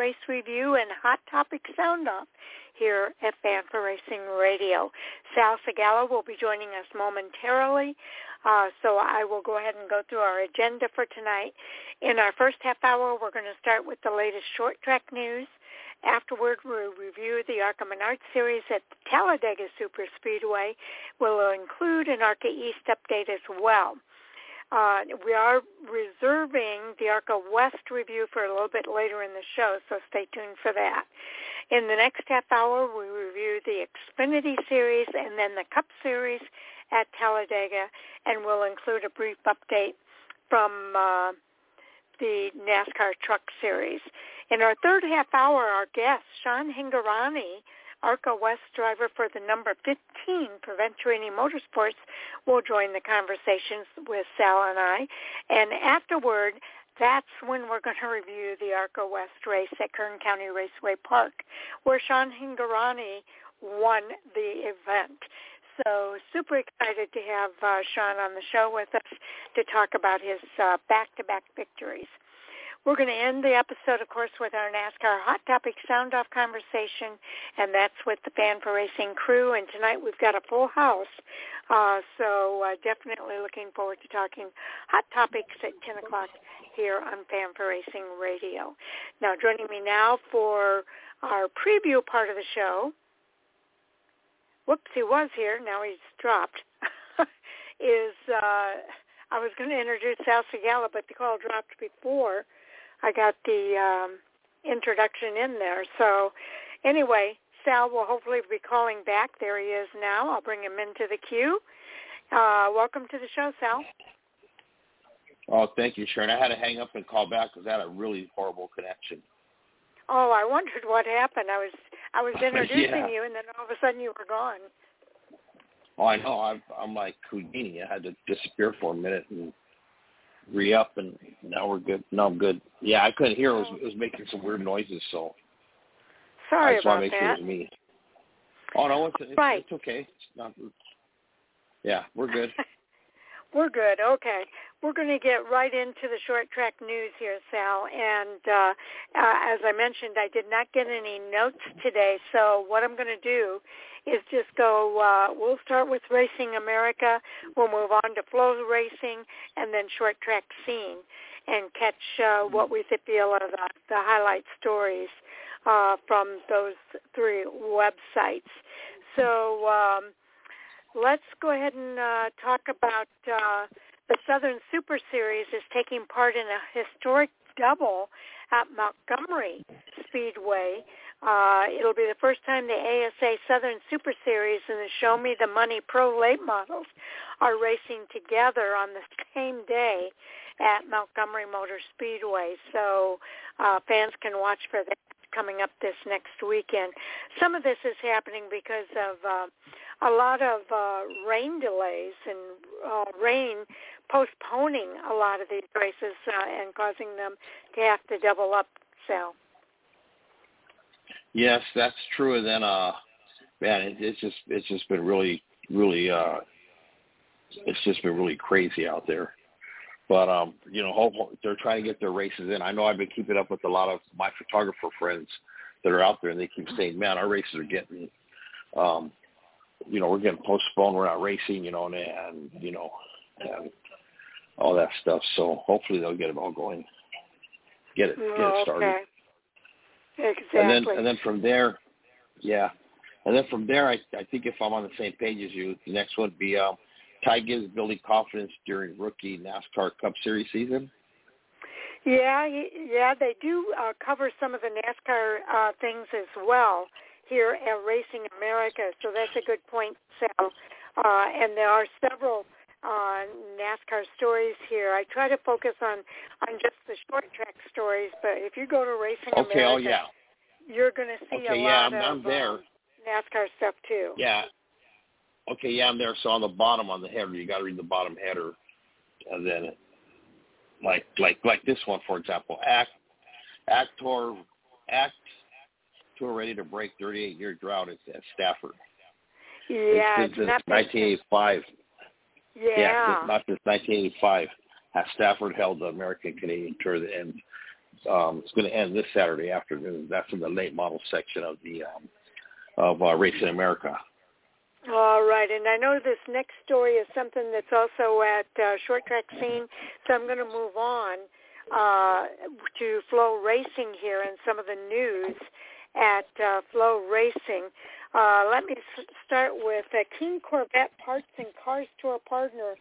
race review and Hot Topic Sound Off here at Fan4 Racing Radio. Sal Sigala will be joining us momentarily, uh, so I will go ahead and go through our agenda for tonight. In our first half hour, we're going to start with the latest short track news. Afterward, we'll review the ARCA Menards Series at the Talladega Super Speedway. We'll include an ARCA East update as well. Uh, we are reserving the ARCA West review for a little bit later in the show, so stay tuned for that. In the next half hour, we review the Xfinity Series and then the Cup Series at Talladega, and we'll include a brief update from uh, the NASCAR Truck Series. In our third half hour, our guest, Sean Hingorani, ARCA West driver for the number 15 for Venturini Motorsports, will join the conversations with Sal and I. And afterward, that's when we're going to review the ARCA West race at Kern County Raceway Park, where Sean Hingorani won the event. So super excited to have uh, Sean on the show with us to talk about his uh, back-to-back victories. We're going to end the episode, of course, with our NASCAR Hot Topic Sound Off conversation, and that's with the Fan4 Racing crew. And tonight we've got a full house, uh, so uh, definitely looking forward to talking hot topics at 10 o'clock here on Fan4 Racing Radio. Now, joining me now for our preview part of the show, whoops, he was here, now he's dropped, is uh, I was going to introduce Sal Sigala, but the call dropped before I got the um, introduction in there. So anyway, Sal will hopefully be calling back. There he is now. I'll bring him into the queue. Uh, welcome to the show, Sal. Oh, thank you, Sharon. I had to hang up and call back because I had a really horrible connection. Oh, I wondered what happened. I was I was introducing yeah. you, and then all of a sudden you were gone. Oh, I know. I'm, I'm like Houdini. I had to disappear for a minute and re-up, and now we're good. No, I'm good. Yeah, I couldn't hear. It was, it was making some weird noises, so Sorry I just want to make that. sure it was me. Oh no, it's, it's, Right. it's okay. It's not. Yeah, we're good. We're good. Okay. We're going to get right into the short track news here, Sal. And uh, uh, as I mentioned, I did not get any notes today. So what I'm going to do is just go, uh, we'll start with Racing America. We'll move on to Flow Racing and then short track scene and catch uh, what we feel are the, the highlight stories uh, from those three websites. So um, let's go ahead and uh, talk about uh, the Southern Super Series is taking part in a historic double at Montgomery Speedway. Uh, it'll be the first time the ASA Southern Super Series and the Show Me the Money Pro late models are racing together on the same day at Montgomery Motor Speedway. So uh, fans can watch for that coming up this next weekend. Some of this is happening because of uh, a lot of uh, rain delays and uh, rain postponing a lot of these races uh, and causing them to have to double up. So Yes, that's true. And then, uh, man, it, it's just it's just been really, really, uh, it's just been really crazy out there. But um, you know, hope they're trying to get their races in. I know I've been keeping up with a lot of my photographer friends that are out there, and they keep saying, "Man, our races are getting, um, you know, we're getting postponed. We're not racing, you know, and, and you know, and all that stuff." So hopefully they'll get it all going, get it, get it started. okay. Exactly. And then and then from there, yeah. And then from there, I I think if I'm on the same page as you, the next one would be um, Ty Gibbs building confidence during rookie NASCAR Cup Series season. Yeah, yeah, they do uh, cover some of the NASCAR uh, things as well here at Racing America. So that's a good point, Sal. Uh, and there are several uh, NASCAR stories here. I try to focus on on just the short track stories, but if you go to Racing Okay. America, Oh yeah. you're going to see Okay. a Yeah, lot I'm, of I'm there. um, NASCAR stuff too. Yeah. Okay. Yeah, I'm there. So on the bottom on the header, you got to read the bottom header, and then like like like this one for example, act actor act tour ready to break 38 year drought at, at Stafford. Yeah, it's it's not since 1985. Yeah. Yeah, it's not since 1985 has Stafford held the American Canadian Tour, and um, it's going to end this Saturday afternoon. That's in the late model section of the um, of uh, Racing America. All right, and I know this next story is something that's also at uh, Short Track Scene, so I'm going to move on uh, to Flow Racing here and some of the news at uh, Flow Racing. Uh, let me s- start with a King Corvette Parts and Cars Tour partner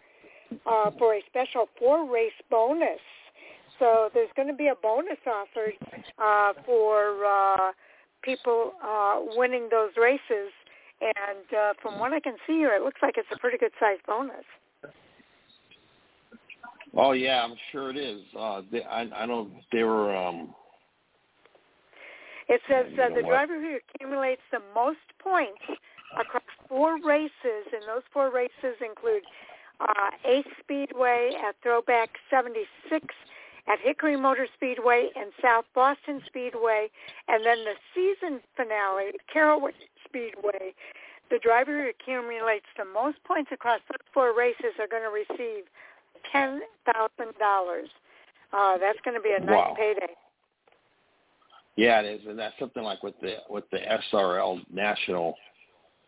uh, for a special four-race bonus. So there's going to be a bonus offered uh, for uh, people uh, winning those races. And uh, from what I can see here, it looks like it's a pretty good sized bonus. Oh yeah, I'm sure it is. Uh, they, I, I know they were. Um, It says uh, the what? driver who accumulates the most points across four races, and those four races include uh, Ace Speedway at Throwback 76, at Hickory Motor Speedway and South Boston Speedway, and then the season finale, Carrollwood Speedway. The driver who accumulates the most points across those four races are going to receive ten thousand dollars. Uh, that's going to be a nice Wow. payday. yeah, it is, and that's something like what the what the SRL National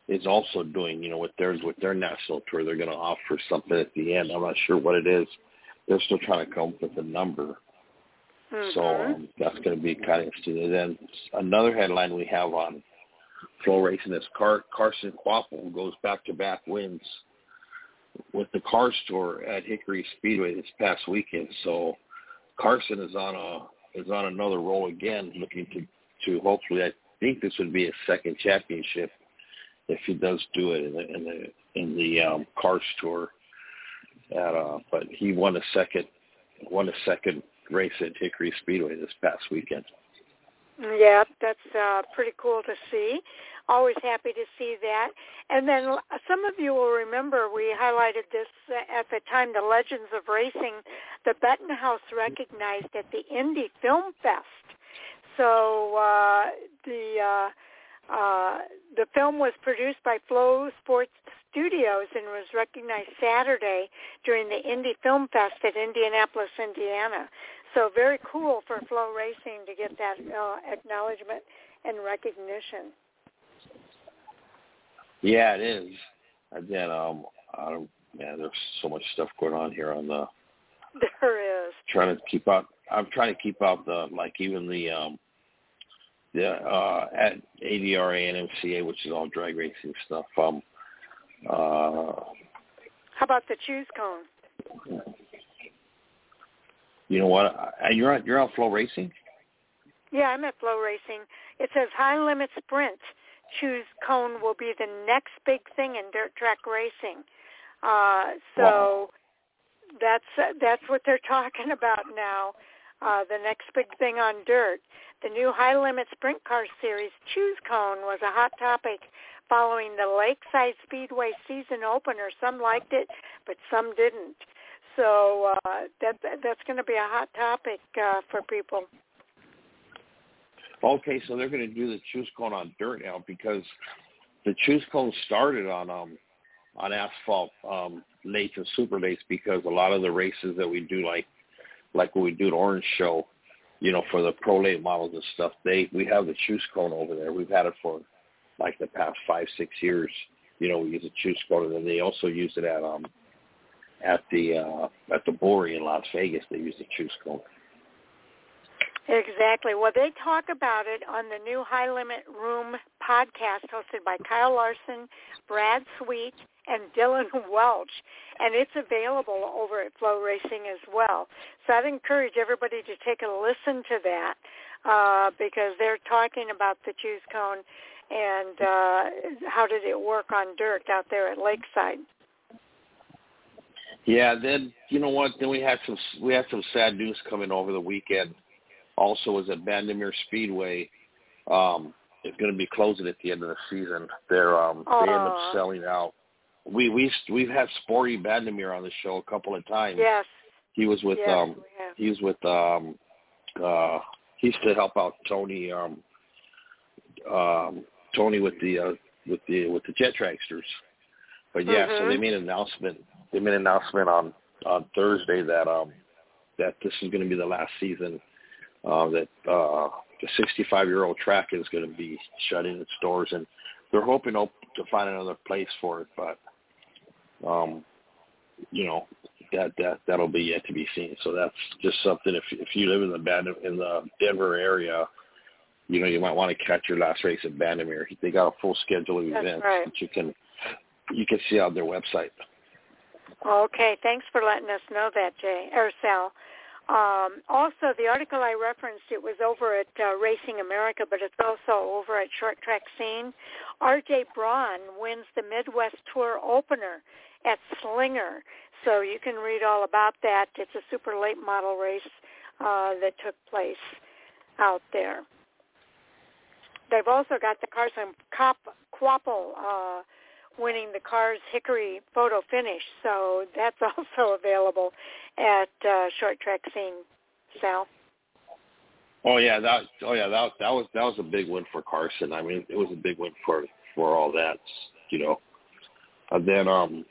is also doing. You know, with theirs with their national tour, they're going to offer something at the end. I'm not sure what it is. They're still trying to come up with a number. So Mhm. um, that's going to be kind of interesting. And then another headline we have on Flow Racing is Car- Carson Kvapil goes back-to-back wins with the CARS Tour at Hickory Speedway this past weekend. So Carson is on a is on another roll again, looking to to hopefully. I think this would be his second championship if he does do it in the in the in the um, CARS Tour. At uh, but he won a second won a second race at Hickory Speedway this past weekend. Yeah, that's uh, pretty cool to see. Always happy to see that. And then some of you will remember we highlighted this uh, at the time, the Legends of Racing, the Benton House recognized at the Indy Film Fest. So uh, the uh, uh, the film was produced by Flow Sports Studios and was recognized Saturday during the Indy Film Fest at Indianapolis, Indiana. So very cool for Flow Racing to get that uh, acknowledgement and recognition. Yeah, it is. Again, um, I don't, man, there's so much stuff going on here on the There is. trying to keep out. I'm trying to keep out the like even the um the uh at ADRA and MCA, which is all drag racing stuff. Um, uh, How about the choose cone? You know what? I, you're on you're on Flow Racing. Yeah, I'm at Flow Racing. It says high limit sprint. Choose cone will be the next big thing in dirt track racing. Uh, so Wow. that's uh, that's what they're talking about now. Uh, the next big thing on dirt. The new high limit sprint car series Choose Cone was a hot topic following the Lakeside Speedway season opener. Some liked it, but some didn't. So uh, that that's going to be a hot topic uh, for people. Okay, so they're going to do the choose cone on dirt now because the choose cone started on um on asphalt um lates and super lates because a lot of the races that we do like like when we do an orange show, you know, for the pro late models and stuff, they we have the choose cone over there. We've had it for like the past five, six years. You know, we use a choose cone and then they also use it at um at the uh at the Bory in Las Vegas they use the choose cone. Exactly. Well, they talk about it on the new High Limit Room podcast hosted by Kyle Larson, Brad Sweet, and Dylan Welch. And it's available over at Flow Racing as well. So I'd encourage everybody to take a listen to that uh, because they're talking about the choose cone and uh, how did it work on dirt out there at Lakeside. Yeah, then you know what? Then we had some we had some sad news coming over the weekend. Also, was at Bandimere Speedway um, is going to be closing at the end of the season. They're um, they end up selling out. We we we've had Sporty Bandimere on the show a couple of times. Yes. He was with yes, um he was with um uh he used to help out Tony um um Tony with the uh with the with the jet dragsters. But yeah, so they Mhm. made an announcement they made an announcement on on Thursday that um that this is going to be the last season uh, that uh, the 65 year old track is going to be shutting its doors, and they're hoping to find another place for it, but um, you know that that that'll be yet to be seen. So that's just something. If if you live in the bad in the Denver area, you know you might want to catch your last race at Bandimere. They got a full schedule of that's events right. that you can you can see on their website. Okay, thanks for letting us know that, Jay or Sal. Um, also, the article I referenced, it was over at uh, Racing America, but it's also over at Short Track Scene. R.J. Braun wins the Midwest Tour opener at Slinger, so you can read all about that. It's a super late model race uh, that took place out there. They've also got the Carson Cop, Kvapil uh, winning the Cars Hickory photo finish, so that's also available at uh, Short Track Scene. Sal. Oh yeah, that oh yeah that that was that was a big win for Carson. I mean, it was a big win for for all that, you know. And then um,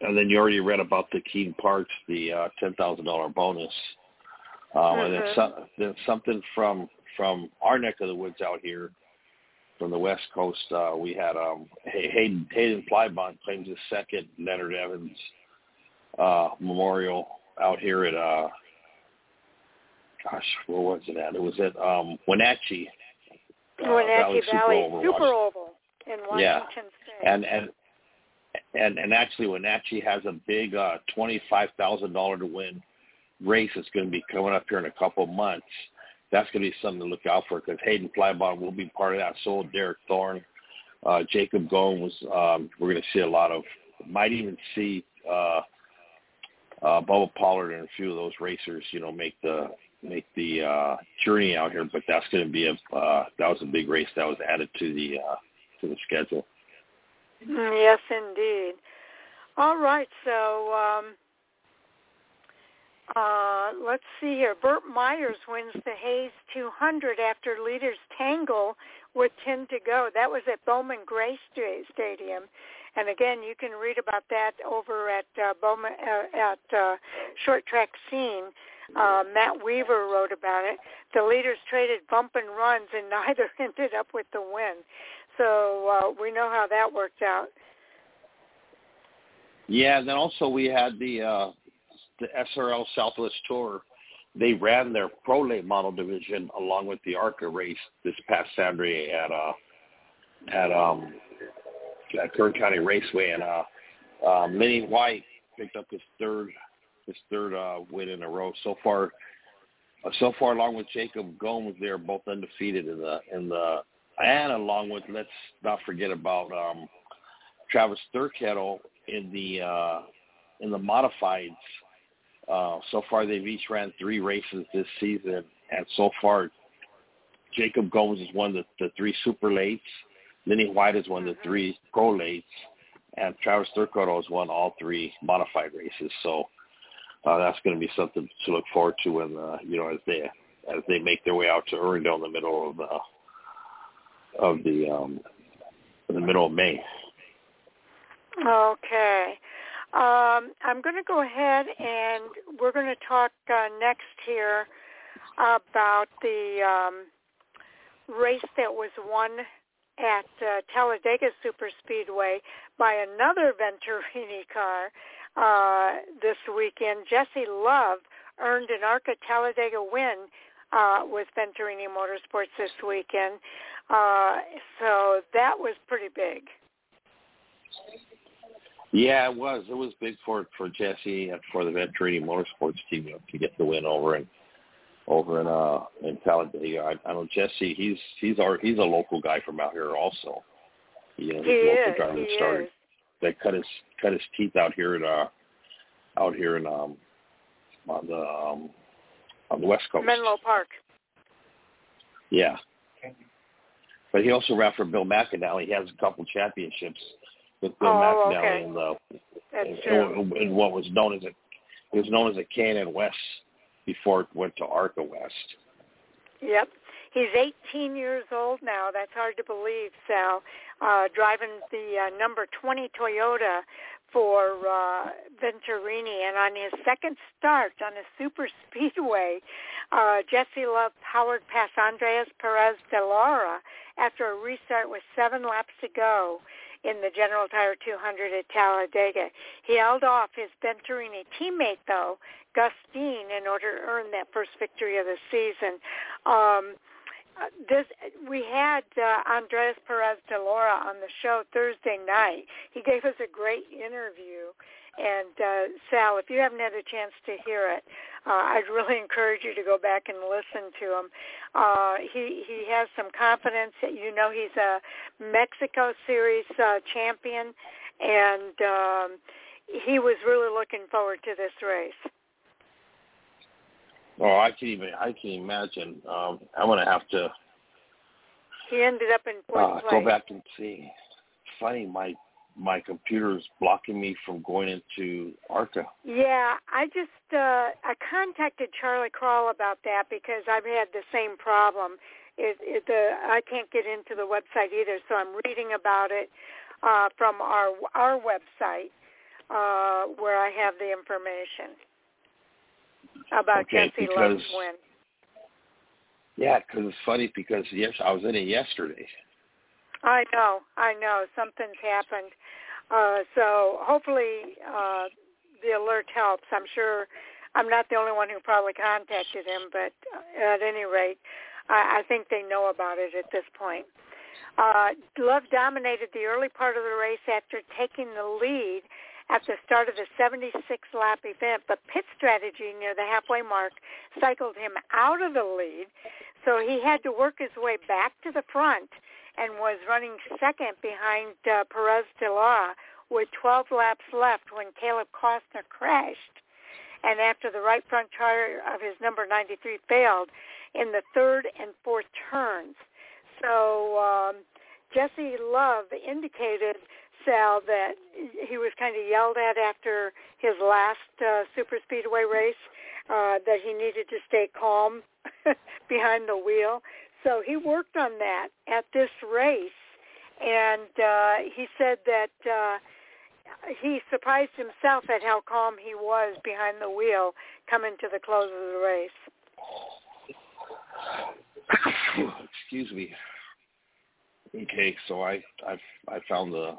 and then you already read about the Keene Parts, the uh, ten thousand dollar bonus. Um, mm-hmm. And then, so, then something from from our neck of the woods out here, from the West Coast, uh, we had um, Hayden Hayden Fleibont claims his second Leonard Evans uh, Memorial out here at uh, gosh, where was it at? It was at um, Wenatchee. Uh, Wenatchee Valley, Super Oval, Super Oval in Washington yeah. State. And and and and actually Wenatchee has a big uh, twenty five thousand dollar to win race that's going to be coming up here in a couple of months. That's going to be something to look out for because Hayden Fleibont will be part of that. So Derek Thorn, uh, Jacob Gomes. Um, we're going to see a lot of. Might even see uh, uh, Bubba Pollard and a few of those racers, you know, make the make the uh, journey out here. But that's going to be a uh, that was a big race that was added to the uh, to the schedule. Mm, yes, indeed. All right, so um, uh, let's see here. Burt Myers wins the Hayes 200 after leaders tangle with 10 to go. That was at Bowman Gray Stadium. And again, you can read about that over at uh, Bowman uh, at uh, Short Track Scene. Uh, Matt Weaver wrote about it. The leaders traded bump and runs, and neither ended up with the win. So uh, we know how that worked out. Yeah, and then also we had the uh, the SRL Southwest Tour. They ran their pro late model division along with the ARCA race this past Saturday at uh, at um, at Kern County Raceway, and uh, um, Lenny White picked up his third his third uh, win in a row so far. Uh, so far, along with Jacob Gomes, they're both undefeated in the in the and along with let's not forget about um, Travis Thurkettle in the uh, in the modifieds. Uh, so far, they've each ran three races this season, and so far, Jacob Gomes is one of the, the three super lates. Lenny White has won the mm-hmm. three pro lates, and Travis Thurkettle has won all three modified races. So uh, that's going to be something to look forward to when uh, you know as they as they make their way out to Irwindale in the middle of the of the um, in the middle of May. Okay. Um, I'm going to go ahead and we're going to talk uh, next here about the um, race that was won at uh, Talladega Superspeedway by another Venturini car uh, this weekend. Jesse Love earned an ARCA Talladega win uh, with Venturini Motorsports this weekend. Uh, so that was pretty big. Yeah, it was. It was big for for Jesse and for the Venturini Motorsports team you know, to get the win over in over in uh in Talladega. I, I know Jesse. He's he's our he's a local guy from out here also. You know, he he's is, local driver he that started is. that cut his cut his teeth out here in uh out here in um on the um on the west coast. Menlo Park. Yeah. But he also ran for Bill McAnally. He has a couple championships with Bill oh, McAnally okay. the That's in, true. in what was known as a it was known as a K&N West before it went to ARCA West. Yep. He's 18 years old now. That's hard to believe, Sal. Uh, driving the uh, number 20 Toyota for uh, Venturini, and on his second start on a super speedway, uh, Jesse Love powered past Andres Perez de Lara after a restart with seven laps to go in the General Tire 200 at Talladega. He held off his Venturini teammate, though, Gus Dean, in order to earn that first victory of the season. Um, this we had uh, Andres Perez de Lara on the show Thursday night. He gave us a great interview, and uh, Sal, if you haven't had a chance to hear it, uh, I'd really encourage you to go back and listen to him. Uh, he he has some confidence. You know, he's a Mexico Series uh, champion, and um, he was really looking forward to this race. Oh, I can even I can imagine. Um, I'm gonna have to. He ended up in fourth uh, place. Go back and see. funny, my my computer is blocking me from going into ARCA. Yeah, I just uh I contacted Charlie Crawl about that because I've had the same problem. It, it the I can't get into the website either, so I'm reading about it uh from our our website uh where I have the information about okay, Jesse because, Love's win. Yeah, because it's funny because yes, I was in it yesterday. I know, I know, something's happened. Uh, so hopefully uh, the alert helps. I'm sure I'm not the only one who probably contacted him, but at any rate, I, I think they know about it at this point. Uh, Love dominated the early part of the race after taking the lead at the start of the 76-lap event, but pit strategy near the halfway mark cycled him out of the lead, so he had to work his way back to the front and was running second behind uh, Perez de Lara with 12 laps left when Caleb Costner crashed. And after the right front tire of his number 93 failed in the third and fourth turns. So um, Jesse Love indicated Sal that he was kind of yelled at after his last uh, super speedway race uh, that he needed to stay calm behind the wheel. So he worked on that at this race, and uh, he said that uh, he surprised himself at how calm he was behind the wheel coming to the close of the race. Excuse me. Okay, so I I I found the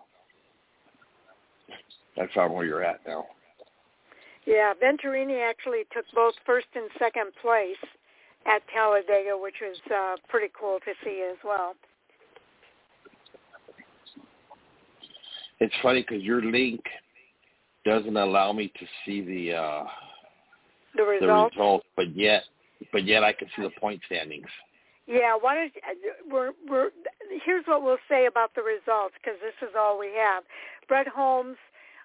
I found where you're at now. Yeah, Venturini actually took both first and second place at Talladega, which was uh, pretty cool to see as well. It's funny because your link doesn't allow me to see the uh, the results, the results, but yet, but yet I can see the point standings. Yeah, why don't we're we're here's what we'll say about the results because this is all we have. Brett Holmes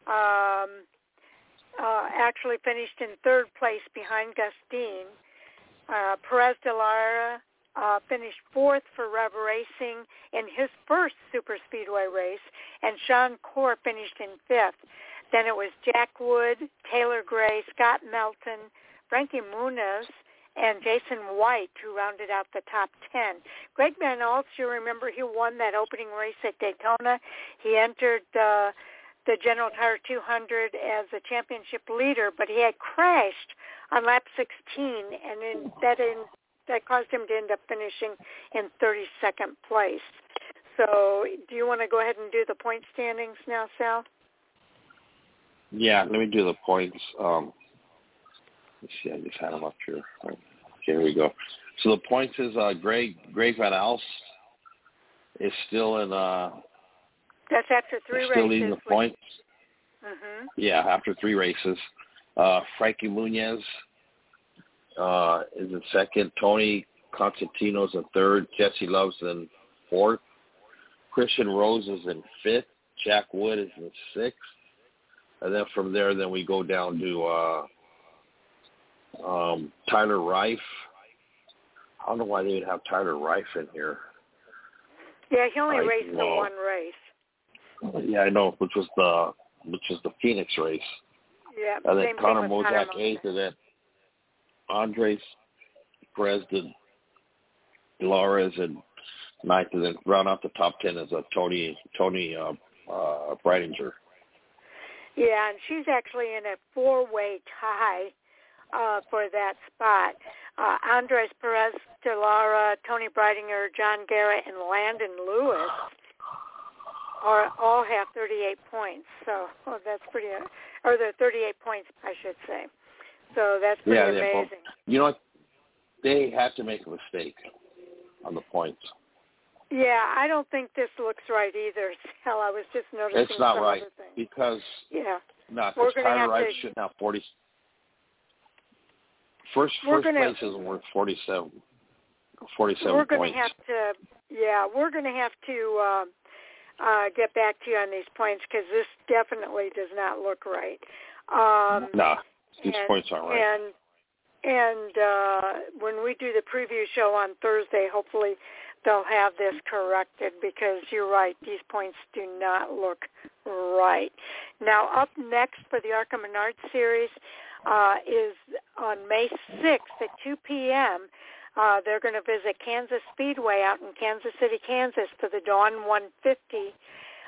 um, uh, actually finished in third place behind Gus Dean. Uh, Perez de Lara uh, finished fourth for Rev Racing in his first super speedway race, and Sean Corr finished in fifth. Then it was Jack Wood, Taylor Gray, Scott Melton, Frankie Muniz, and Jason White who rounded out the top 10. Greg Van you remember he won that opening race at Daytona. He entered uh, the General Tire 200 as a championship leader, but he had crashed on lap 16, and in, that in, that caused him to end up finishing in 32nd place. So, do you want to go ahead and do the point standings now, Sal? Yeah, let me do the points. Um, let's see, I just had them up here. Okay, here we go. So the points is uh, Greg Greg Van Alst is still in uh, that's after three still races. leading the points. Mm-hmm. Yeah, after three races. Uh, Frankie Muniz uh, is in second. Tony Cosentino's in third. Jesse Love's in fourth. Christian Rose is in fifth. Jack Wood is in sixth. And then from there, then we go down to uh, um, Tyler Reif. I don't know why they would have Tyler Reif in here. Yeah, he only raced the one race. Yeah, I know, which was the which was the Phoenix race. Yeah, And then Connor thing with Connor Mosack eighth, and then Andres Preston, Dolores, and ninth, and then round out the top ten is a Tony Tony uh, uh, Breidinger. Yeah, and she's actually in a four-way tie uh, for that spot. Uh, Andres Perez de Lara, Toni Breidinger, John Garrett, and Landon Lewis are all have 38 points. So oh, that's pretty, or they're 38 points, I should say. So that's pretty yeah, amazing. Well, you know what? They have to make a mistake on the points. Yeah, I don't think this looks right either. Hell, I was just noticing It's not right because yeah, not We're because Tyler have Wright to- shouldn't have 40. First, first gonna- place isn't worth 47. 47 we're going to have to. Yeah, we're going to have to uh, uh, get back to you on these points because this definitely does not look right. Um, nah, these and, points aren't right. And and uh, when we do the preview show on Thursday, hopefully they'll have this corrected because you're right; these points do not look right. Now, up next for the Arca Menard series uh, is on May 6th at 2 p.m. Uh, they're going to visit Kansas Speedway out in Kansas City, Kansas for the Dawn 150.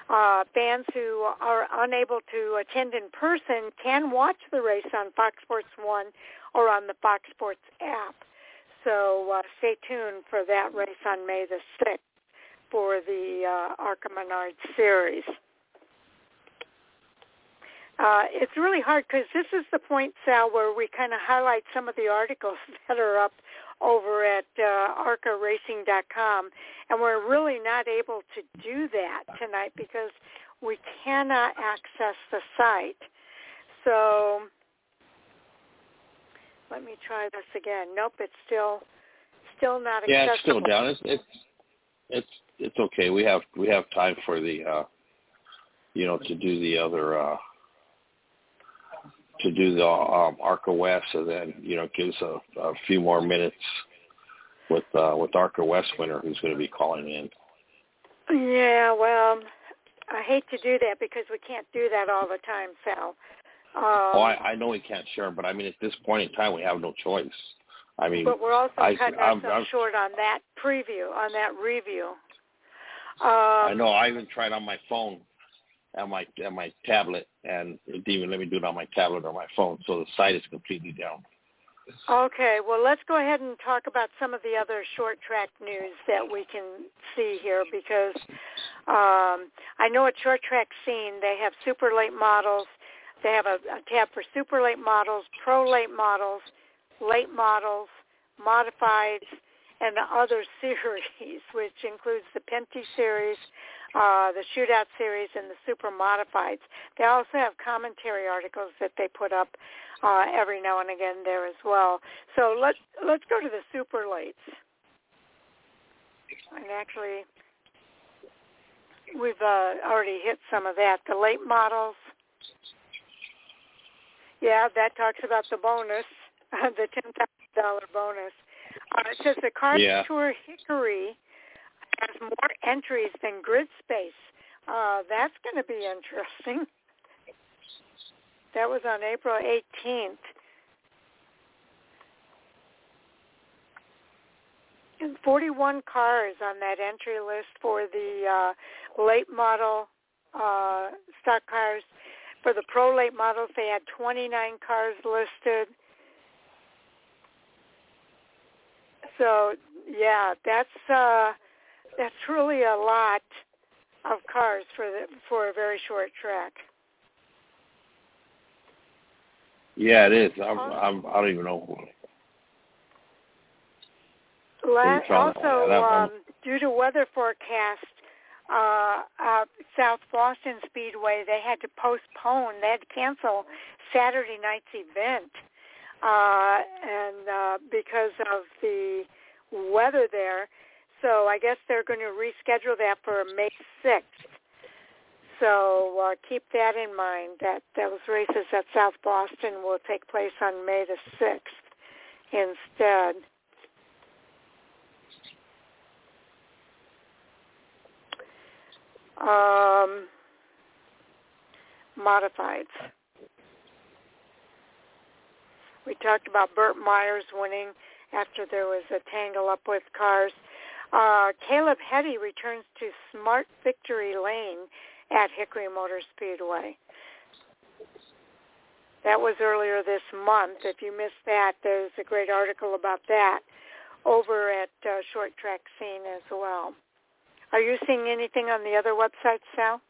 Uh, fans who are unable to attend in person can watch the race on Fox Sports 1 or on the Fox Sports app. So uh, stay tuned for that race on May the 6th for the uh, Arca Menard series. Uh, it's really hard because this is the point, Sal, where we kind of highlight some of the articles that are up over at uh, arcaracing.com, and we're really not able to do that tonight because we cannot access the site. So let me try this again. Nope, it's still still not yeah, accessible. it's still down. It's it's it's it's okay. We have we have time for the uh you know to do the other uh to do the um Arca West and then you know gives a, a few more minutes with uh with Arca West winner who's going to be calling in. Yeah, well, I hate to do that because we can't do that all the time, Sal. Um, oh, I, I know we can't share, but I mean at this point in time we have no choice. I mean, but we're also I- cutting I'm- ourselves I'm- short on that preview, on that review. Um, I know. I even tried on my phone, on my my tablet, and it didn't even let me do it on my tablet or my phone. So the site is completely down. Okay, well, let's go ahead and talk about some of the other short track news that we can see here because um, I know at Short Track Scene they have super late models. They have a, a tab for super late models, pro late models, late models, modifieds, and the other series, which includes the Penty series, uh, the Shootout series, and the Super Modifieds. They also have commentary articles that they put up uh, every now and again there as well. So let's let's go to the super lates. And actually, we've uh, already hit some of that. The late models. Yeah, that talks about the bonus, the ten thousand dollar bonus. Uh, it says the Cars Yeah. Tour Hickory has more entries than Grid Space. Uh, that's going to be interesting. That was on April 18th. And 41 cars on that entry list for the uh, late model uh, stock cars. For the pro late models, they had 29 cars listed. So yeah, that's uh, that's really a lot of cars for the for a very short track. Yeah, it is. I'm, I'm, I don't even know. La- you found that? also, Yeah, that one- um, due to weather forecast, uh, uh, South Boston Speedway, they had to postpone. They had to cancel Saturday night's event, uh, and uh, because of the weather there. So I guess they're going to reschedule that for May 6th. So uh, keep that in mind. That those races at South Boston will take place on May the 6th instead. Um, modifieds. We talked about Burt Myers winning after there was a tangle up with cars. Uh, Caleb Heady returns to Smart Victory Lane at Hickory Motor Speedway. That was earlier this month. If you missed that, there's a great article about that over at uh, Short Track Scene as well. Are you seeing anything on the other websites, Sal?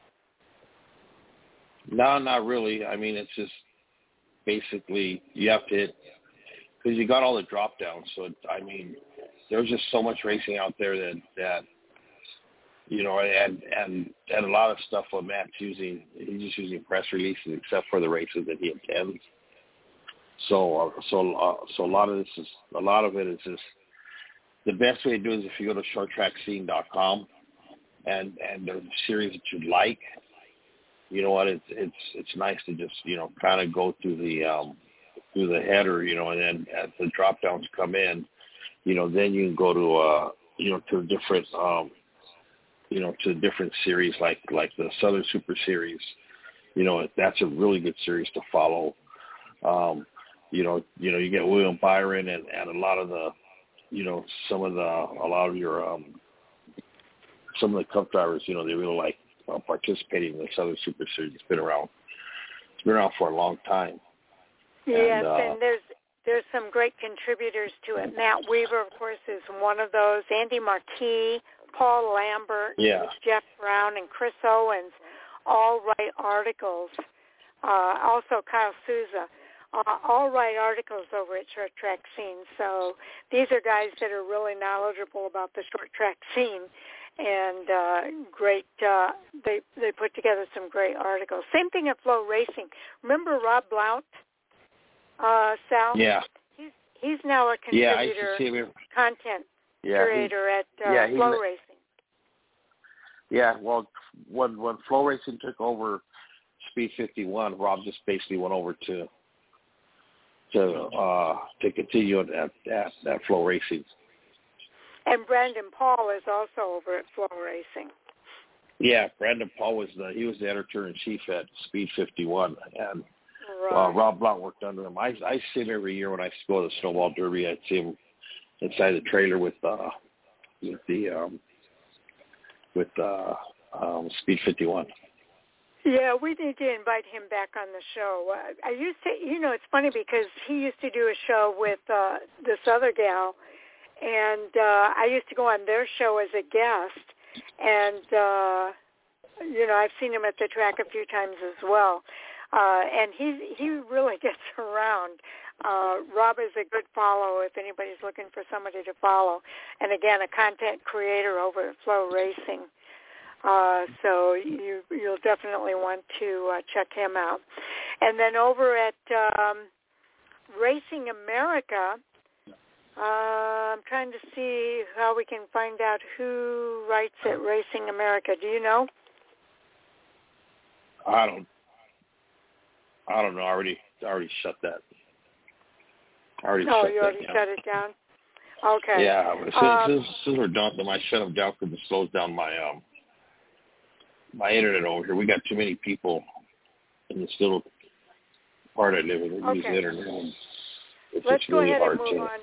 No, not really. I mean, it's just basically you have to hit because you got all the drop downs. So I mean, there's just so much racing out there that that you know, and and and a lot of stuff what Matt's using, he's just using press releases except for the races that he attends. So uh, so uh, so a lot of this is a lot of it is just the best way to do it is if you go to shorttrackscene.com and and the series that you like, you know what, it's it's it's nice to just you know kind of go through the um through the header, you know, and then as the drop downs come in, you know, then you can go to uh you know to different um you know to different series like like the Southern Super Series. You know, that's a really good series to follow. Um, you know, you know, you get William Byron and, and a lot of the, you know, some of the a lot of your um, some of the cup drivers. You know, they really like uh, participating in the Southern Super Series. It's been around. It's been around for a long time. Yes, and, uh, and there's there's some great contributors to it. Matt Weaver, of course, is one of those. Andy Marquis, Paul Lambert, yeah. Jeff Brown, and Chris Owens all write articles. Uh, also, Kyle Souza. Uh, all write articles over at Short Track Scene. So these are guys that are really knowledgeable about the short track scene, and uh, great. Uh, they they put together some great articles. Same thing at Flow Racing. Remember Rob Blount, uh, Sal? Yeah. He's he's now a Yeah, contributor, to see him. content Yeah, he- curator at uh, yeah, Flow ma- Racing. Yeah, well, when when Flow Racing took over Speed 51, Rob just basically went over to to uh to continue at at, at Flow Racing. And Brandon Paul is also over at Flow Racing. Yeah, Brandon Paul was the he was the editor in chief at Speed 51, and Right. uh, Rob Blount worked under him. I I see him every year when I go to the Snowball Derby. I'd see him inside the trailer with uh with the um with uh um Speed 51. Yeah, we need to invite him back on the show. Uh, I used to, you know, it's funny because he used to do a show with uh, this other gal, and uh, I used to go on their show as a guest, and uh, you know, I've seen him at the track a few times as well. Uh, and he he really gets around. Uh, Rob is a good follow if anybody's looking for somebody to follow. And again, a content creator over at Flow Racing. Uh, so you you'll definitely want to uh, check him out. And then over at um, Racing America, uh, I'm trying to see how we can find out who writes at Racing America. Do you know? I don't I don't know. I already I already shut that. I already Oh, shut you already down. shut it down. Okay. Yeah, as Um, as soon as we're done, then I shut them down because it slows down my um my internet over here. We got too many people in this little part I live in that use the internet. It's Let's go really ahead and move to. on.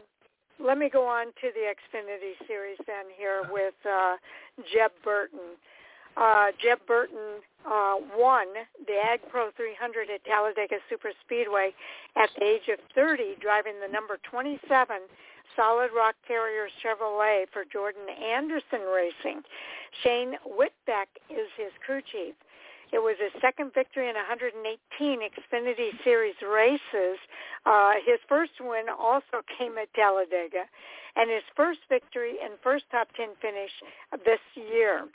Let me go on to the Xfinity series then here with uh, Jeb Burton. Uh, Jeb Burton uh, won the Ag Pro 300 at Talladega Super Speedway at the age of 30, driving the number 27 Solid Rock Terrier Chevrolet for Jordan Anderson Racing. Shane Whitbeck is his crew chief. It was his second victory in 118 Xfinity Series races. Uh, his first win also came at Talladega, and his first victory and first top 10 finish this year.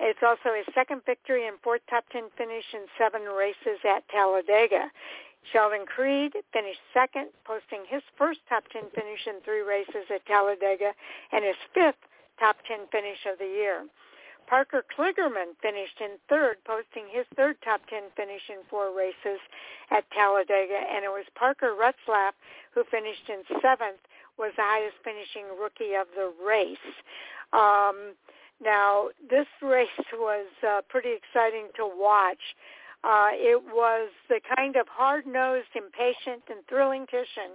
It's also his second victory and fourth top 10 finish in seven races at Talladega. Sheldon Creed finished second, posting his first top 10 finish in three races at Talladega and his fifth top 10 finish of the year. Parker Kligerman finished in third, posting his third top 10 finish in four races at Talladega, and it was Parker Retzlaff who finished in seventh, was the highest finishing rookie of the race. Um, now, this race was uh, pretty exciting to watch. Uh, it was the kind of hard-nosed, impatient, and thrilling cushion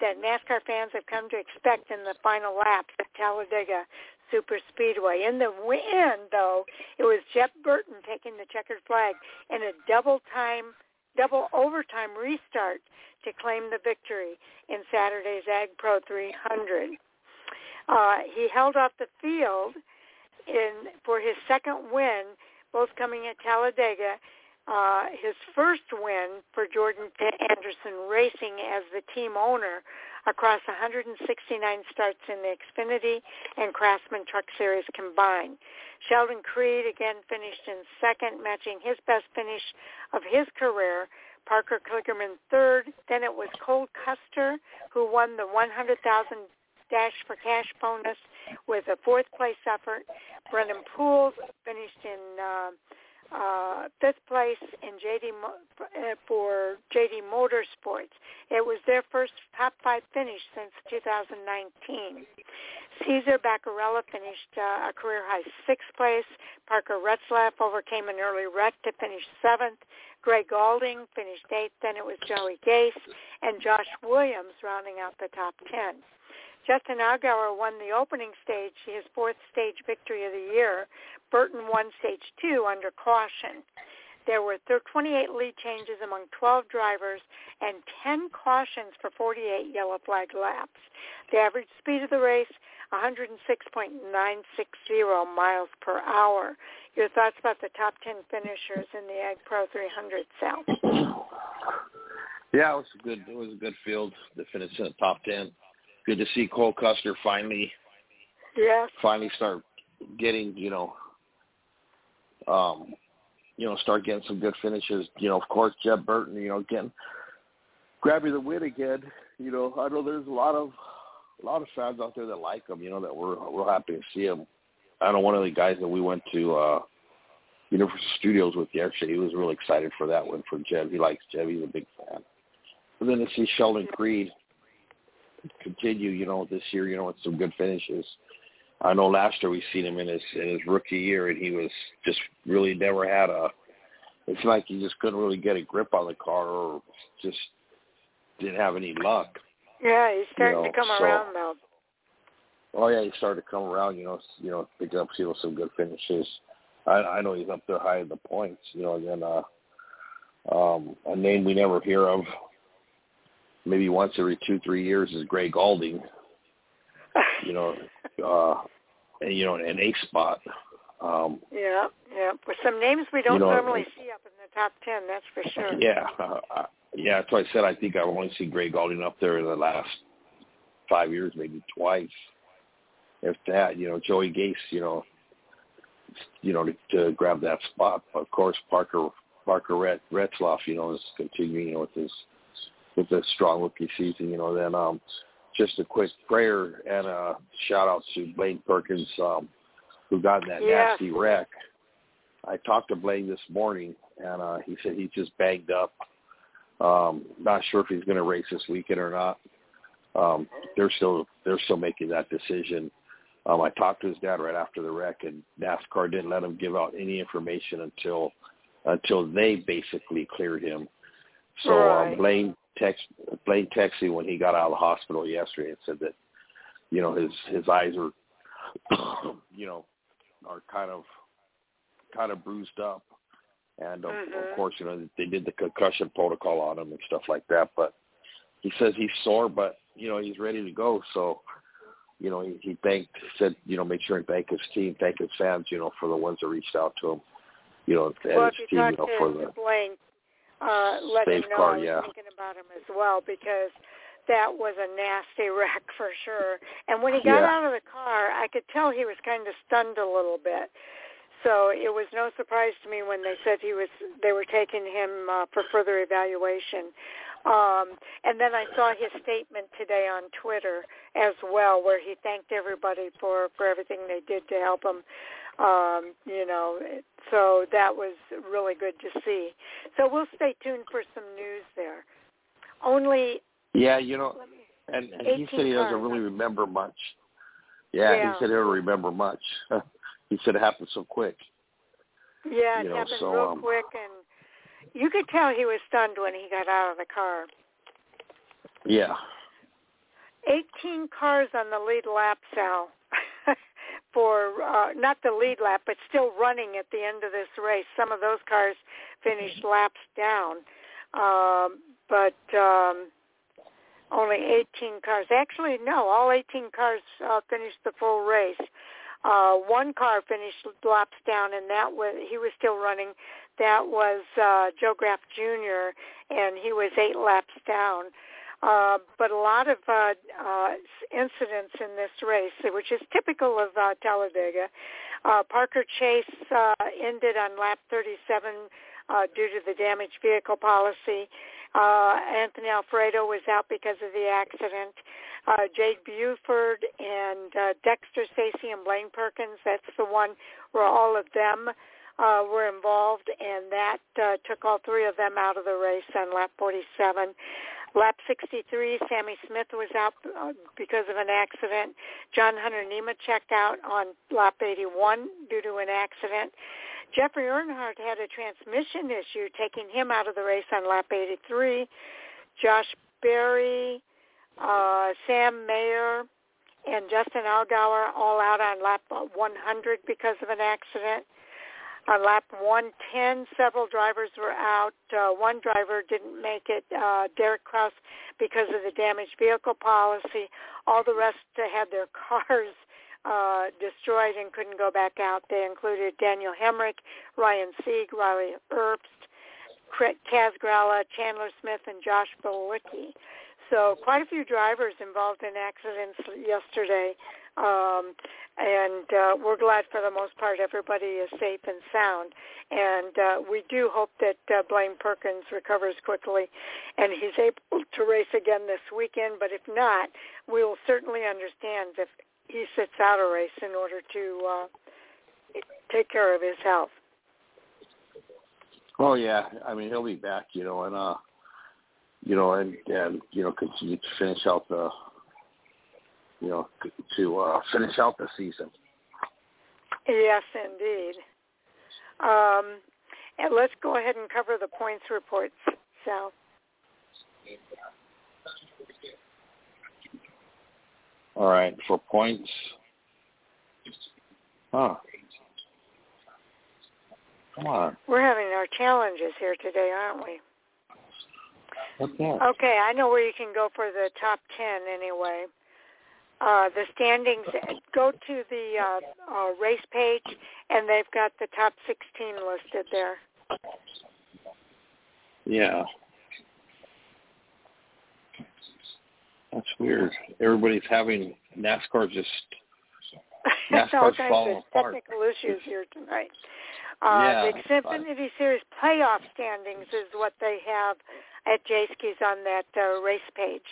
that NASCAR fans have come to expect in the final laps at Talladega Super Speedway. In the end, though, it was Jeb Burton taking the checkered flag in a double-time double overtime restart to claim the victory in Saturday's Ag Pro 300. Uh, he held off the field in for his second win, both coming at Talladega. Uh, his first win for Jordan Anderson Racing as the team owner across 169 starts in the Xfinity and Craftsman Truck Series combined. Sheldon Creed again finished in second, matching his best finish of his career. Parker Kligerman third. Then it was Cole Custer who won the 100,000 Dash for Cash bonus with a fourth place effort. Brennan Poole finished in uh, uh, fifth place in JD uh, for JD Motorsports. It was their first top five finish since 2019. Cesar Beccarella finished uh, a career high sixth place. Parker Retzlaff overcame an early wreck to finish seventh. Gray Gaulding finished eighth. Then it was Joey Gase and Josh Williams rounding out the top ten. Justin Allgaier won the opening stage, his fourth stage victory of the year. Burton won stage two under caution. There were 28 lead changes among 12 drivers and 10 cautions for 48 yellow flag laps. The average speed of the race, 106.960 miles per hour. Your thoughts about the top 10 finishers in the Ag Pro 300, Sal? Yeah, it was a good. It was a good field to finish in the top 10 good to see Cole Custer finally, yeah, finally start getting you know, um, you know, start getting some good finishes. You know, of course, Jeb Burton, you know, getting grabbing the win again. You know, I know there's a lot of a lot of fans out there that like him. You know, that we're we're happy to see him. I know one of the guys that we went to uh Universal Studios with yesterday. He was really excited for that one for Jeb. He likes Jeb. He's a big fan. And then to see Sheldon Creed continue, you know, this year, you know, with some good finishes. I know last year we seen him in his in his rookie year, and he was just really never had a. It's like he just couldn't really get a grip on the car, or just didn't have any luck. Yeah, he's starting you know, to come so, around though. Oh yeah, he started to come around. You know, you know, picking up you know some good finishes. I I know he's up there high in the points. You know, and then uh, um, a name we never hear of maybe once every two three years is Gray Gaulding. You know, uh, and, you know, an A spot. Um, yeah, yeah. With some names we don't you know, normally see up in the top ten, that's for sure. Yeah, uh, yeah. That's why I said I think I've only seen Gray Gaulding up there in the last five years, maybe twice. If that, you know, Joey Gase, you know, you know, to, to grab that spot. Of course, Parker Parker Ret, Retzlaff, you know, is continuing you know, with his with a strong rookie season, you know, then um just a quick prayer and a shout out to Blaine Perkins, um, who got in that yeah. nasty wreck. I talked to Blaine this morning and uh he said he's just banged up. Um, not sure if he's gonna race this weekend or not. Um, they're still they're still making that decision. Um, I talked to his dad right after the wreck, and NASCAR didn't let him give out any information until until they basically cleared him. So uh, right. uh, Blaine text Blaine texted when he got out of the hospital yesterday and said that you know his his eyes are you know are kind of kind of bruised up and of, mm-hmm. of course you know they did the concussion protocol on him and stuff like that but he says he's sore but you know he's ready to go so you know he, he thanked said you know make sure and thank his team thank his fans you know for the ones that reached out to him you know and well, his team you you know for the Blaine, uh, let Safe him know car, I was yeah. thinking about him as well because that was a nasty wreck for sure. And when he got Yeah. out of the car, I could tell he was kind of stunned a little bit. So it was no surprise to me when they said he was they were taking him uh, for further evaluation. Um, and then I saw his statement today on Twitter as well, where he thanked everybody for for everything they did to help him. Um, you know, so that was really good to see. So we'll stay tuned for some news there. Only yeah you know me, and, and he said he doesn't cars, really remember much. Yeah, Yeah. he said he don't remember much. he said it happened so quick. yeah, it you know, happened so, real um, quick, and you could tell he was stunned when he got out of the car. Yeah. 18 cars on the lead lap, Sal, for uh, not the lead lap, but still running at the end of this race. Some of those cars finished laps down. um, but um, only 18 cars. Actually, no, all 18 cars uh, finished the full race. Uh, one car finished laps down, and that was he was still running. That was uh, Joe Graf Jr., and he was eight laps down. Uh, but a lot of uh, uh, incidents in this race, which is typical of uh, Talladega. Uh, Parker Chase uh, ended on lap 37 uh, due to the damaged vehicle policy. Uh, Anthony Alfredo was out because of the accident. Uh, Jade Buford and uh, Dexter Stacey and Blaine Perkins, that's the one where all of them uh, were involved, and that uh, took all three of them out of the race on lap 47. Lap 63, Sammy Smith was out uh, because of an accident. John Hunter Nemechek out on lap 81 due to an accident. Jeffrey Earnhardt had a transmission issue, taking him out of the race on lap 83. Josh Berry, uh, Sam Mayer, and Justin Allgaier all out on lap 100 because of an accident. On lap 110, several drivers were out. Uh, one driver didn't make it, uh, Derek Kraus, because of the damaged vehicle policy. All the rest had their cars uh, destroyed and couldn't go back out. They included Daniel Hemric, Ryan Sieg, Riley Herbst, Kaz Grala, Chandler Smith, and Josh Bilicki. So quite a few drivers involved in accidents yesterday. Um, and uh, we're glad for the most part everybody is safe and sound. And uh, we do hope that uh, Blaine Perkins recovers quickly and he's able to race again this weekend. But if not, we will certainly understand if he sits out a race in order to uh, take care of his health. Oh yeah, I mean he'll be back, you know, and uh, you know, and and you know continue to finish out the, you know, to uh, finish out the season. Yes, indeed. Um, and let's go ahead and cover the points reports, Sal. All right, for points. Huh. Come on. We're having our challenges here today, aren't we? Okay. Okay, I know where you can go for the top 10 anyway. Uh, the standings, go to the uh, uh, race page, and they've got the top 16 listed there. Yeah. That's weird. Everybody's having NASCAR just NASCAR's all kinds falling of apart. technical issues here tonight. Uh, Yeah, the Xfinity Series playoff standings is what they have at Jayski's on that uh, race page.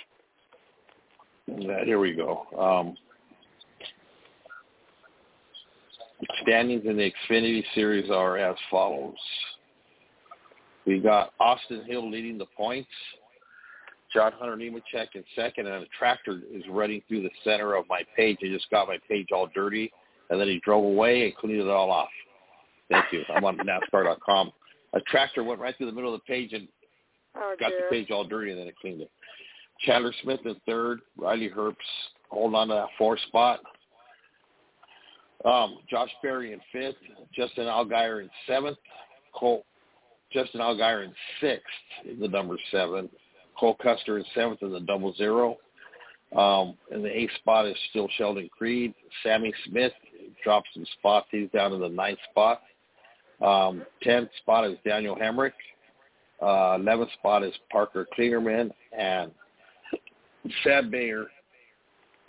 Yeah, here we go. Um, standings in the Xfinity Series are as follows. We got Austin Hill leading the points. John Hunter Nemechek in second, and a tractor is running through the center of my page. He just got my page all dirty, and then he drove away and cleaned it all off. Thank you. I'm on NASCAR.com. A tractor went right through the middle of the page and Oh, got dear. the page all dirty, and then it cleaned it. Chandler Smith in third. Riley Herbst holding on to that fourth spot. Um, Josh Berry in fifth. Justin Allgaier in seventh. Cole, Justin Allgaier in sixth the number seven. Cole Custer in seventh in the double zero. Um, and the eighth spot is still Sheldon Creed. Sammy Smith drops some spots. He's down in the ninth spot. Um, tenth spot is Daniel Hemric. Uh, 11th spot is Parker Kligerman, and Sam Mayer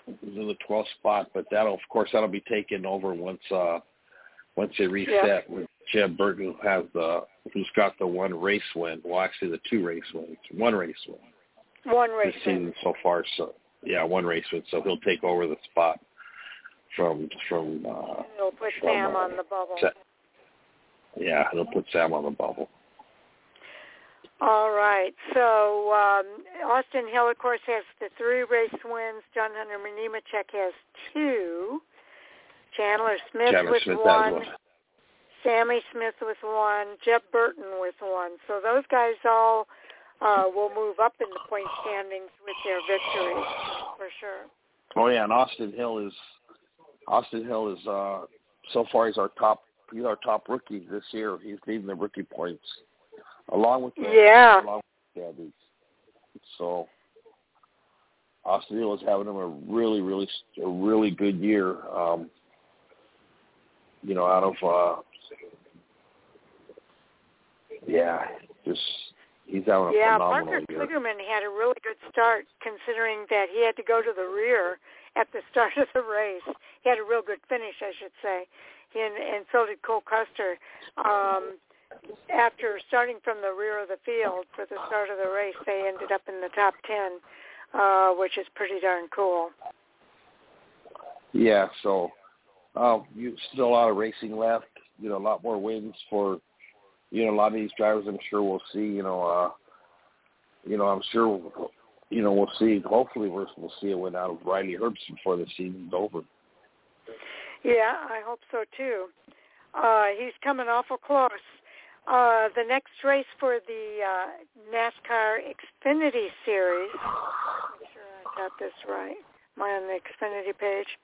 is in the 12th spot, but that'll, of course, that'll be taken over once uh, once they reset with Jeb Burton, who has the who's got the one race win. Well, actually, the two race wins, one race win One race. this season so far. So yeah, one race win. So he'll take over the spot from from uh, They'll put from, Sam uh, on the bubble. Sa- yeah, he'll put Sam on the bubble. All right. So um, Austin Hill, of course, has the three race wins. John Hunter Nemechek has two. Chandler Smith Chandler with Smith one. one. Sammy Smith with one. Jeb Burton with one. So those guys all uh, will move up in the point standings with their victories for sure. Oh yeah, and Austin Hill is Austin Hill is uh so far he's our top he's our top rookie this year. He's leading the rookie points. Along with the, Yeah. along, standards. So Austin Hill is having them a really, really, a really good year. Um, you know, out of uh, yeah, just he's having a yeah, phenomenal Parker year. Kligerman had a really good start considering that he had to go to the rear at the start of the race. He had a real good finish, I should say. He and, and so did Cole Custer. Um, after starting from the rear of the field for the start of the race, they ended up in the top 10, uh, which is pretty darn cool. Yeah, so um, you still a lot of racing left. You know, a lot more wins for you know a lot of these drivers. I'm sure we'll see. You know, uh, you know, I'm sure. You know, we'll see. Hopefully, we'll, we'll see a win out of Riley Herbst before the season's over. Yeah, I hope so too. Uh, he's coming awful close. Uh, the next race for the uh, NASCAR Xfinity Series. Sure I got this right. Am I on the Xfinity page?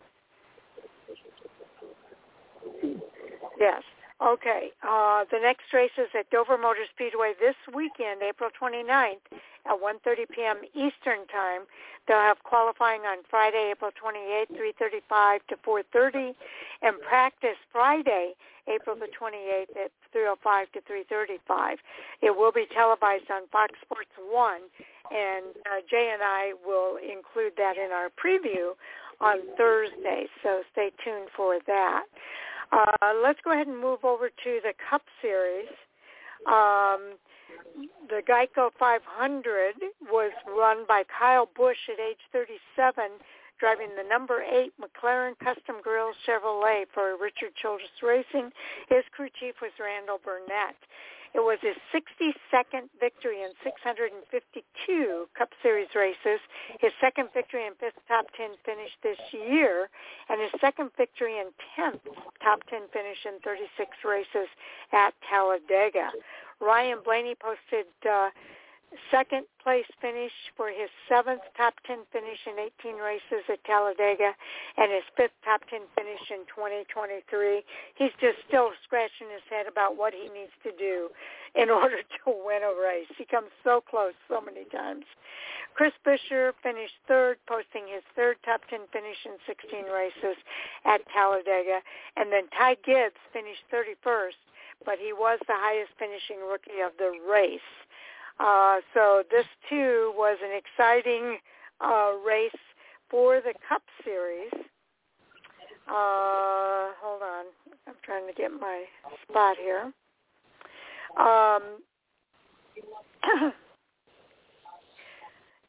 Yes. Okay. Uh, the next race is at Dover Motor Speedway this weekend, April 29th at 1.30 p.m. Eastern Time. They'll have qualifying on Friday, April 28th, 3.35 to 4.30, and practice Friday, April the 28th at 3.05 to 3.35. It will be televised on Fox Sports 1, and uh, Jay and I will include that in our preview on Thursday, so stay tuned for that. Uh, let's go ahead and move over to the Cup Series. Um, the Geico 500 was run by Kyle Busch at age 37, driving the number eight McLaren Custom Grills Chevrolet for Richard Childress Racing. His crew chief was Randall Burnett. It was his 62nd victory in 652 Cup Series races, his second victory and fifth top 10 finish this year, and his second victory and 10th top 10 finish in 36 races at Talladega. Ryan Blaney posted uh, second place finish for his seventh top 10 finish in 18 races at Talladega and his fifth top 10 finish in 2023. He's just still scratching his head about what he needs to do in order to win a race. He comes so close so many times. Chris Buescher finished third, posting his third top 10 finish in 16 races at Talladega. And then Ty Gibbs finished 31st, but he was the highest finishing rookie of the race. Uh, so this too was an exciting uh, race for the Cup Series. Uh, hold on, I'm trying to get my spot here. Um,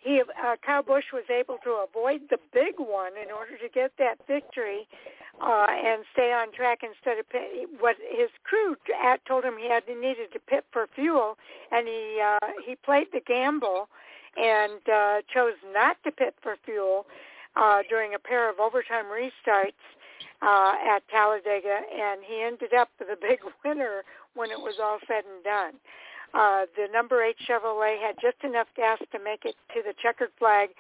he uh, Kyle Busch was able to avoid the big one in order to get that victory uh, and stay on track instead of pit, what his crew at, told him he had needed to pit for fuel, and he uh, he played the gamble and uh, chose not to pit for fuel uh, during a pair of overtime restarts uh, at Talladega, and he ended up the big winner when it was all said and done. Uh, the number eight Chevrolet had just enough gas to make it to the checkered flag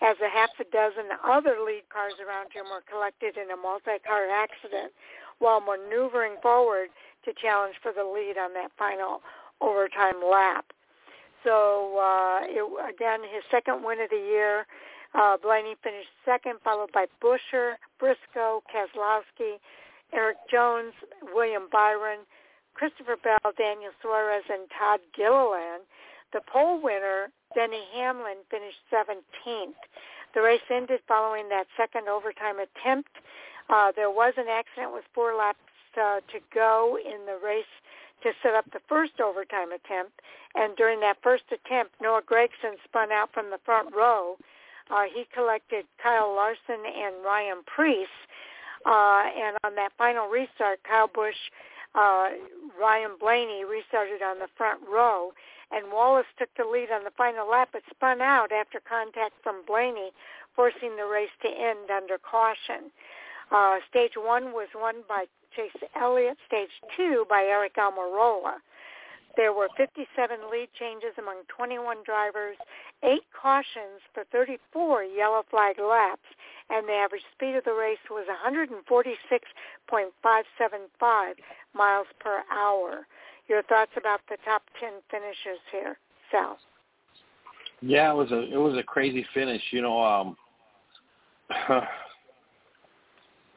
as a half a dozen other lead cars around him were collected in a multi-car accident while maneuvering forward to challenge for the lead on that final overtime lap. So uh, it, again, his second win of the year. Uh, Blaney finished second, followed by Buescher, Briscoe, Keselowski, Erik Jones, William Byron, Christopher Bell, Daniel Suarez, and Todd Gilliland. The pole winner, Denny Hamlin, finished 17th. The race ended following that second overtime attempt. Uh, there was an accident with four laps uh, to go in the race to set up the first overtime attempt. And during that first attempt, Noah Gragson spun out from the front row. Uh, he collected Kyle Larson and Ryan Preece. Uh, and on that final restart, Kyle Busch uh, Ryan Blaney restarted on the front row, and Wallace took the lead on the final lap, but spun out after contact from Blaney, forcing the race to end under caution. Uh, stage one was won by Chase Elliott, stage two by Aric Almirola. There were 57 lead changes among 21 drivers, eight cautions for 34 yellow flag laps, and the average speed of the race was 146.575 miles per hour. Your thoughts about the top 10 finishes here, Sal? Yeah, it was a it was a crazy finish. You know, um,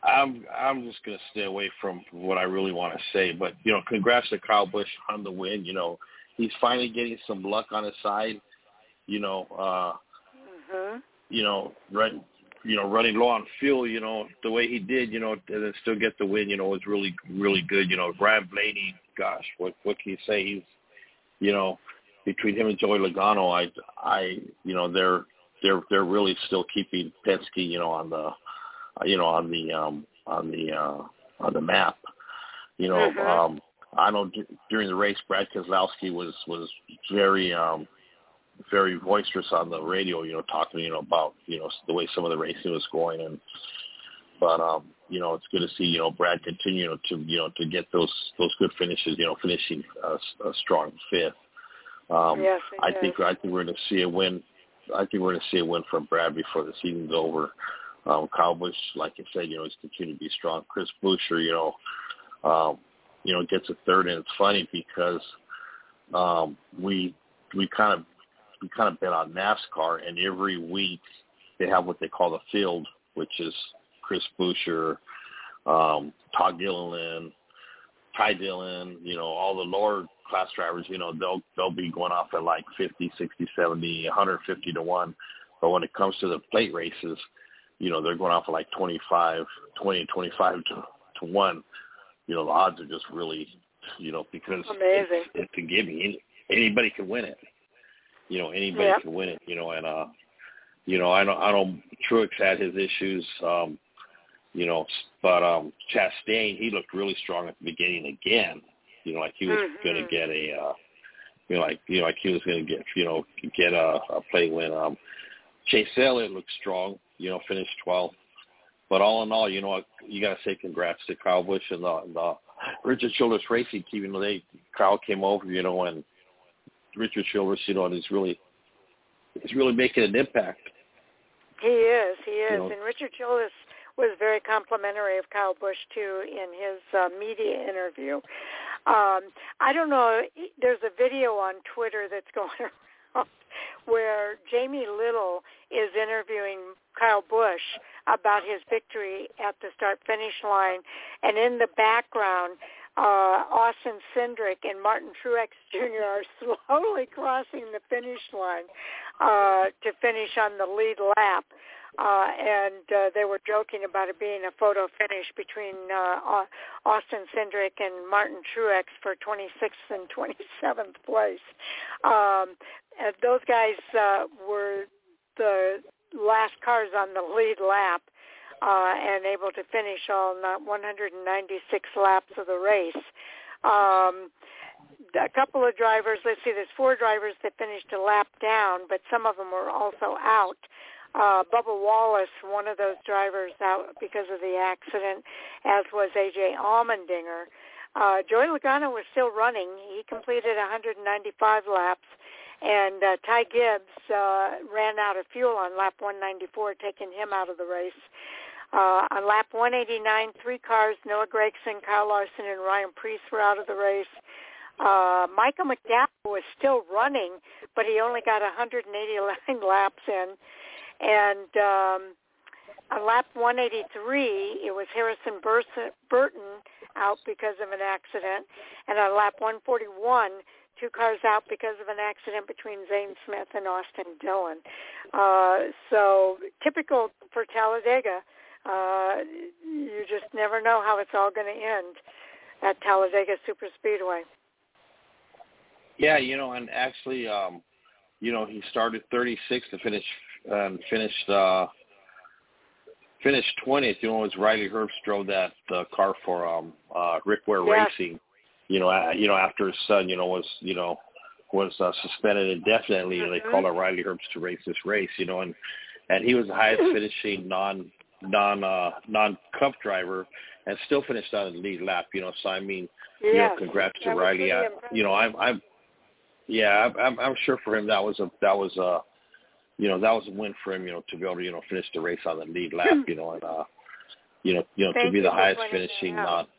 I'm I'm just gonna stay away from what I really want to say, but you know, congrats to Kyle Busch on the win. You know, he's finally getting some luck on his side. You know, uh, mm-hmm. you know, right, you know, running low on fuel. You know, the way he did, you know, and then still get the win. You know, was really really good. You know, Ryan Blaney, gosh, what what can you say? He's, you know, between him and Joey Logano, I I you know they're they're they're really still keeping Penske, you know, on the you know on the um on the uh on the map. You know, mm-hmm. um I know d- during the race Brad Keselowski was was very um very boisterous on the radio, you know, talking, you know, about, you know, the way some of the racing was going and but um, you know, it's good to see, you know, Brad continue to, you know, to get those those good finishes, you know, finishing a, a strong fifth. Um, yes, I think I think we're going to see a win. I think we're going to see a win from Brad before the season's over. Um, Kyle Busch, like I said, you know, he's continuing to be strong. Chris Buescher, you know, um, you know, gets a third, and it's funny because um, we we kind of we kind of bet on NASCAR, and every week they have what they call the field, which is Chris Buescher, um, Todd Gilliland, Ty Dillon, you know, all the lower class drivers, you know, they'll they'll be going off at like 50, 60, 70, 150 to 1. But when it comes to the plate races, you know, they're going off at like 25, 20, 25 to, to 1. You know, the odds are just really, you know, because Amazing. it's, it's a gimme. Anybody can win it. You know, anybody yep. can win it, you know, and, uh, you know, I know, I don't know Truex had his issues, um, you know, but um Chastain, he looked really strong at the beginning again. You know, like he was mm-hmm. going to get a, uh, you know, like you know, like he was going to get, you know, get a, a play win. Um, Chase Elliott looked strong. You know, finished 12th. But all in all, you know, you got to say congrats to Kyle Busch and the, the Richard Childress Racing team. You know, they Kyle came over, you know, and Richard Childress, you know, and he's really he's really making an impact. He is, he is, You know. and Richard Childress was very complimentary of Kyle Busch too in his uh, media interview. Um, I don't know. There's a video on Twitter that's going around where Jamie Little is interviewing Kyle Busch about his victory at the start-finish line, and in the background, uh, Austin Cindric and Martin Truex Jr. are slowly crossing the finish line uh, to finish on the lead lap uh, and uh, they were joking about it being a photo finish between uh, Austin Cindric and Martin Truex for 26th and 27th place. Um, and those guys uh, were the last cars on the lead lap uh, and able to finish all 196 laps of the race. Um, a couple of drivers, let's see, there's four drivers that finished a lap down, but some of them were also out uh, Bubba Wallace, one of those drivers out because of the accident, as was AJ Allmendinger. Uh, Joey Logano was still running. He completed 195 laps, and uh, Ty Gibbs uh, ran out of fuel on lap 194, taking him out of the race. Uh, on lap 189, three cars, Noah Gragson, Kyle Larson, and Ryan Preece were out of the race. Uh, Michael McDowell was still running, but he only got 189 laps in. And um, on lap 183, it was Harrison Burton out because of an accident. And on lap 141, two cars out because of an accident between Zane Smith and Austin Dillon. Uh, so typical for Talladega. Uh, you just never know how it's all going to end at Talladega Superspeedway. Yeah, you know, and actually, um, you know, he started 36 to finish and finished uh, finished 20th. You know, it was Riley Herbst drove that uh, car for um, uh, Rick Ware yes. Racing. You know, uh, you know after his son, you know, was you know was uh, suspended indefinitely, mm-hmm. and they called up Riley Herbst to race this race. You know, and and he was the highest finishing non non uh, non Cup driver, and still finished on the lead lap. You know, so I mean, yes. you know, congrats to that Riley. I, you know, I'm I'm yeah, I'm I'm sure for him that was a that was a you know, that was a win for him, you know, to be able to, you know, finish the race on the lead lap, you know, and uh you know, you know, Thank to be the highest finishing out. not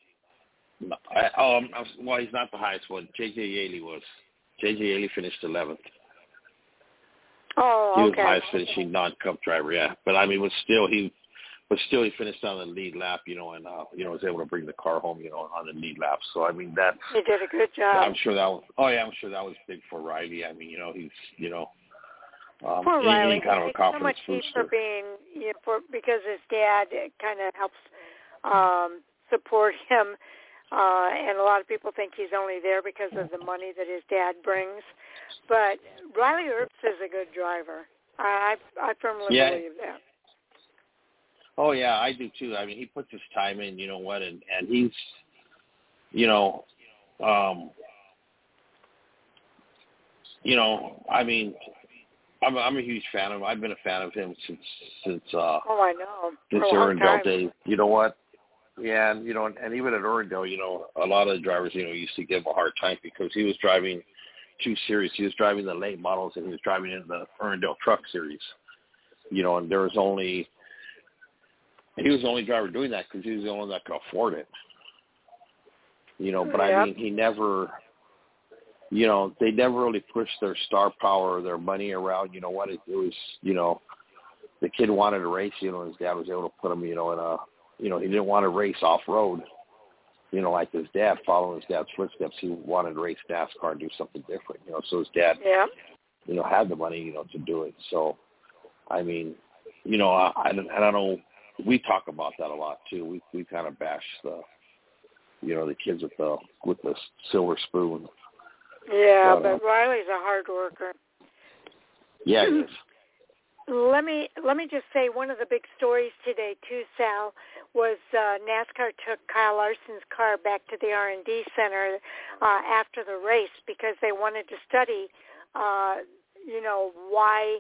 I, oh, I'm, well, he's not the highest one. JJ Yeley was. JJ Yeley finished 11th. Oh, he was okay. highest finishing non-cup driver. Yeah, but I mean, was still he, but still he finished on the lead lap, you know, and uh, you know was able to bring the car home, you know, on the lead lap. So I mean, that's He did a good job. I'm sure that was. Oh yeah, I'm sure that was big for Riley. I mean, you know, he's you know, um, Poor Riley. kind of a It's so confidence much heat for being, you know, for because his dad kind of helps um support him. Uh, and a lot of people think he's only there because of the money that his dad brings. But Riley Herbst is a good driver. I I firmly Yeah. believe that. Oh yeah, I do too. I mean, he puts his time in. You know what? And and he's, you know, um, you know, I mean, I'm I'm a huge fan of. him. I've been a fan of him since since uh Oh, I know. since For a long Irwindale time. days. You know what? Yeah, and you know, and, and even at Irwindale, you know, a lot of the drivers, you know, used to give him a hard time because he was driving two series. He was driving the late models and he was driving in the Irwindale Truck Series. You know, and there was only he was the only driver doing that because he was the only one that could afford it. You know, but Yep. I mean, he never, you know, they never really pushed their star power or their money around. You know what? It, it was, you know, the kid wanted to race. You know, his dad was able to put him, you know, in a, you know, he didn't want to race off road. You know, like his dad, following his dad's footsteps, he wanted to race NASCAR and do something different. You know, so his dad Yeah. you know, had the money, you know, to do it. So, I mean, you know, I, I, don't- I don't know. We talk about that a lot too. We we kind of bash the, you know, the kids with the with the silver spoon. Yeah, Well, but uh, Riley's a hard worker. Yeah, it is. Let me let me just say one of the big stories today too, Sal, was uh, NASCAR took Kyle Larson's car back to the R and D center uh, after the race because they wanted to study, uh, you know, why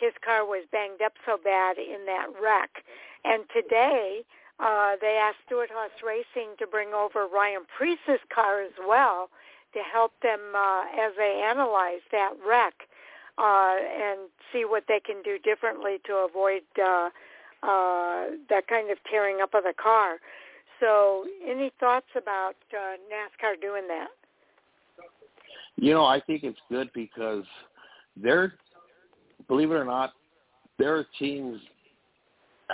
his car was banged up so bad in that wreck. And today uh, they asked Stewart Haas Racing to bring over Ryan Preece's car as well to help them uh, as they analyze that wreck uh, and see what they can do differently to avoid uh, uh, that kind of tearing up of the car. So, any thoughts about uh, NASCAR doing that? You know, I think it's good because they're, believe it or not, there are teams.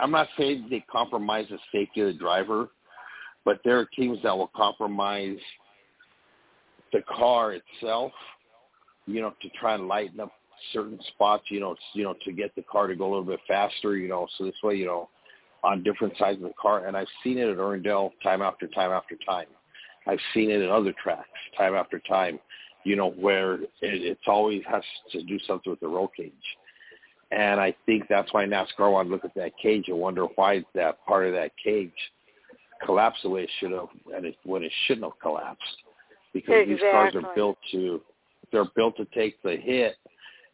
I'm not saying they compromise the safety of the driver, but there are teams that will compromise the car itself. You know, to try and lighten up certain spots. You know, you know, to get the car to go a little bit faster. You know, so this way, you know, on different sides of the car. And I've seen it at Irwindale time after time after time. I've seen it at other tracks time after time. You know, where it, it's always has to do something with the roll cage. And I think that's why NASCAR wanted to look at that cage and wonder why that part of that cage collapsed the way it should have, and it, when it shouldn't have collapsed. Because these cars are built to, they're built to take the hit,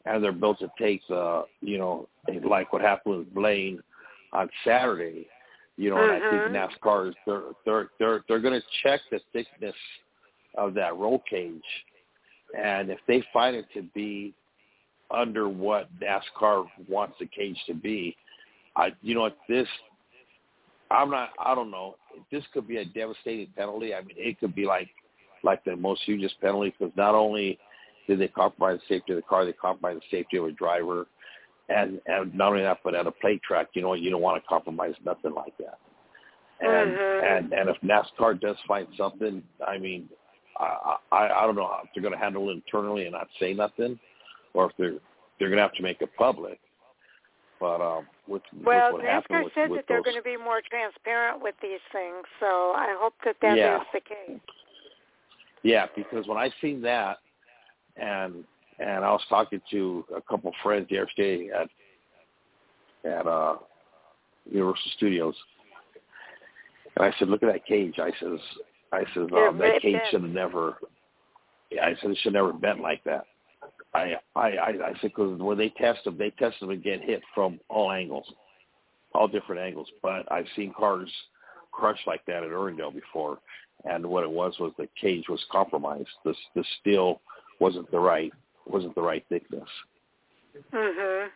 and they're built to take the, you know, like what happened with Blaine on Saturday. You know, and I think Mhm. NASCAR is they're they're they're they're going to check the thickness of that roll cage, and if they find it to be under what NASCAR wants the cage to be, I you know this I'm not I don't know. This could be a devastating penalty. I mean, it could be like like the most hugest penalty because not only did they compromise the safety of the car, they compromised the safety of a driver, and and not only that, but at a plate track, you know you don't want to compromise nothing like that. And Mhm. and and if NASCAR does find something, I mean, I I, I don't know if they're going to handle it internally and not say nothing, or if they're they're going to have to make it public. But um, with, Well, with NASCAR with, said with that they're those, going to be more transparent with these things, so I hope that that is Yeah. the case. Yeah, because when I seen that, and and I was talking to a couple friends yesterday at at uh, Universal Studios, and I said, "Look at that cage." I says, "I says um, that cage should have never." Yeah, I said it should never bent like that. I I I, I said because when they test them, they test them and get hit from all angles, all different angles. But I've seen cars crushed like that at Irwindale before, and what it was was the cage was compromised. The the steel wasn't the right wasn't the right thickness. Mhm.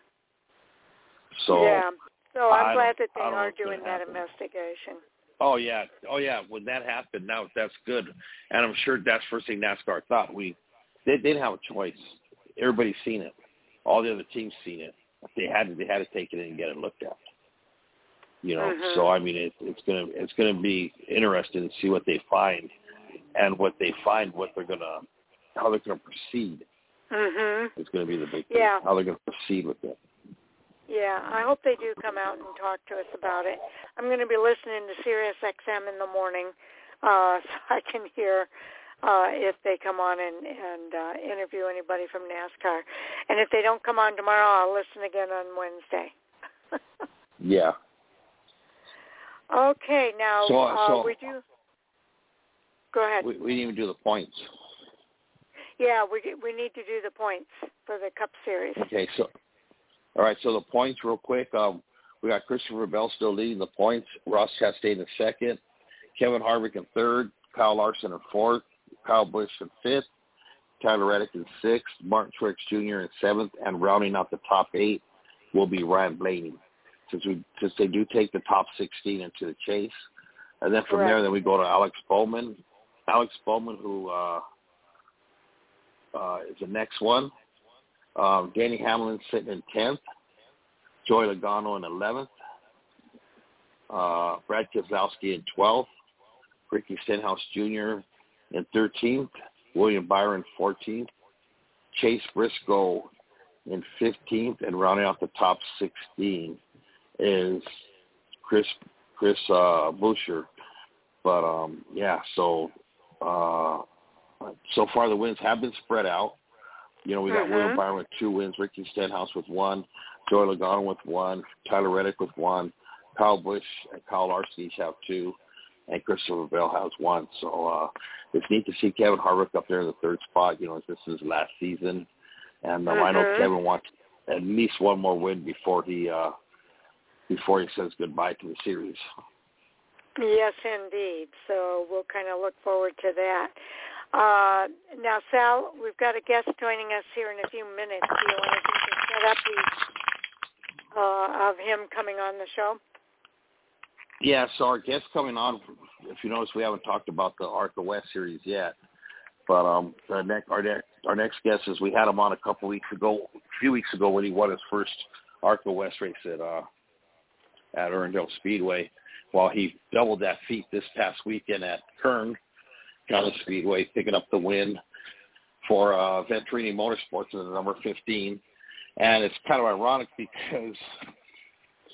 So yeah. So I'm I glad that they I don't know are doing that happen. investigation. oh yeah oh yeah when that happened now that's good, and I'm sure that's the first thing NASCAR thought we they they didn't have a choice. Everybody's seen it. all the other teams seen it. They had to they had to take it in and get it looked at. You know, Mhm. so I mean, it, it's gonna it's gonna be interesting to see what they find, and what they find, what they're gonna how they're gonna proceed. Mhm. It's gonna be the big thing. Yeah. How they're gonna proceed with it. Yeah, I hope they do come out and talk to us about it. I'm going to be listening to Sirius XM in the morning, uh, so I can hear uh, if they come on and, and uh, interview anybody from NASCAR. And if they don't come on tomorrow, I'll listen again on Wednesday. Yeah. okay, now So- uh, so- we do. Go ahead. We, we didn't even do the points. Yeah, we we need to do the points for the Cup Series. Okay, so all right, so the points real quick. Um, we got Christopher Bell still leading the points. Ross Chastain in second, Kevin Harvick in third, Kyle Larson in fourth, Kyle Busch in fifth, Tyler Reddick in sixth, Martin Truex Jr. in seventh, and rounding out the top eight will be Ryan Blaney. Since we since they do take the top sixteen into the chase, and then from there, then we go to Alex Bowman. Alex Bowman, who uh, uh, is the next one. Um, Danny Hamlin sitting in tenth. Joey Logano in eleventh. Uh, Brad Keselowski in twelfth. Ricky Stenhouse Jr. in thirteenth. William Byron fourteenth. Chase Briscoe in fifteenth, and rounding out the top sixteen is Chris Chris uh, Boucher. But um, yeah, so uh, so far the wins have been spread out. You know, we got Mhm. William Byron with two wins, Ricky Stenhouse with one, Joey Logano with one, Tyler Reddick with one, Kyle Busch and Kyle Larson each have two, and Christopher Bell has one. So uh, it's neat to see Kevin Harvick up there in the third spot. You know, this is his last season, and um, I know Mhm. Kevin wants at least one more win before he uh, before he says goodbye to the series. Yes, indeed. So we'll kind of look forward to that. Uh, now, Sal, we've got a guest joining us here in a few minutes. Do you want to set up the, uh, of him coming on the show? Yeah, so our guest coming on, if you notice, we haven't talked about the ARCA West series yet. But um, our next our next our next guest is we had him on a couple weeks ago, a few weeks ago when he won his first ARCA West race at uh, at Irwindale Speedway. While he doubled that feat this past weekend at Kern County Speedway, picking up the win for uh, Venturini Motorsports in the number 15. And it's kind of ironic because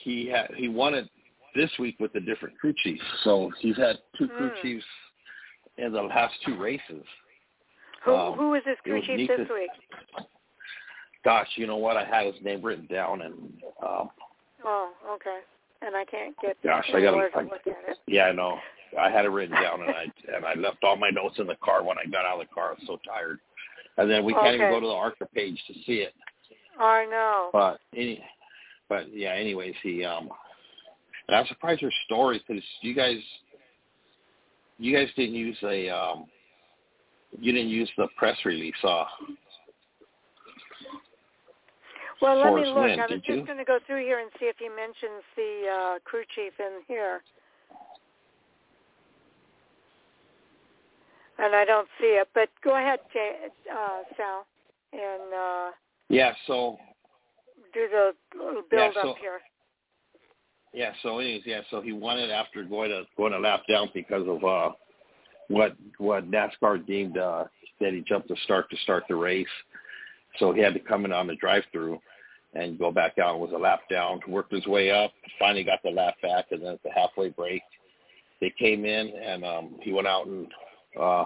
he had he won it this week with a different crew chief. So he's had two crew Hmm. chiefs in the last two races. Who, Um, who is his crew was chief neat this week? Gosh, you know what? I had his name written down, and um, Oh, okay. And I can't get Gosh, I gotta- to look at it. yeah, I know. I had it written down, and I and I left all my notes in the car when I got out of the car. I was so tired. And then we can't even go to the ARCA page to see it. I know. But any, but yeah. Anyways, he um, and I'm surprised your story because you guys, you guys didn't use a um, you didn't use the press release. Uh, Well, let me look. Lynn, I was just going to go through here and see if he mentions the uh, crew chief in here. And I don't see it, but go ahead, Jay, uh, Sal, and uh, yeah. So do the little Yeah, build so- up here. Yeah, so anyways, yeah, so he won it after going a going a lap down because of uh what what NASCAR deemed uh that he jumped the start to start the race. So he had to come in on the drive through and go back out and was a lap down, worked his way up, finally got the lap back and then at the halfway break they came in and um he went out and uh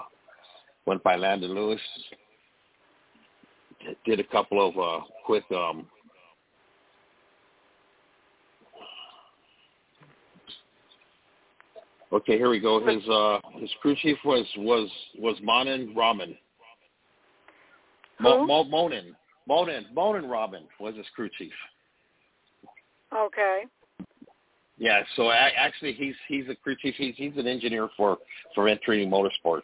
went by Landon Lewis did a couple of uh quick um Okay, here we go. His uh his crew chief was was was Monin Raman. Mo? Mo, Monin. Monin Monin Robin was his crew chief. Okay. Yeah, so a- actually he's he's a crew chief. He's he's an engineer for for Venturini Motorsports.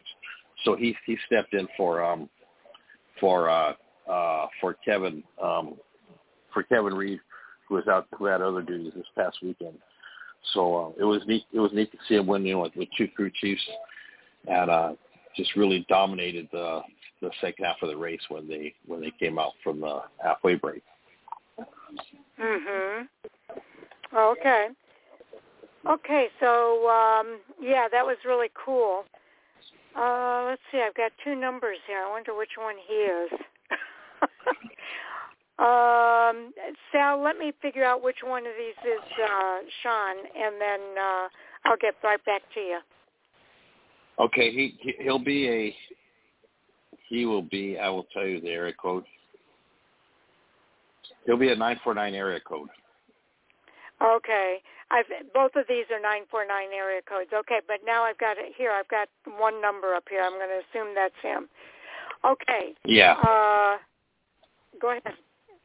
So he he stepped in for um for uh uh for Kevin um for Kevin Reed who was out who had other duties this past weekend. So uh, it was neat. It was neat to see him win, you know, with, with two crew chiefs, and uh, just really dominated the the second half of the race when they when they came out from the halfway break. Mhm. Okay. Okay, so um yeah, that was really cool. Uh let's see, I've got two numbers here. I wonder which one he is. um Sal, let me figure out which one of these is uh Sean and then uh I'll get right back to you. Okay, he he'll be a he will be I will tell you the area code. He'll be a nine four nine area code. Okay. I've both of these are 949 area codes. Okay, but now I've got it here. I've got one number up here. I'm going to assume that's him. Okay. Yeah. Uh go ahead.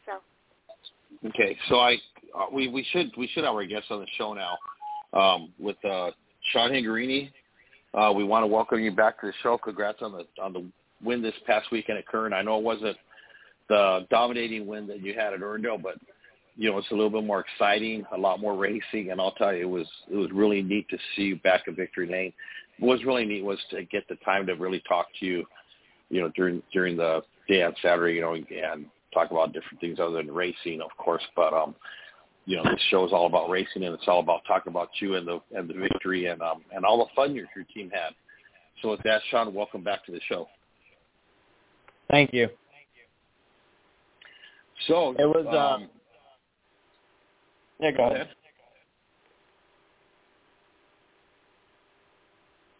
So. Okay, so I uh, we we should we should have our guest on the show now um, with uh, Sean Hingorani. Uh, we want to welcome you back to the show. Congrats on the on the win this past weekend at Kern. I know it wasn't the dominating win that you had at Irwindale, but you know it's a little bit more exciting, a lot more racing, and I'll tell you, it was it was really neat to see you back at Victory Lane. What was really neat was to get the time to really talk to you, you know, during during the day on Saturday, you know, and talk about different things other than racing, of course. But um, you know, this show is all about racing, and it's all about talking about you and the and the victory and um and all the fun your your team had. So with that, Sean, welcome back to the show. Thank you. Thank you. So It was uh, um, yeah, go ahead.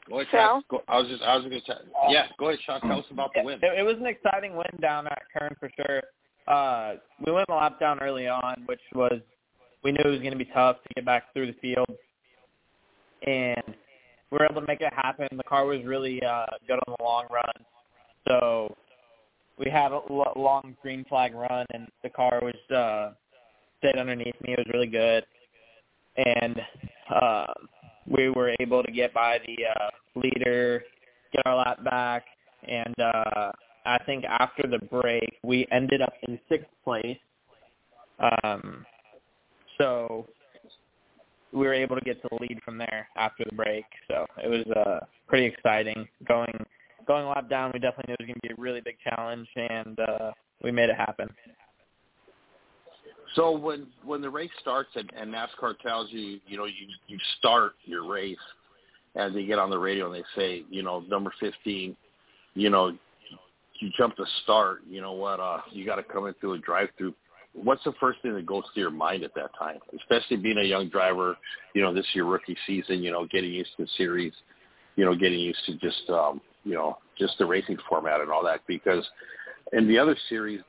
Go ahead, Sal? Go, I was just I was going to tell. Yeah, go ahead, Sean. Tell us about the win. It, it was an exciting win down at Kern for sure. Uh, we went a lap down early on, which was we knew it was going to be tough to get back through the field, and we were able to make it happen. The car was really uh, good on the long run, so we had a long green flag run, and the car was uh, stayed underneath me. It was really good, and uh, we were able to get by the uh, leader, get our lap back, and uh, I think after the break we ended up in sixth place. Um, so we were able to get to the lead from there after the break. So it was uh, pretty exciting going going a lap down. We definitely knew it was going to be a really big challenge, and uh, we made it happen. So when when the race starts and, and NASCAR tells you, you know, you you start your race, and they get on the radio and they say, you know, number fifteen, you know, you jump to start. You know what? Uh, you got to come in through a drive-through. What's the first thing that goes through your mind at that time? Especially being a young driver, you know, this is your rookie season. You know, getting used to the series, you know, getting used to just um, you know just the racing format and all that. Because in the other series,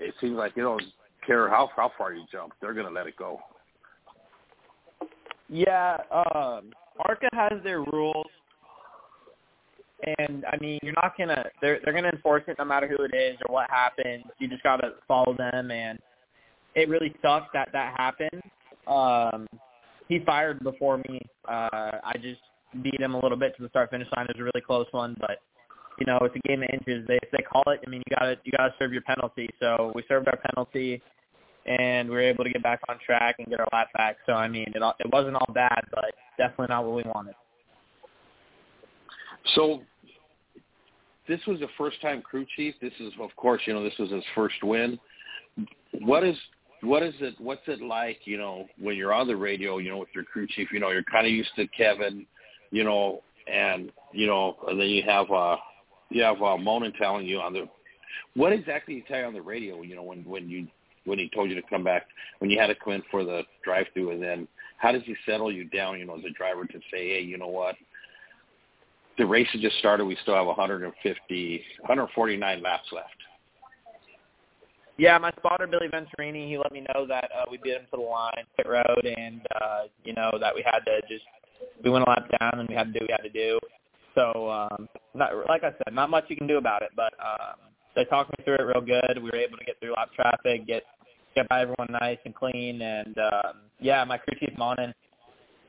it seems like you know care how how far you jump, they're to let it go. Yeah, um, ARCA has their rules, and I mean, you're not gonna they're they're gonna enforce it no matter who it is or what happens. You just gotta follow them, and it really sucks that that happened. Um, he fired before me. Uh, I just beat him a little bit to the start finish line. It was a really close one, but you know, it's a game of inches. They they call it, I mean, you gotta you gotta serve your penalty. So we served our penalty, and we were able to get back on track and get our lap back. So I mean, it all- it wasn't all bad, but definitely not what we wanted. So this was the first time crew chief. This is, of course, you know, this was his first win. What is what is it? What's it like? You know, when you're on the radio, you know, with your crew chief, you know, you're kind of used to Kevin, you know, and you know, and then you have uh, you have uh, Monin telling you on the. What exactly did he tell you on the radio? You know, when when you when he told you to come back, when you had to come in for the drive-through, and then how does he settle you down? You know, as a driver to say, hey, you know what? The race has just started. We still have 150, 149 laps left. Yeah, my spotter Billy Venturini, he let me know that uh, we beat him to the line, pit road, and uh, you know that we had to just we went a lap down and we had to do what we had to do. So, um, not like I said, not much you can do about it, but um, they talked me through it real good. We were able to get through lap traffic, get get by everyone nice and clean, and um, yeah, my crew chief Monin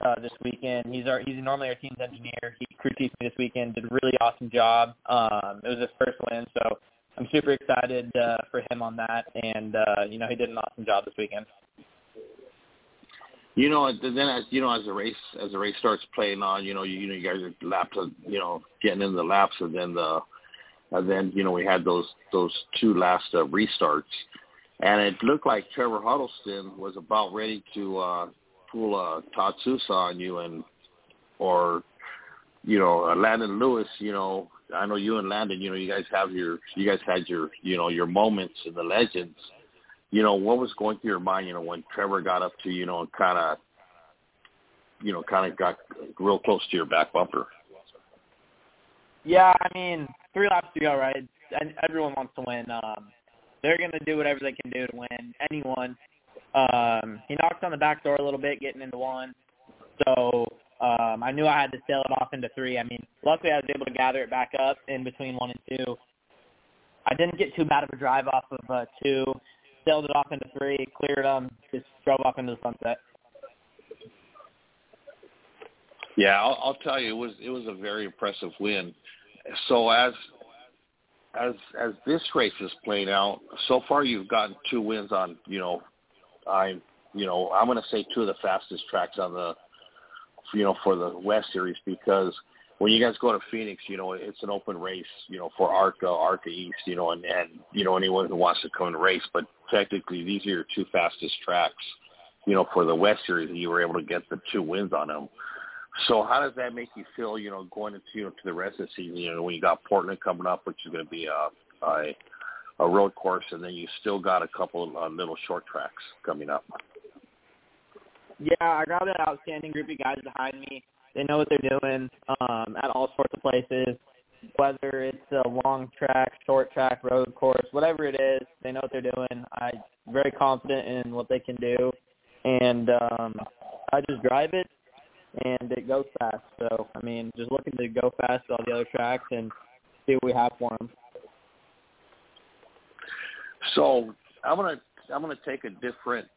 uh, this weekend. He's our he's normally our team's engineer. He crew chiefed me this weekend. Did a really awesome job. Um, it was his first win, so I'm super excited uh, for him on that. And uh, you know, he did an awesome job this weekend. You know, then as you know, as the race as the race starts playing on, you know, you, you know, you guys are laps, you know, getting in the laps, and then the, and then you know, we had those those two last uh, restarts, and it looked like Trevor Huddleston was about ready to uh, pull a Todd Souza on you, and or you know uh, Landon Lewis. You know, I know you and Landon. You know, you guys have your you guys had your you know your moments in the legends. You know, what was going through your mind? You know, when Trevor got up to you know and kind of you know kind of got real close to your back bumper. Yeah, I mean, three laps to go, right? And everyone wants to win. Um, they're going to do whatever they can do to win. Anyone. Um, he knocked on the back door a little bit, getting into one. So um, I knew I had to sail it off into three. I mean, luckily I was able to gather it back up in between one and two. I didn't get too bad of a drive off of uh, two. Sailed it off into three, cleared them, just drove off into the sunset. Yeah, I'll, I'll tell you, it was it was a very impressive win. So as as as this race is playing out, so far you've gotten two wins on you know, I you know I'm going to say two of the fastest tracks on the you know for the West Series because when you guys go to Phoenix, you know it's an open race, you know for ARCA, ARCA East, you know, and and you know anyone who wants to come and race. But technically, these are your two fastest tracks, you know, for the West Series, and you were able to get the two wins on them. So how does that make you feel, you know, going into you know, to the rest of the season? You know, when you got Portland coming up, which is going to be a, a a road course, and then you still got a couple of uh, little short tracks coming up. Yeah, I got an outstanding group of guys behind me. They know what they're doing um, at all sorts of places, whether it's a long track, short track, road course, whatever it is. They know what they're doing. I'm very confident in what they can do, and um, I just drive it and it goes fast. So I mean, just looking to go fast to all the other tracks and see what we have for them. So I'm gonna I'm gonna take a different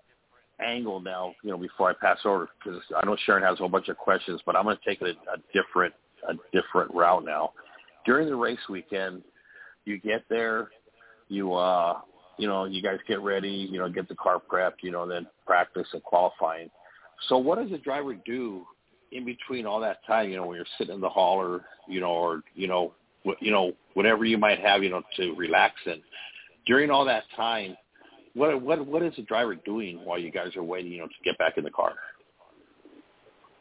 angle now. You know, before I pass over because I know Sharon has a whole bunch of questions, but I'm gonna take a, a different a different route now. During the race weekend, you get there, you uh you know, you guys get ready, you know, get the car prepped, you know, and then practice and qualifying. So what does a driver do in between all that time, you know, when you're sitting in the hauler, you know, or you know, wh- you know, whatever you might have, you know, to relax in. During all that time, what what what is the driver doing while you guys are waiting, you know, to get back in the car?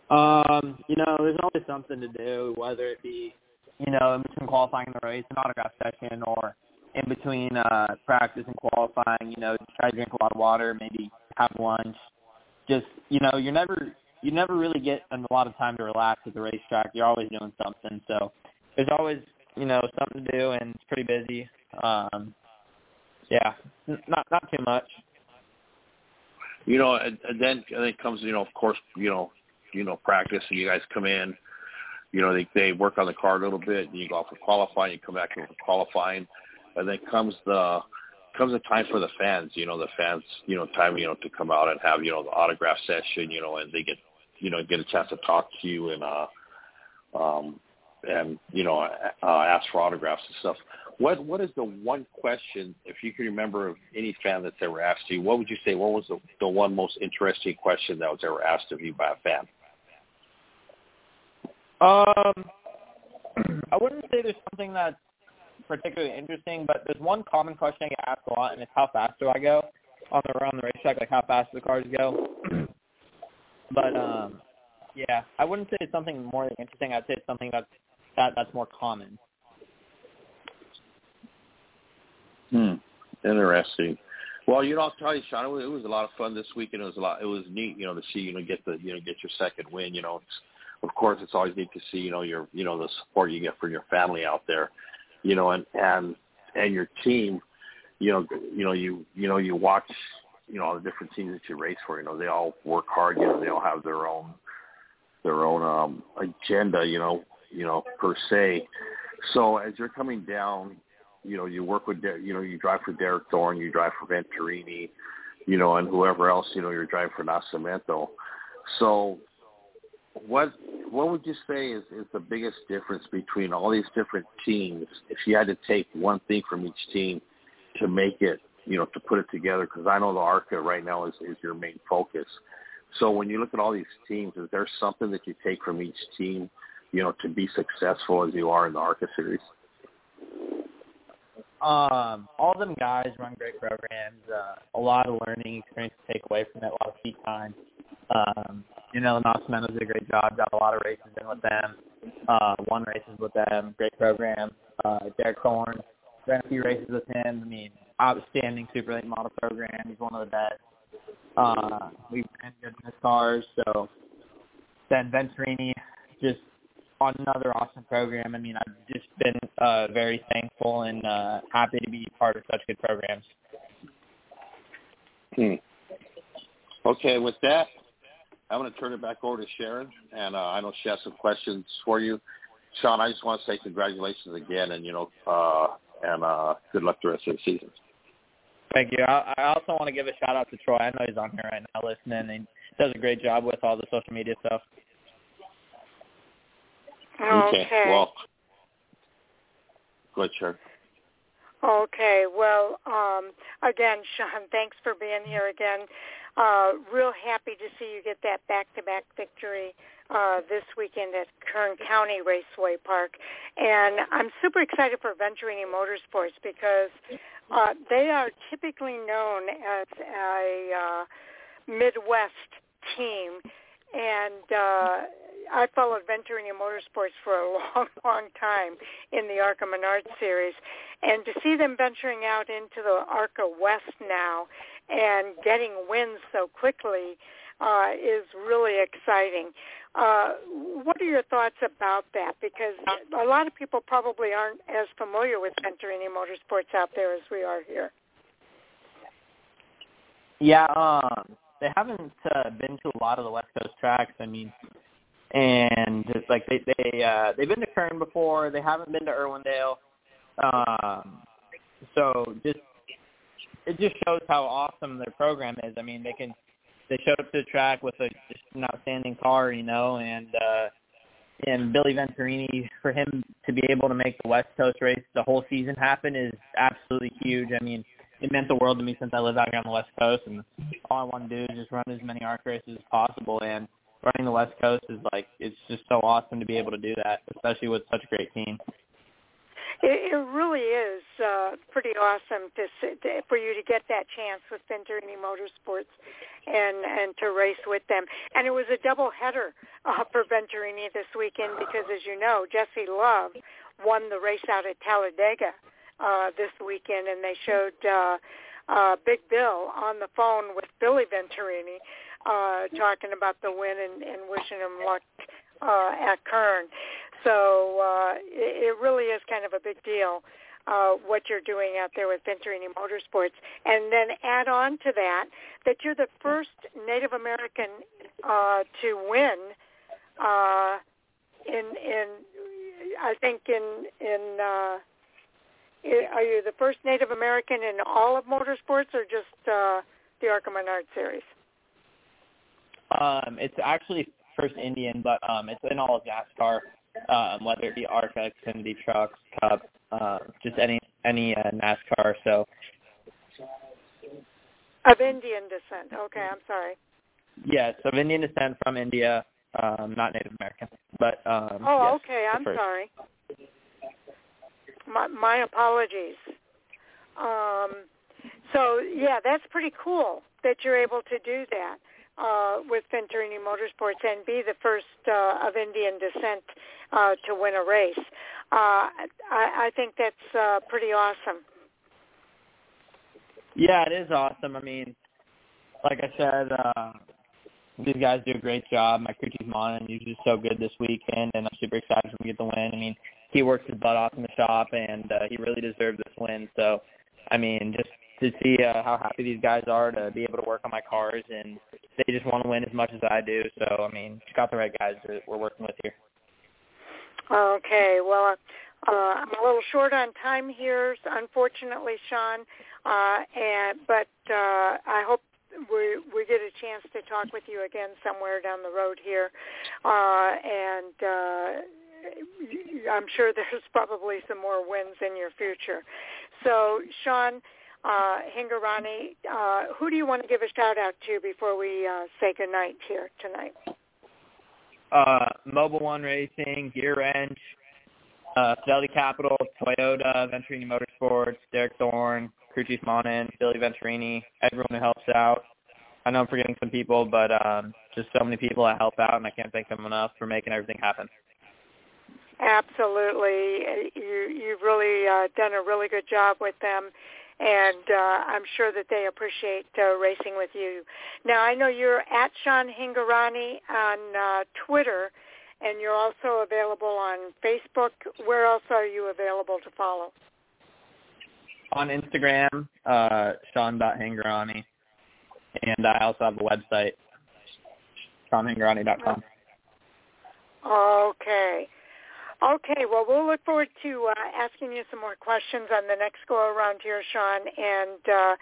Um, you know, there's always something to do, whether it be, you know, in between qualifying the race, an autograph session, or in between uh, practice and qualifying. You know, try to drink a lot of water, maybe have lunch. Just, you know, you're never you never really get a lot of time to relax at the racetrack. You're always doing something. So there's always, you know, something to do and it's pretty busy. Um yeah, not not too much. You know, and, then and then comes, you know, of course, you know, you know, practice and you guys come in, you know, they they work on the car a little bit and you go off for qualifying, you come back for qualifying, and then comes the comes a time for the fans, you know, the fans, you know, time, you know, to come out and have, you know, the autograph session, you know, and they get you know get a chance to talk to you and uh um and you know uh, ask for autographs and stuff. What what is the one question if you can remember of any fan that's ever asked you? What would you say? What was the the one most interesting question that was ever asked of you by a fan? Um, I wouldn't say there's something that's particularly interesting, but there's one common question I get asked a lot, and it's how fast do I go on the around the racetrack? Like how fast do the cars go? But um, yeah, I wouldn't say it's something more interesting. I'd say it's something that's that that's more common. Hmm. Interesting. Well, you know, I'll tell you, Sean, it was, a lot of fun this week, and it was a lot. It was neat, you know, to see, you know, get the, you know, get your second win. You know, it's, of course, it's always neat to see, you know, your, you know, the support you get from your family out there, you know, and and and your team. You know, you know, you you know, you watch you know all the different teams that you race for. You know, they all work hard. You know, they all have their own their own um, agenda. You know, you know per se. So as you're coming down, you know, you work with you know you drive for Derek Thorn, you drive for Venturini, you know, and whoever else you know you're driving for Nascimento. So what what would you say is, is the biggest difference between all these different teams if you had to take one thing from each team to make it you know, to put it together? Because I know the ARCA right now is, is your main focus. So when you look at all these teams, is there something that you take from each team, you know, to be successful as you are in the ARCA series? Um, all them guys run great programs. Uh, a lot of learning experience to take away from it. A lot of seat time. Um, you know, Nascimento did a great job. Got a lot of races in with them. Uh, won races with them. Great program. Uh, Derek Thorn ran a few races with him. I mean, outstanding super late model program. He's one of the best. Uh, we ran good in his cars. So then Venturini just on another awesome program. I mean, I've just been uh, very thankful and uh, happy to be part of such good programs. Hmm. Okay, with that, I'm going to turn it back over to Sharon, and uh, I know she has some questions for you. Sean, I just want to say congratulations again, and you know, uh, and uh, good luck the rest of the season. Thank you. I, I also want to give a shout out to Troy. I know he's on here right now listening, and he does a great job with all the social media stuff. Okay. okay. Well, go ahead, Sharon. Okay. Well, um, again, Sean, thanks for being here again. Uh, real happy to see you get that back-to-back victory uh, this weekend at Kern County Raceway Park. And I'm super excited for Venturini Motorsports because uh, they are typically known as a uh, Midwest team. And uh, I followed Venturini Motorsports for a long, long time in the ARCA Menard series. And to see them venturing out into the ARCA West now and getting wins so quickly uh, is really exciting. Uh, what are your thoughts about that? Because a lot of people probably aren't as familiar with Venturini Motorsports out there as we are here. Yeah, um, they haven't uh, been to a lot of the West Coast tracks. I mean, and like they they uh, they've been to Kern before. They haven't been to Irwindale. Um, so just it just shows how awesome their program is. I mean, they can they showed up to the track with a just an outstanding car, you know, and uh and Billy Venturini for him to be able to make the West Coast race the whole season happen is absolutely huge. I mean, it meant the world to me since I live out here on the West Coast, and all I want to do is just run as many ARC races as possible. And running the West Coast is like it's just so awesome to be able to do that, especially with such a great team. It, it really is uh, pretty awesome to, to for you to get that chance with Venturini Motorsports and and to race with them. And it was a double header uh, for Venturini this weekend because, as you know, Jesse Love won the race out at Talladega uh, this weekend, and they showed uh, uh, Big Bill on the phone with Billy Venturini uh, talking about the win and, and wishing him luck uh, at Kern. So uh, it, it really is kind of a big deal uh, what you're doing out there with Venturini Motorsports. And then add on to that that you're the first Native American uh, to win uh, in in I think in in uh, are you the first Native American in all of motorsports or just uh, the ARCA Menard series? Um, it's actually first Indian, but um, it's in all of NASCAR, um, whether it be ARCA, Xfinity Trucks, Cup, uh, just any any uh, NASCAR. So of Indian descent. Okay, I'm sorry. Yes, of Indian descent from India, um, not Native American, but um, oh, yes, okay. I'm first. sorry. My, my apologies. Um, so yeah, that's pretty cool that you're able to do that uh, with Venturini Motorsports and be the first uh, of Indian descent uh, to win a race. Uh, I, I think that's uh, pretty awesome. Yeah, it is awesome. I mean, like I said, uh, these guys do a great job. My crew chief Monin, he's just so good this weekend, and I'm super excited for him to get the win. I mean, he works his butt off in the shop, and uh, he really deserved this win. So, I mean, just to see uh, how happy these guys are to be able to work on my cars, and they just want to win as much as I do. So, I mean, just got the right guys that we're working with here. Okay, well, uh, I'm a little short on time here, unfortunately, Sean. Uh, and but uh, I hope we we get a chance to talk with you again somewhere down the road here, uh, and uh, I'm sure there's probably some more wins in your future. So, Sean uh, Hingorani, uh, who do you want to give a shout out to before we uh, say goodnight here tonight? Uh, Mobil One Racing, Gear Wrench, uh, Fidelity Capital, Toyota, Venturini Motorsports, Derek Thorn, crew chief Monin, Billy Venturini, everyone who helps out. I know I'm forgetting some people, but um, just so many people that help out, and I can't thank them enough for making everything happen. Absolutely, you you've really uh, done a really good job with them, and uh, I'm sure that they appreciate uh, racing with you. Now I know you're at Sean Hingorani on uh, Twitter, and you're also available on Facebook. Where else are you available to follow? On Instagram, uh, Sean.Hingorani, and I also have a website, SeanHingorani.com. Okay. Okay, well, we'll look forward to uh, asking you some more questions on the next go around here, Sean. And uh,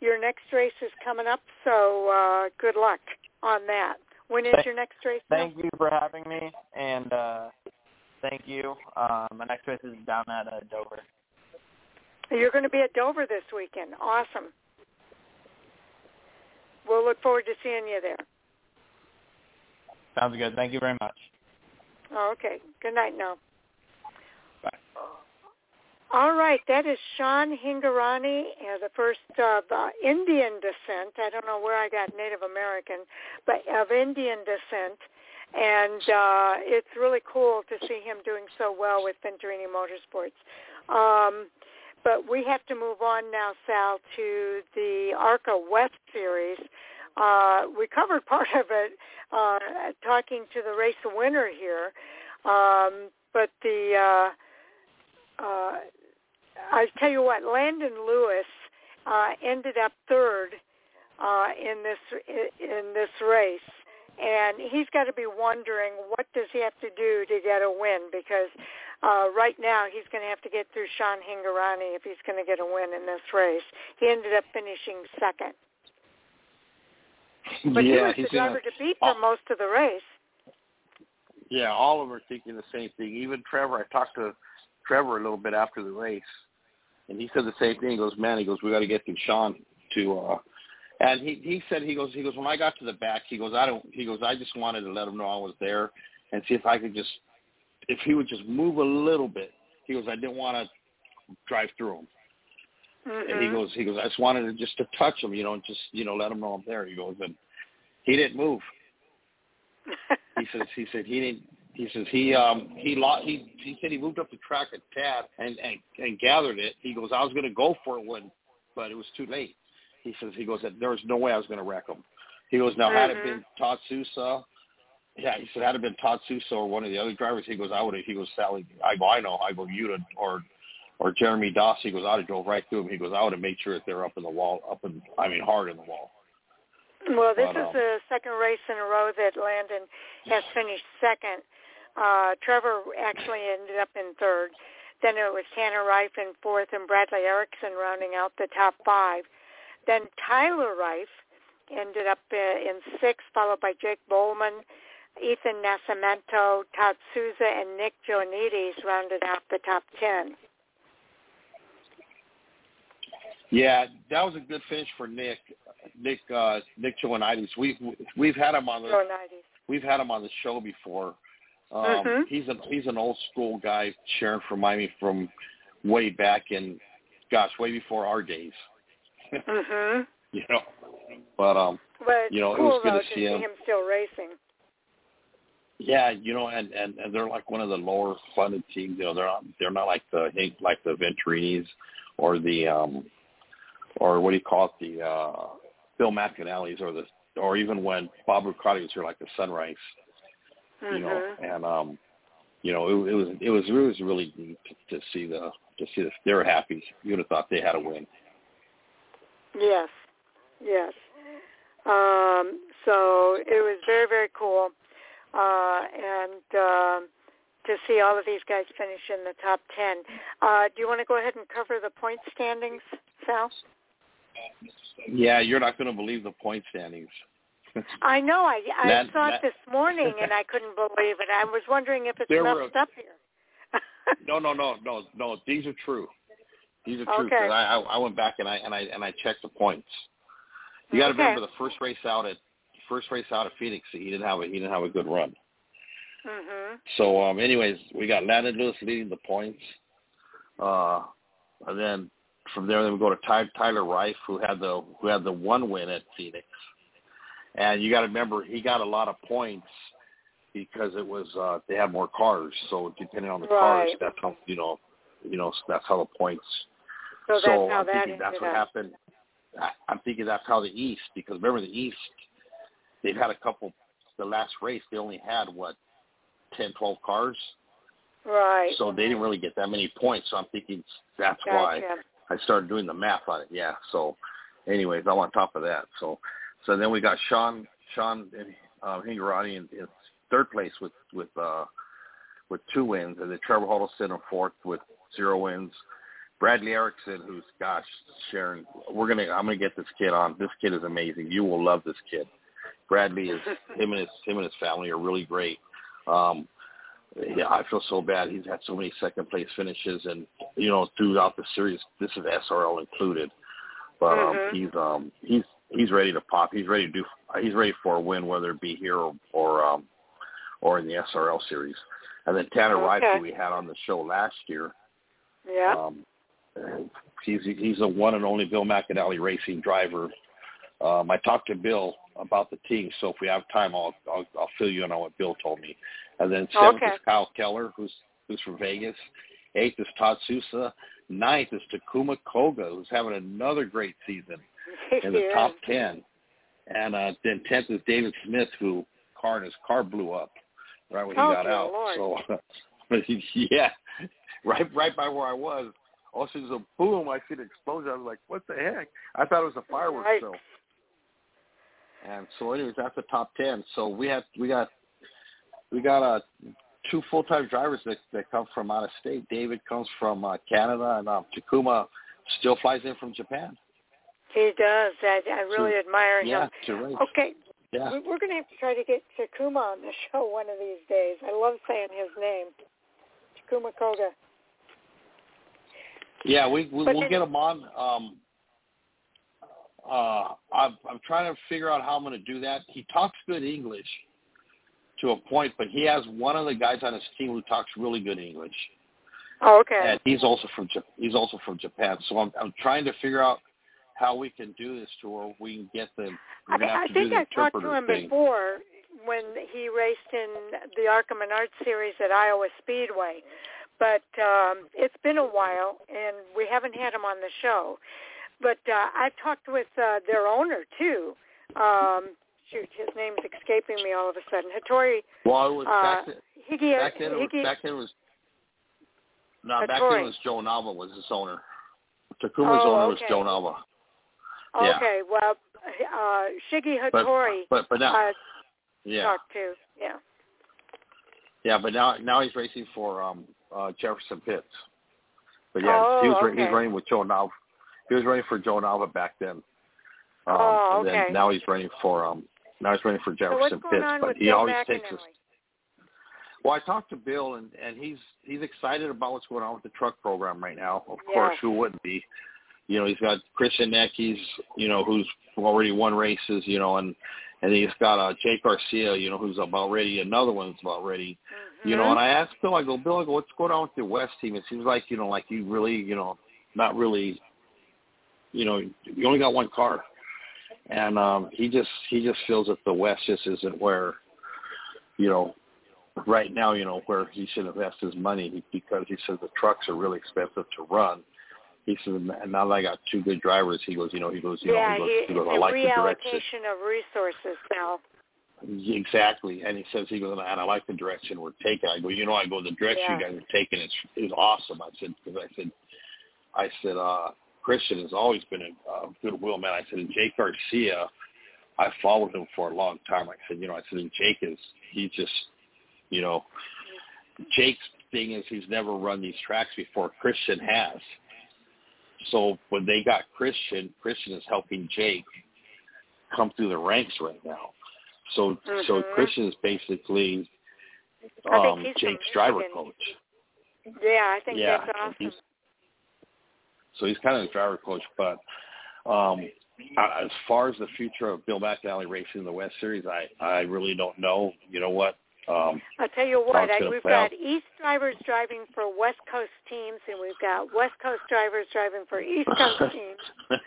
your next race is coming up, so uh, good luck on that. When is your next race? Thank now? you for having me, and uh, thank you. Um, my next race is down at uh, Dover. You're going to be at Dover this weekend. Awesome. We'll look forward to seeing you there. Sounds good. Thank you very much. Oh, okay. Good night now. Bye. All right, that is Sean Hingorani, uh, the first of uh, Indian descent. I don't know where I got Native American, but of Indian descent. And uh, it's really cool to see him doing so well with Venturini Motorsports. Um, but we have to move on now, Sal, to the ARCA West Series. Uh, we covered part of it uh, talking to the race winner here, um, but the uh, uh, I tell you what, Landon Lewis uh, ended up third uh, in this in this race, and he's got to be wondering what does he have to do to get a win because uh, right now he's going to have to get through Sean Hingorani if he's going to get a win in this race. He ended up finishing second. But yeah, he was he's the driver gonna, to beat for most of the race. Yeah, all of them are thinking the same thing. Even Trevor, I talked to Trevor a little bit after the race, and he said the same thing. He goes, man, he goes, we got to get through Sean to. uh And he he said he goes he goes when I got to the back he goes I don't he goes I just wanted to let him know I was there and see if I could just if he would just move a little bit. He goes I didn't want to drive through him. Mm-hmm. And he goes, he goes, I just wanted to just to touch him, you know, and just you know let him know I'm there. He goes, and he didn't move. he says, he said he didn't. He says he um he lost. He he said he moved up the track a tad and and and gathered it. He goes, I was going to go for it when, but it was too late. He says he goes, there was no way I was going to wreck him. He goes, now had it Mhm. been Todd Souza, yeah, he said had it been Todd Souza or one of the other drivers, he goes, I would have. He goes, Sally, I go, I know, I go, you or or Jeremy Doss, he goes, I would have drove right through him. He goes, would have made sure that they're up in the wall, up in, I mean, hard in the wall. Well, this But, is um, the second race in a row that Landon has finished second. Uh, Trevor actually ended up in third. Then it was Tanner Reif in fourth and Bradley Erickson rounding out the top five. Then Tyler Reif ended up uh, in sixth, followed by Jake Bollman, Ethan Nascimento, Todd Souza, and Nick Joanides rounded out the top ten. Yeah, that was a good finish for Nick, Nick, uh, Nick Joanides. We've we've had him on the Joanides. we've had him on the show before. Um, Mhm. He's an he's an old school guy, sharing from Miami from way back in, gosh, way before our days. Mhm. you know, but um, But You know, it was good though to see him. him still racing. yeah, you know, and and and they're like one of the lower funded teams. You know, they're not they're not like the like the Venturinis or the um or what do you call it the uh Bill McAnally's or the or even when Bob Bruncati was here, like the Sunrise. Mhm. you know, and um, you know, it, it was it was it was really neat to, to see the to see the, they were happy. You would have thought they had a win. Yes, yes. Um, so it was very, very cool, uh, and um to see all of these guys finish in the top ten. Uh, do you want to go ahead and cover the point standings, Sal? Yeah, you're not going to believe the point standings. I know. I I That- saw that- it this morning and I couldn't believe it. I was wondering if it's messed up here. no, no, no, no, no. These are true. These are true. 'cause Okay. I, I I went back and I and I and I checked the points. You got to Okay. remember the first race out at first race out of Phoenix. He didn't have a he didn't have a good run. Mm-hmm. So, um, anyways, we got Landon Lewis leading the points, uh, and then from there, then we go to Ty, Tyler Reif, who had the who had the one win at Phoenix, and you got to remember he got a lot of points because it was uh, they had more cars. So depending on the cars, that's how you know, you know that's how the points. So that's so I'm that thinking that's what up. happened. I, I'm thinking that's how the East, because remember the East, they've had a couple. The last race, they only had what, ten, twelve cars, Right. so they didn't really get that many points. So I'm thinking that's why Gotcha. I started doing the math on it. Yeah. So, anyways, I'm on top of that. So, so then we got Sean Sean and uh, Hingorani in, in third place with with uh, with two wins, and then Trevor Huddleston in fourth with zero wins. Bradley Erickson, who's gosh, Sharon, we're gonna I'm gonna get this kid on. This kid is amazing. You will love this kid. Bradley is him and his him and his family are really great. Um, yeah, I feel so bad. He's had so many second place finishes, and you know throughout the series, this is SRL included. But um, Mhm. he's um he's he's ready to pop. He's ready to do. He's ready for a win, whether it be here or or, um, or in the SRL series. And then Tanner Okay. who we had on the show last year, Yeah. um, he's he's a one and only Bill McAnally racing driver. Um, I talked to Bill about the team, so if we have time, I'll I'll, I'll fill you in on what Bill told me. And then seventh Okay. is Kyle Keller, who's who's from Vegas. Eighth is Todd Souza. Ninth is Takuma Koga, who's having another great season in the top ten. And uh, then tenth is David Smith, who car and his car blew up right when he Oh, got out. Lord. So yeah, right right by where I was. All of a sudden, a boom! I see the explosion. I was like, "What the heck?" I thought it was a fireworks Right. show. And so, anyways, that's the top ten. So we have we got we got uh, two full time drivers that that come from out of state. David comes from uh, Canada, and um, Takuma still flies in from Japan. He does. I, I really admire Yeah, him. to race. Okay, Yeah. we- we're going to have to try to get Takuma on the show one of these days. I love saying his name, Takuma Koga. Yeah, we, we But we'll get him on. Um, uh, I'm I'm trying to figure out how I'm going to do that. He talks good English to a point, but he has one of the guys on his team who talks really good English, Oh, okay. and he's also from he's also from Japan. So I'm I'm trying to figure out how we can do this to where we can get the. We're I, I think I talked to him thing. before when he raced in the ARCA Menards Series at Iowa Speedway. But um, it's been a while, and we haven't had him on the show. But uh, I've talked with uh, their owner too. Um, shoot, his name's escaping me all of a sudden. Hattori Well, it was uh, back, then, Higi. back then. It was, back then it was. No, back then it was Joe Nava was his owner. Takuma's Oh, owner was okay. Joe Nava. yeah. okay, well, uh, Shiggy But Hattori but but now uh, yeah. talked to. Yeah. Yeah, but now now he's racing for um uh Jefferson Pitts. But yeah, Oh, he was he okay. was running with Joe Nava. He was running for Joe Nava back then. Um, Oh, and okay. then now he's running for um now he's running for Jefferson going Pitts. But he Bill always McAnally? takes us. Well, I talked to Bill, and and he's he's excited about what's going on with the truck program right now. Of Yeah. course, who wouldn't be? You know, he's got Christian Eckes, you know, who's already won races, you know, and and he's got uh, Jake Garcia, you know, who's about ready. Another one's about ready. You know, Mhm. and I asked Bill, I go, Bill, I go, what's going on with your West team? It seems like, you know, like you really, you know, not really, you know, you only got one car. And um he just he just feels that the West just isn't where, you know, right now, you know, where he should invest his money because he says the trucks are really expensive to run. He says, and now that I got two good drivers, he goes, you know, he goes, you yeah, know, he goes, he, goes I a like the direction. reallocation of resources now. Exactly, and he says he goes, and I like the direction we're taking. I go, you know, I go, the direction Yeah. you guys are taking is is awesome. I said because I said, I said, uh, Christian has always been a uh, goodwill man. I said, and Jake Garcia, I followed him for a long time. I said, you know, I said, and Jake is he just, you know, Jake's thing is he's never run these tracks before. Christian has. So when they got Christian, Christian is helping Jake come through the ranks right now. So so Mhm. Christian is basically um, Jake's driver coach. Yeah, I think Yeah, that's awesome. So he's kind of the driver coach, but um, as far as the future of Bill McAnally racing in the West Series, I I really don't know. You know what? Um, I'll tell you what, I, we've play out. got East drivers driving for West Coast teams, and we've got West Coast drivers driving for East Coast teams.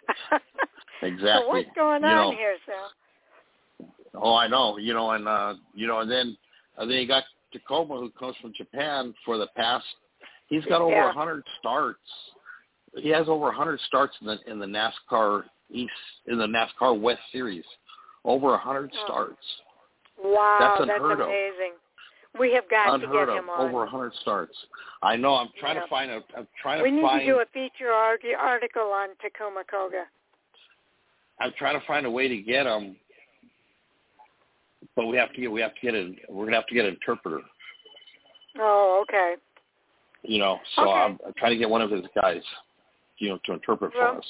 exactly. So what's going You on know, here, Sal? Oh, I know. You know, and uh, you know, and then and then you got Takuma, who comes from Japan for the past. He's got over a Yeah. hundred starts. He has over hundred starts in the in the NASCAR East in the NASCAR West Series. Over a hundred Oh. starts. Wow, That's that's unheard of. amazing. We have got to unheard get of. him on. Over hundred starts. I know. I'm trying Yeah. to find a. I'm trying to we need find. to do a feature article on Takuma Koga. I'm trying to find a way to get him. But we have to get. We have to get a. We're gonna have to get an interpreter. Oh, okay. You know. So Okay. I'm, I'm trying to get one of his guys. You know, to interpret Well, for us.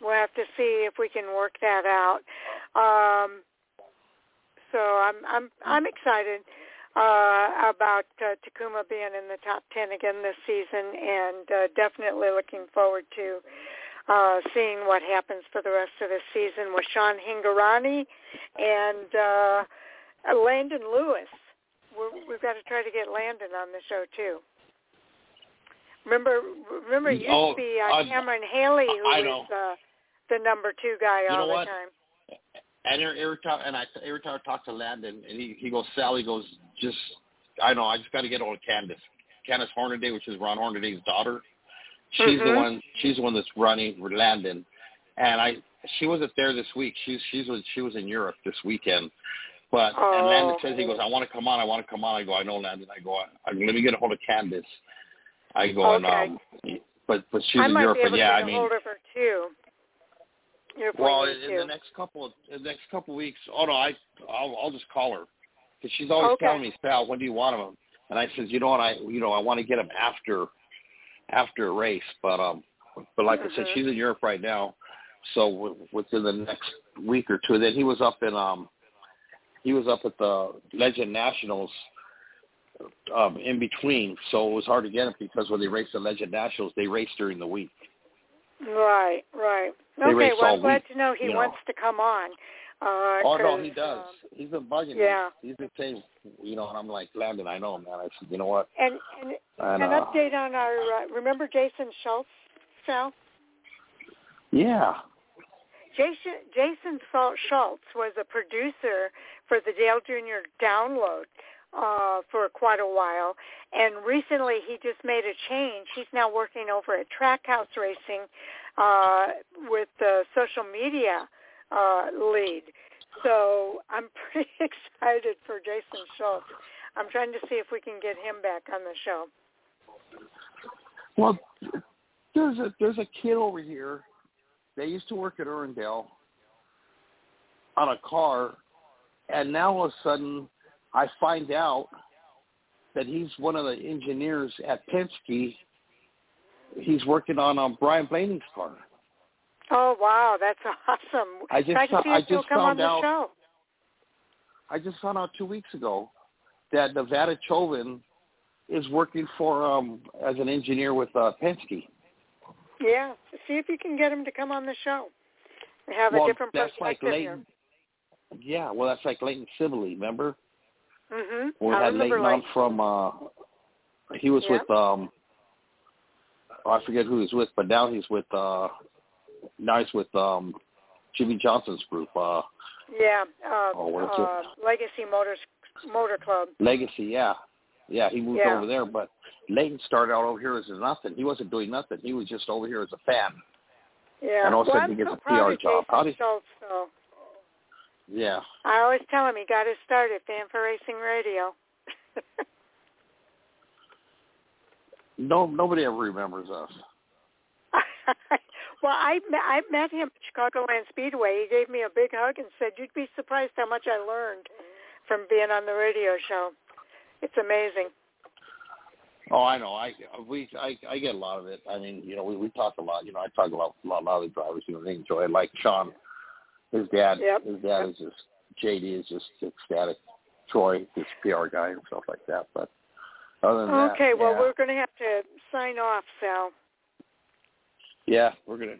We'll have to see if we can work that out. Um, so I'm I'm I'm excited uh, about uh, Takuma being in the top ten again this season, and uh, definitely looking forward to uh, seeing what happens for the rest of the season with Sean Hingorani and uh, Landon Lewis. We're, we've got to try to get Landon on the show too. Remember, remember, it used Oh, to be uh, Cameron Haley who I was uh, the number two guy You all the what? time. And every, time, and I every time I talk to Landon, and he he goes, Sally goes, just I know, I just got to get on Candace, Candace Hornaday, which is Ron Hornaday's daughter. She's the Mhm. one. She's the one that's running for Landon, and I she wasn't there this week. She's she's was she was in Europe this weekend. But and Landon Oh. says he goes, I want to come on, I want to come on. I go, I know Landon. I go, I, I, let me get a hold of Candace. I go, Okay. um, but but she's I in Europe, be able and yeah, to I mean, hold of her too. Well, in, the next couple of the next couple of weeks, oh no, I I'll, I'll just call her because she's always Okay. telling me, Sal, when do you want him? And I says, you know what, I you know I want to get him after after a race, but um, but like I said, Mhm. she's in Europe right now, so w- within the next week or two. Then he was up in um, he was up at the Legend Nationals. Um, in between, so it was hard to get him because when they raced the Legend Nationals, they raced during the week. Right, right. They okay, well, I'm glad week, to know he you know. wants to come on. Uh, Oh no, he does. um, He's been bugging yeah. me. He's been saying, you know, and I'm like, Landon, I know him, man. I said, you know what? and and And, an uh, update on our. Uh, remember Jason Schultz, Sal? Yeah. Jason Jason Schultz was a producer for the Dale Jr. Download uh, for quite a while, and recently he just made a change. He's now working over at Trackhouse Racing uh, with the social media uh, lead. So I'm pretty excited for Jason Schultz. I'm trying to see if we can get him back on the show. Well, there's a there's a kid over here. They used to work at Irwindale on a car, and now all of a sudden, I find out that he's one of the engineers at Penske. He's working on um, Ryan Blaney's car. Oh wow, that's awesome! I just to see I just come on found the out- show. I just found out two weeks ago that Nevada Chauvin is working for um as an engineer with uh, Penske. Yeah, see if you can get him to come on the show. Have well, a different that's like perspective here. Yeah, well, that's like Leighton Sibley. Remember? Mhm. We I had Leighton from. uh He was Yeah. with. um oh, I forget who he's with, but now he's with. uh Now he's with um Jimmie Johnson's group, uh yeah, uh, Oh, what is it? uh, Legacy Motors Motor Club. Legacy. Yeah, yeah. He moved Yeah. over there, but Leighton started out over here as nothing. He wasn't doing nothing. He was just over here as a fan. Yeah. And all of a well, sudden I'm he gets so a PR job. How did- Schultz, though. Yeah. I always tell him he got his start at Fan4Racing Radio. No, nobody ever remembers us. well, I met- I met him at Chicagoland Speedway. He gave me a big hug and said, "You'd be surprised how much I learned from being on the radio show. It's amazing." Oh, I know. I we I I get a lot of it. I mean, you know, we we talk a lot. You know, I talk a lot. A lot, a lot of the drivers. You know, they enjoy it. Like Sean, his dad. Yep. His dad is just JD is just ecstatic. Troy, his PR guy and stuff like that. But other than that, Okay, well, yeah. we're going to have to sign off, Sal. yeah, we're gonna.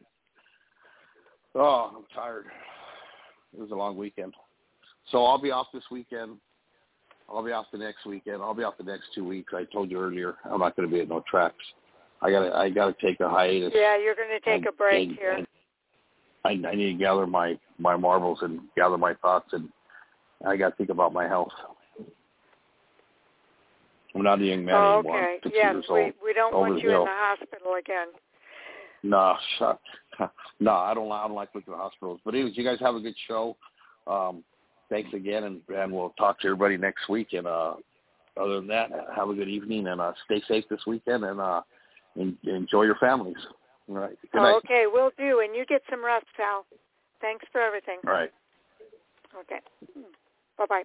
Oh, I'm tired. It was a long weekend, so I'll be off this weekend. I'll be off the next weekend. I'll be off the next two weeks. I told you earlier, I'm not going to be at no tracks. I got to I got to take a hiatus. Yeah, you're going to take and, a break and, here. And I, I need to gather my my marbles and gather my thoughts, and I got to think about my health. I'm not a young man oh, anymore. okay. Yes, we we don't want you in the hospital again. No, shut. no, I don't. I don't like looking at hospitals. But anyways, you guys have a good show. Um, thanks again, and and we'll talk to everybody next week. And uh, other than that, have a good evening and uh, stay safe this weekend and uh, en- enjoy your families. All right. Oh, okay, we'll do. And you get some rest, Sal. Thanks for everything. All right. Okay. Bye bye.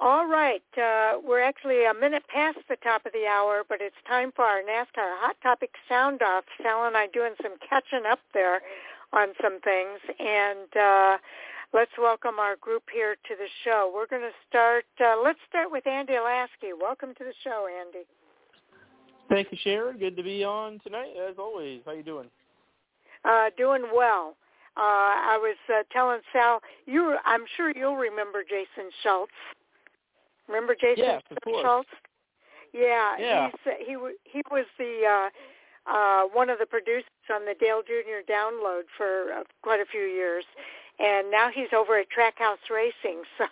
All right. Uh, we're actually a minute past the top of the hour, but it's time for our NASCAR Hot Topic Sound Off. Sal and I doing some catching up there on some things. And uh, let's welcome our group here to the show. We're going to start, uh, let's start with Andy Lasky. Welcome to the show, Andy. Thank you, Sharon. Good to be on tonight, as always. How you doing? Uh, doing well. Uh, I was uh, telling Sal, you. I'm sure you'll remember Jason Schultz. Remember Jason. Schultz? Yeah, Yeah. he's uh, he he was the uh, uh, one of the producers on the Dale Jr. download for uh, quite a few years, and now he's over at Trackhouse Racing. So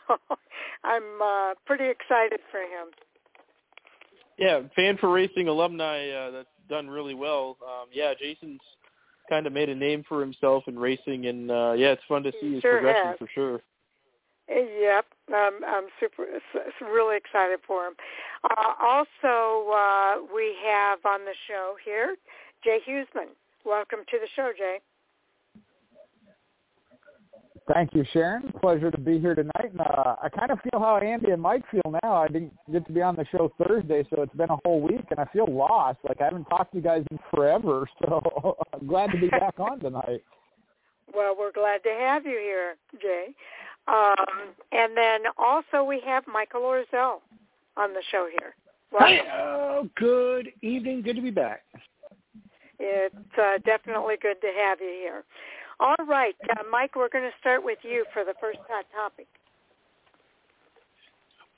I'm uh, pretty excited for him. Yeah, fan for racing alumni uh, that's done really well. Um, yeah, Jason's kind of made a name for himself in racing, and uh, yeah, it's fun to see his sure progression has. for sure. Yep, um, I'm super, really excited for him. Uh, also, uh, we have on the show here Jay Huseman. Welcome to the show, Jay. Thank you, Sharon. Pleasure to be here tonight. And, uh, I kind of feel how Andy and Mike feel now. I didn't get to be on the show Thursday, so it's been a whole week, and I feel lost. Like I haven't talked to you guys in forever, so I'm glad to be back on tonight. Well, we're glad to have you here, Jay. Um, and then also we have Michael Orzel on the show here. Hi. Oh, good evening. Good to be back. It's uh, definitely good to have you here. All right, uh, Mike, we're going to start with you for the first hot topic.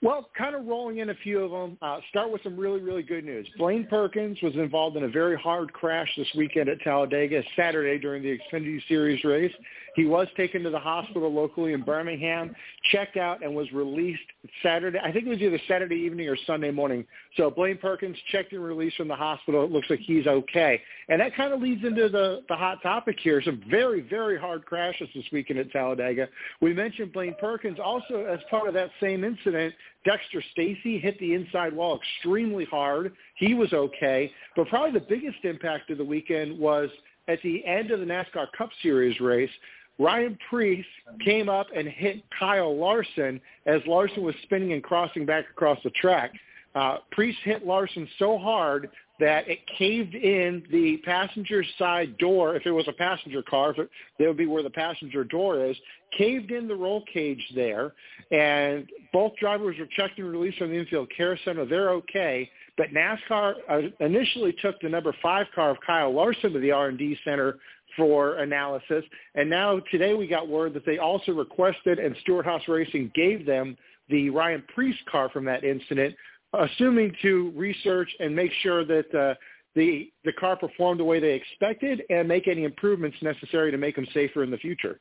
Well, kind of rolling in a few of them. Uh, start with some really, really good news. Blaine Perkins was involved in a very hard crash this weekend at Talladega Saturday during the Xfinity Series race. He was taken to the hospital locally in Birmingham, checked out, and was released Saturday. I think it was either Saturday evening or Sunday morning. So Blaine Perkins checked and released from the hospital. It looks like he's okay. And that kind of leads into the, the hot topic here. Some very, very hard crashes this weekend at Talladega. We mentioned Blaine Perkins. Also, as part of that same incident, Dexter Stacey hit the inside wall extremely hard. He was okay. But probably the biggest impact of the weekend was at the end of the NASCAR Cup Series race. Ryan Preece came up and hit Kyle Larson as Larson was spinning and crossing back across the track. Uh, Preece hit Larson so hard that it caved in the passenger side door. If it was a passenger car, if it, that would be where the passenger door is. Caved in the roll cage there, and both drivers were checked and released from the infield care center. They're okay, but NASCAR uh, initially took the number five car of Kyle Larson to the R&D center for analysis, and now today we got word that they also requested, and Stewart-Haas Racing gave them the Ryan Preece car from that incident, assuming to research and make sure that uh, the the car performed the way they expected and make any improvements necessary to make them safer in the future.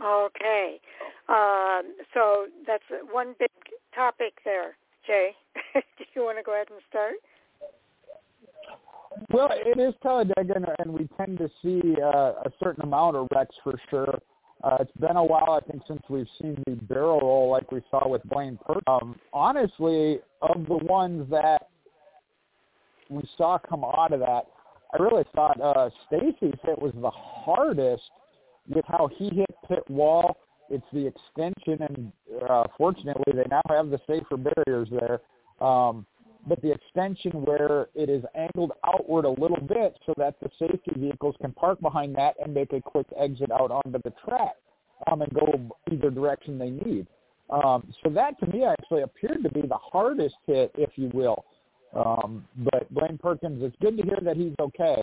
Okay. Um, so that's one big topic there, Jay. Do you want to go ahead and start? Well, it is Talladega, and- we tend to see uh, a certain amount of wrecks for sure. Uh, it's been a while, I think, since we've seen the barrel roll like we saw with Blaine Perkins. Um, honestly, of the ones that we saw come out of that, I really thought uh, Stacey's hit was the hardest with how he hit pit wall. It's the extension, and uh, fortunately, they now have the safer barriers there. Um, but the extension where it is angled outward a little bit so that the safety vehicles can park behind that and make a quick exit out onto the track um, and go either direction they need. Um, so that to me actually appeared to be the hardest hit, if you will. Um, but Blaine Perkins, it's good to hear that he's okay.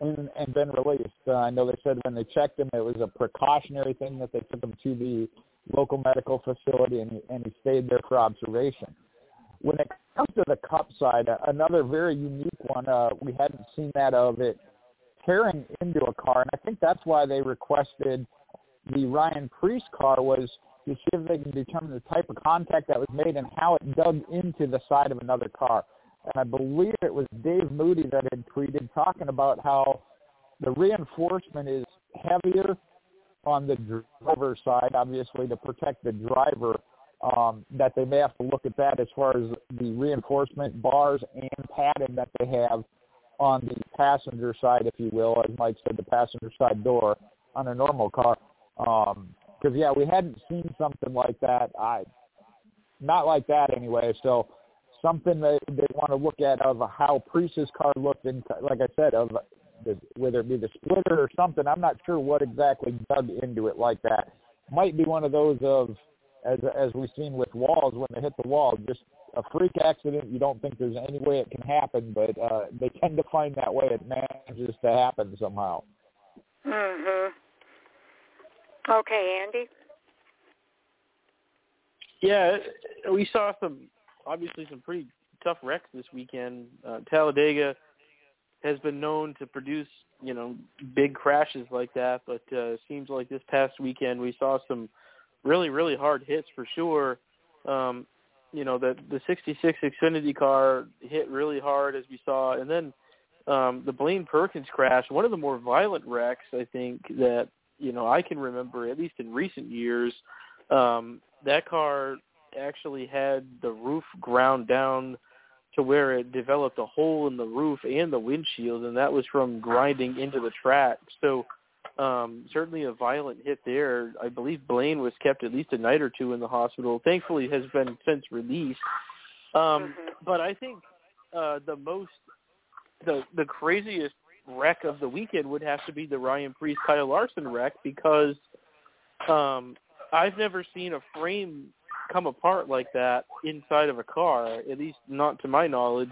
and, and been released. Uh, I know they said when they checked him, it was a precautionary thing that they took him to the local medical facility and, and he stayed there for observation. When it comes to the cup side, another very unique one, uh, we hadn't seen that of it tearing into a car, and I think that's why they requested the Ryan Preece car was to see if they can determine the type of contact that was made and how it dug into the side of another car. And I believe it was Dave Moody that had tweeted talking about how the reinforcement is heavier on the driver's side, obviously to protect the driver, um, that they may have to look at that as far as the reinforcement bars and padding that they have on the passenger side, if you will, as Mike said, the passenger side door on a normal car. Because um, yeah, we hadn't seen something like that. I not like that anyway. So something that they want to look at of how Preece's car looked, and like I said, of the, whether it be the splitter or something. I'm not sure what exactly dug into it like that. Might be one of those of as as we've seen with walls when they hit the wall, just a freak accident. You don't think there's any way it can happen, but uh, they tend to find that way. It manages to happen somehow. Mhm. Okay, Andy. Yeah, we saw some obviously some pretty tough wrecks this weekend. Uh, Talladega has been known to produce, you know, big crashes like that, but uh, seems like this past weekend we saw some really, really hard hits for sure. Um, you know, the the 66 Xfinity car hit really hard as we saw, and then um, the Blaine Perkins crash, one of the more violent wrecks I think that you know I can remember, at least in recent years. Um, that car actually had the roof ground down to where it developed a hole in the roof and the windshield, and that was from grinding into the track. So um, certainly a violent hit there. I believe Blaine was kept at least a night or two in the hospital. Thankfully, has been since released. Um, mm-hmm. But I think uh, the most, the the craziest wreck of the weekend would have to be the Ryan Preece Kyle Larson wreck because um, I've never seen a frame come apart like that inside of a car, at least not to my knowledge.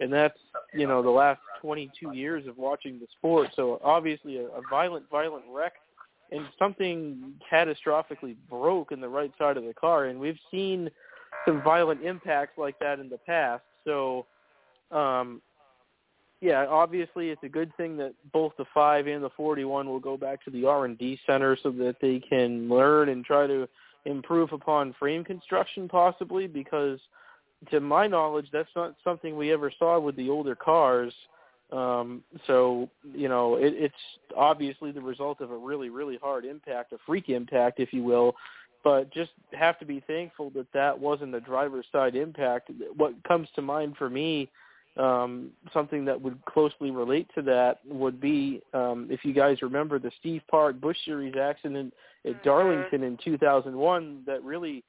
And that's, you know, the last 22 years of watching the sport. So obviously a, a violent, violent wreck and something catastrophically broke in the right side of the car. And we've seen some violent impacts like that in the past. So, um, yeah, obviously it's a good thing that both the 5 and the 41 will go back to the R&D center so that they can learn and try to improve upon frame construction possibly because to my knowledge that's not something we ever saw with the older cars. Um so you know it, it's obviously the result of a really really hard impact a freak impact if you will. But just have to be thankful that that wasn't a driver's side impact. What comes to mind for me um, something that would closely relate to that would be um, if you guys remember the Steve Park Bush Series accident at mm-hmm. Darlington in 2001 that really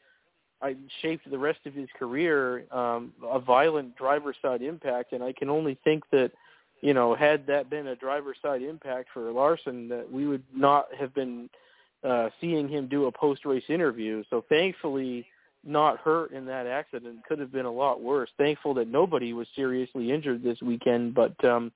I shaped the rest of his career, um, a violent driver's side impact, and I can only think that, you know, had that been a driver's side impact for Larson, that we would not have been uh, seeing him do a post race interview. So thankfully, not hurt in that accident could have been a lot worse. Thankful that nobody was seriously injured this weekend, but um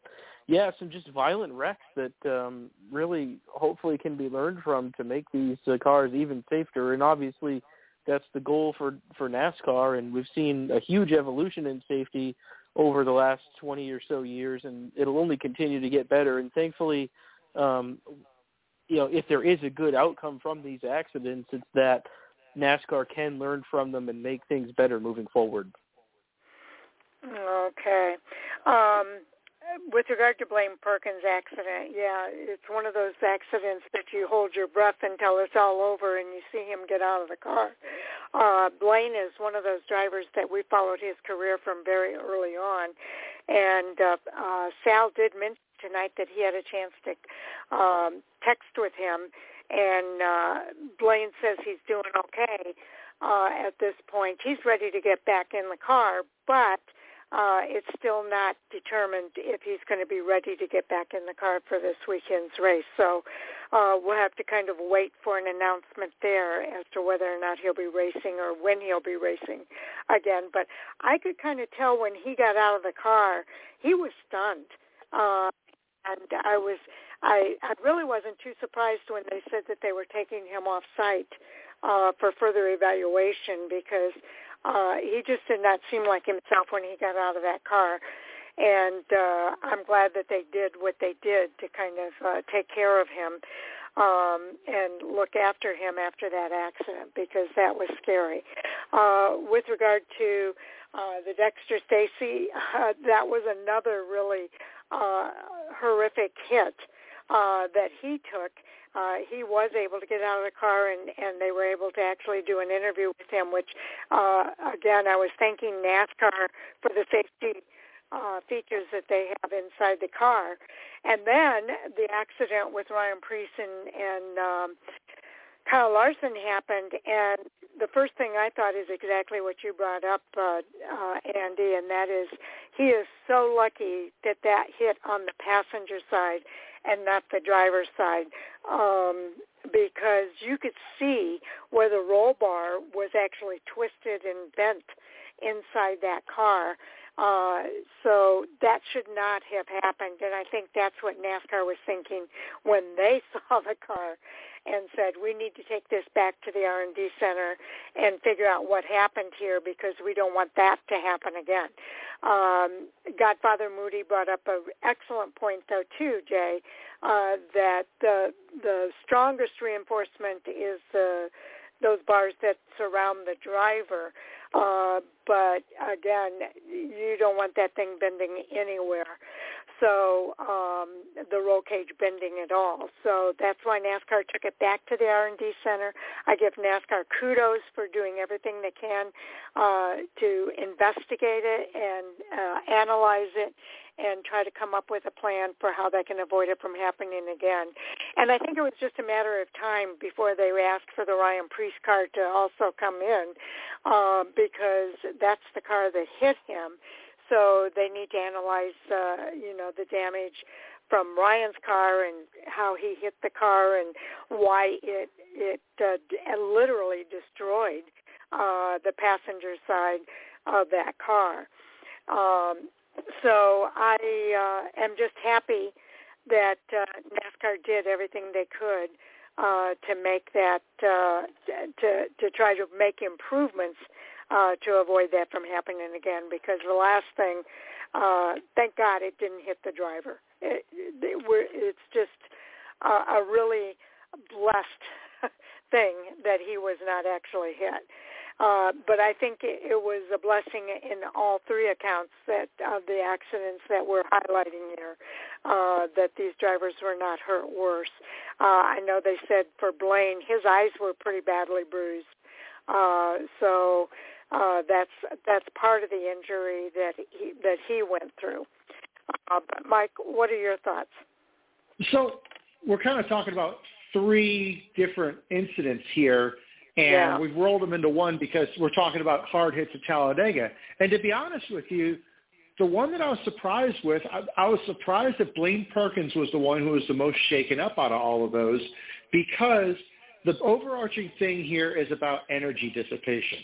yeah, some just violent wrecks that um really hopefully can be learned from to make these uh, cars even safer and obviously that's the goal for for NASCAR and we've seen a huge evolution in safety over the last 20 or so years and it'll only continue to get better and thankfully um you know if there is a good outcome from these accidents it's that NASCAR can learn from them and make things better moving forward. Okay. Um, with regard to Blaine Perkins' accident, yeah, it's one of those accidents that you hold your breath until it's all over and you see him get out of the car. Uh, Blaine is one of those drivers that we followed his career from very early on. And uh, uh, Sal did mention tonight that he had a chance to um, text with him and uh, Blaine says he's doing okay uh, at this point. He's ready to get back in the car, but uh, it's still not determined if he's going to be ready to get back in the car for this weekend's race. So uh, we'll have to kind of wait for an announcement there as to whether or not he'll be racing or when he'll be racing again. But I could kind of tell when he got out of the car, he was stunned. Uh, and I was I I really wasn't too surprised when they said that they were taking him off site uh, for further evaluation because uh, he just did not seem like himself when he got out of that car. And uh, I'm glad that they did what they did to kind of uh, take care of him um, and look after him after that accident because that was scary. Uh, with regard to uh, the Dexter Stacey, uh, that was another really uh, horrific hit uh, that he took. Uh, he was able to get out of the car and, and they were able to actually do an interview with him, which, uh, again, I was thanking NASCAR for the safety uh, features that they have inside the car. And then the accident with Ryan Preece and, and um, Kyle Larson happened, and the first thing I thought is exactly what you brought up, uh, uh, Andy, and that is he is so lucky that that hit on the passenger side and not the driver's side, um, because you could see where the roll bar was actually twisted and bent inside that car. Uh, so that should not have happened, and I think that's what NASCAR was thinking when they saw the car and said, we need to take this back to the R&D center and figure out what happened here because we don't want that to happen again. Um, Godfather Moody brought up an excellent point, though, too, Jay, uh, that the the strongest reinforcement is the those bars that surround the driver. Uh, but again, you don't want that thing bending anywhere so um, the roll cage bending at all. So that's why NASCAR took it back to the R&D center. I give NASCAR kudos for doing everything they can uh, to investigate it and uh, analyze it and try to come up with a plan for how they can avoid it from happening again. And I think it was just a matter of time before they asked for the Ryan Preece car to also come in uh, because that's the car that hit him so they need to analyze, uh, you know, the damage from Ryan's car and how he hit the car and why it it uh, literally destroyed uh, the passenger side of that car. Um, so I uh, am just happy that uh, NASCAR did everything they could uh, to make that uh, to to try to make improvements uh, to avoid that from happening again. Because the last thing, uh, thank God, it didn't hit the driver. It, it, it's just uh, a really blessed thing that he was not actually hit. Uh, but I think it, it was a blessing in all three accounts that of the accidents that we're highlighting here, uh, that these drivers were not hurt worse. Uh, I know they said for Blaine, his eyes were pretty badly bruised. Uh, so uh, that's that's part of the injury that he that he went through. Uh, but Mike, what are your thoughts? So we're kind of talking about three different incidents here, and yeah. we've rolled them into one because we're talking about hard hits at Talladega. And to be honest with you, the one that I was surprised with, I, I was surprised that Blaine Perkins was the one who was the most shaken up out of all of those because the overarching thing here is about energy dissipation.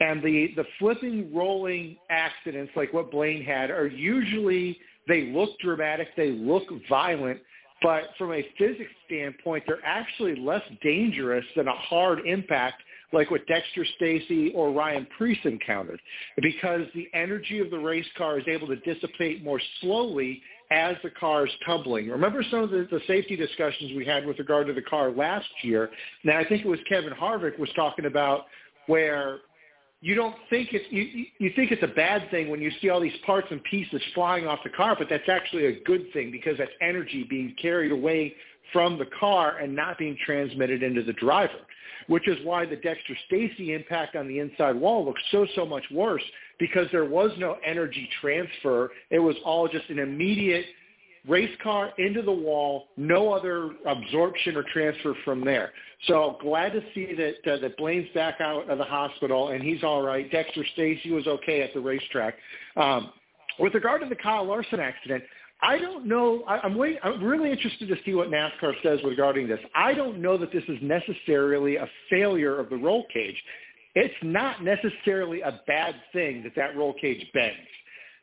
And the, the flipping, rolling accidents like what Blaine had are usually, they look dramatic, they look violent, but from a physics standpoint, they're actually less dangerous than a hard impact like what Dexter Stacey or Ryan Preece encountered because the energy of the race car is able to dissipate more slowly as the car is tumbling. Remember some of the, the safety discussions we had with regard to the car last year? Now, I think it was Kevin Harvick was talking about where you don't think it's you, you think it's a bad thing when you see all these parts and pieces flying off the car, but that's actually a good thing because that's energy being carried away from the car and not being transmitted into the driver, which is why the Dexter Stacey impact on the inside wall looks so so much worse because there was no energy transfer. It was all just an immediate race car into the wall, no other absorption or transfer from there. So glad to see that uh, that Blaine's back out of the hospital and he's all right. Dexter Stacey was okay at the racetrack. Um, with regard to the Kyle Larson accident, I don't know. I, I'm wait, I'm really interested to see what NASCAR says regarding this. I don't know that this is necessarily a failure of the roll cage. It's not necessarily a bad thing that that roll cage bends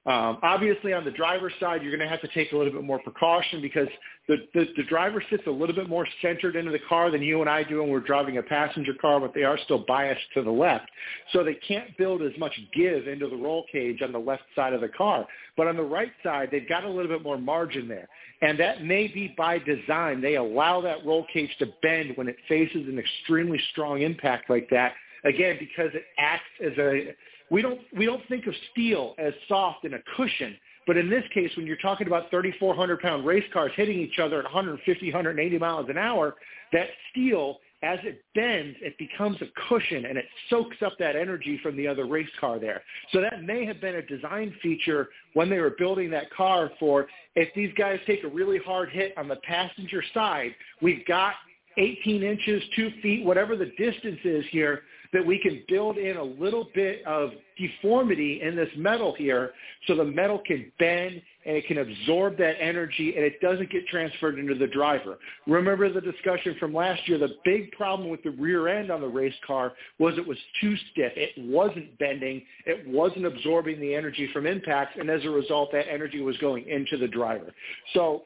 Um, obviously, on the driver's side, you're going to have to take a little bit more precaution because the, the, the driver sits a little bit more centered into the car than you and I do when we're driving a passenger car, but they are still biased to the left. So they can't build as much give into the roll cage on the left side of the car. But on the right side, they've got a little bit more margin there. And that may be by design. They allow that roll cage to bend when it faces an extremely strong impact like that. Again, because it acts as a we don't we don't think of steel as soft and a cushion, but in this case, when you're talking about 3,400 pound race cars hitting each other at 150, 180 miles an hour, that steel as it bends, it becomes a cushion and it soaks up that energy from the other race car there. So that may have been a design feature when they were building that car for if these guys take a really hard hit on the passenger side, we've got 18 inches, 2 feet, whatever the distance is here, that we can build in a little bit of deformity in this metal here so the metal can bend and it can absorb that energy and it doesn't get transferred into the driver. Remember the discussion from last year, the big problem with the rear end on the race car was it was too stiff. It wasn't bending. It wasn't absorbing the energy from impacts and as a result that energy was going into the driver. So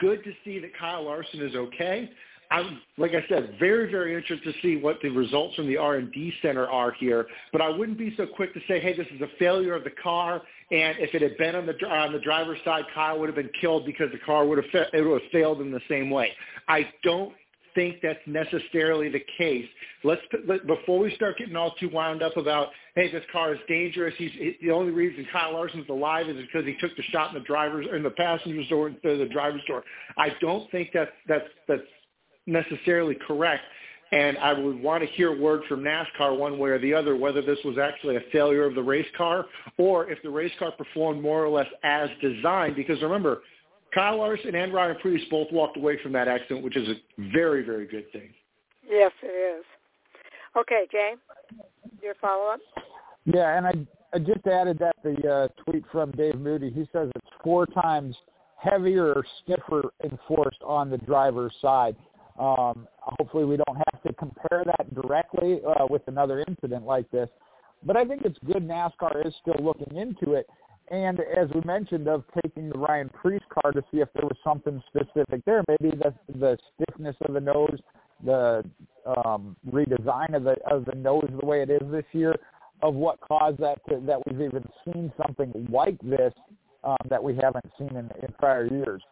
good to see that Kyle Larson is okay. I'm, like I said, very, very interested to see what the results from the R&D center are here. But I wouldn't be so quick to say, hey, this is a failure of the car. And if it had been on the on the driver's side, Kyle would have been killed because the car would have fa- it would have failed in the same way. I don't think that's necessarily the case. Let's let, before we start getting all too wound up about, hey, this car is dangerous. He's the only reason Kyle Larson's alive is because he took the shot in the driver's in the passenger door instead of the driver's door. I don't think that's that's that's necessarily correct. And I would want to hear word from NASCAR one way or the other whether this was actually a failure of the race car or if the race car performed more or less as designed. Because remember, Kyle Larson and Ryan Preece both walked away from that accident, which is a very, very good thing. Yes, it is. Okay, Jay, your follow-up? Yeah, and I, I just added that the uh, tweet from Dave Moody. He says it's four times heavier or stiffer enforced on the driver's side. Um, hopefully, we don't have to compare that directly uh, with another incident like this. But I think it's good NASCAR is still looking into it. And as we mentioned, of taking the Ryan Preece car to see if there was something specific there, maybe the the stiffness of the nose, the um, redesign of the of the nose the way it is this year, of what caused that to, that we've even seen something like this um, that we haven't seen in, in prior years.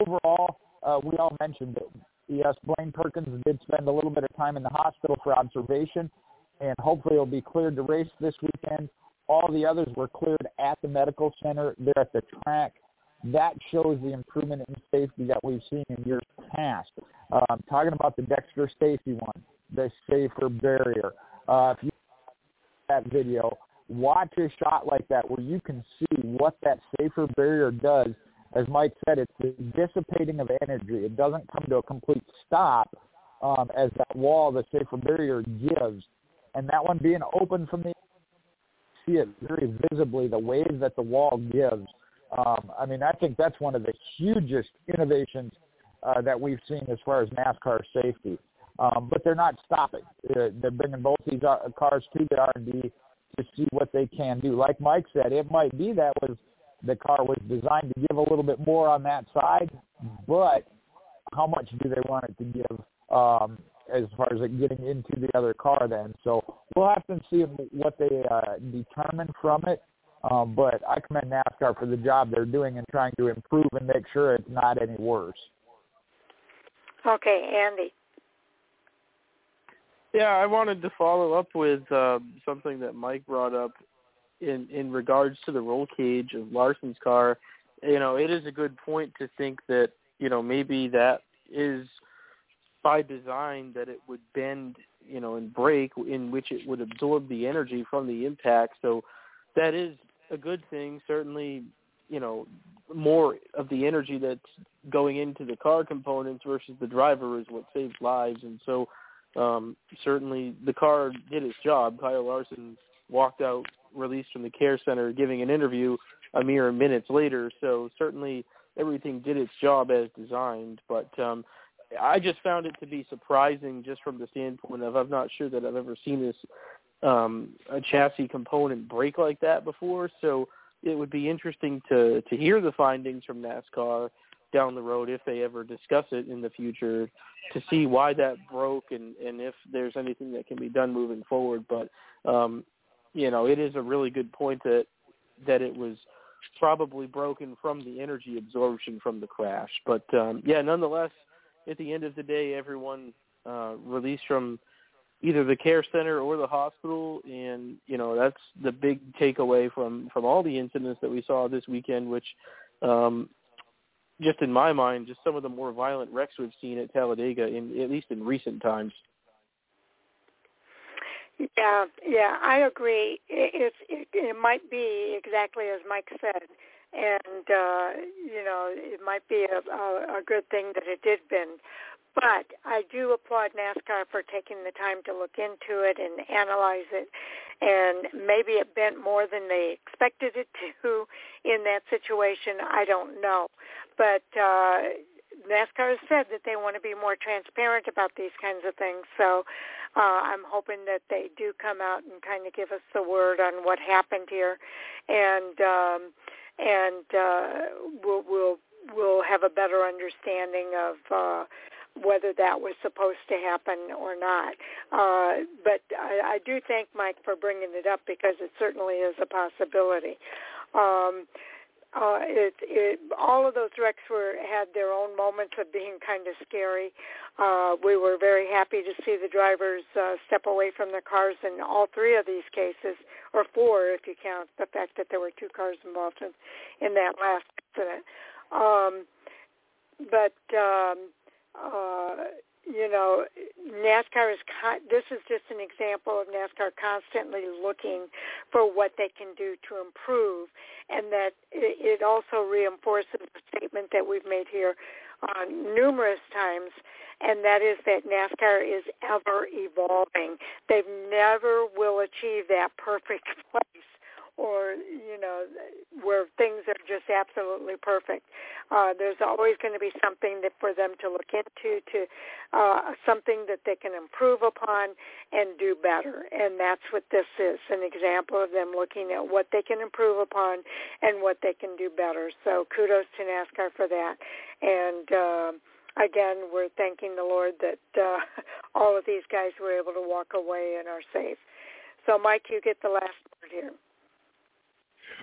Overall, uh, we all mentioned it. Yes, Blaine Perkins did spend a little bit of time in the hospital for observation, and hopefully he'll be cleared to race this weekend. All the others were cleared at the medical center. They're at the track. That shows the improvement in safety that we've seen in years past. Um, talking about the Dexter Stacey one, the safer barrier. Uh, if you that video, watch a shot like that where you can see what that safer barrier does as Mike said, it's the dissipating of energy. It doesn't come to a complete stop um, as that wall, the safer barrier, gives. And that one being open from the see it very visibly, the wave that the wall gives. Um, I mean, I think that's one of the hugest innovations uh, that we've seen as far as NASCAR safety. Um, but they're not stopping. Uh, they're bringing both these uh, cars to the R&D to see what they can do. Like Mike said, it might be that was – the car was designed to give a little bit more on that side, but how much do they want it to give um, as far as it getting into the other car then? So we'll have to see what they uh, determine from it. Um, but I commend NASCAR for the job they're doing and trying to improve and make sure it's not any worse. Okay, Andy. Yeah, I wanted to follow up with uh, something that Mike brought up in in regards to the roll cage of Larson's car, you know, it is a good point to think that you know maybe that is by design that it would bend, you know, and break, in which it would absorb the energy from the impact. So that is a good thing. Certainly, you know, more of the energy that's going into the car components versus the driver is what saves lives. And so, um, certainly, the car did its job. Kyle Larson walked out released from the care center giving an interview a mere minutes later. So certainly everything did its job as designed. But um, I just found it to be surprising just from the standpoint of I'm not sure that I've ever seen this um, a chassis component break like that before. So it would be interesting to to hear the findings from NASCAR down the road if they ever discuss it in the future to see why that broke and and if there's anything that can be done moving forward but um you know it is a really good point that that it was probably broken from the energy absorption from the crash but um yeah nonetheless at the end of the day everyone uh released from either the care center or the hospital and you know that's the big takeaway from from all the incidents that we saw this weekend which um just in my mind, just some of the more violent wrecks we've seen at Talladega, in at least in recent times. Yeah, yeah, I agree. It, it, it might be exactly as Mike said, and uh, you know, it might be a, a, a good thing that it did bend. But I do applaud NASCAR for taking the time to look into it and analyze it. And maybe it bent more than they expected it to in that situation. I don't know. But uh, NASCAR has said that they want to be more transparent about these kinds of things. So uh, I'm hoping that they do come out and kind of give us the word on what happened here, and um, and uh, we'll we'll we'll have a better understanding of. Uh, whether that was supposed to happen or not. Uh, but I, I do thank Mike for bringing it up because it certainly is a possibility. Um, uh, it, it, all of those wrecks were had their own moments of being kind of scary. Uh, we were very happy to see the drivers uh, step away from their cars in all three of these cases, or four if you count the fact that there were two cars involved in, in that last accident. Um, but um, uh, you know, NASCAR is con- this is just an example of NASCAR constantly looking for what they can do to improve, and that it, also reinforces the statement that we've made here uh, numerous times, and that is that NASCAR is ever evolving. They never will achieve that perfect place or you know where things are just absolutely perfect. Uh, there's always going to be something that for them to look into, to uh, something that they can improve upon and do better. And that's what this is, an example of them looking at what they can improve upon and what they can do better. So kudos to NASCAR for that. And uh, again, we're thanking the Lord that uh, all of these guys were able to walk away and are safe. So Mike, you get the last word here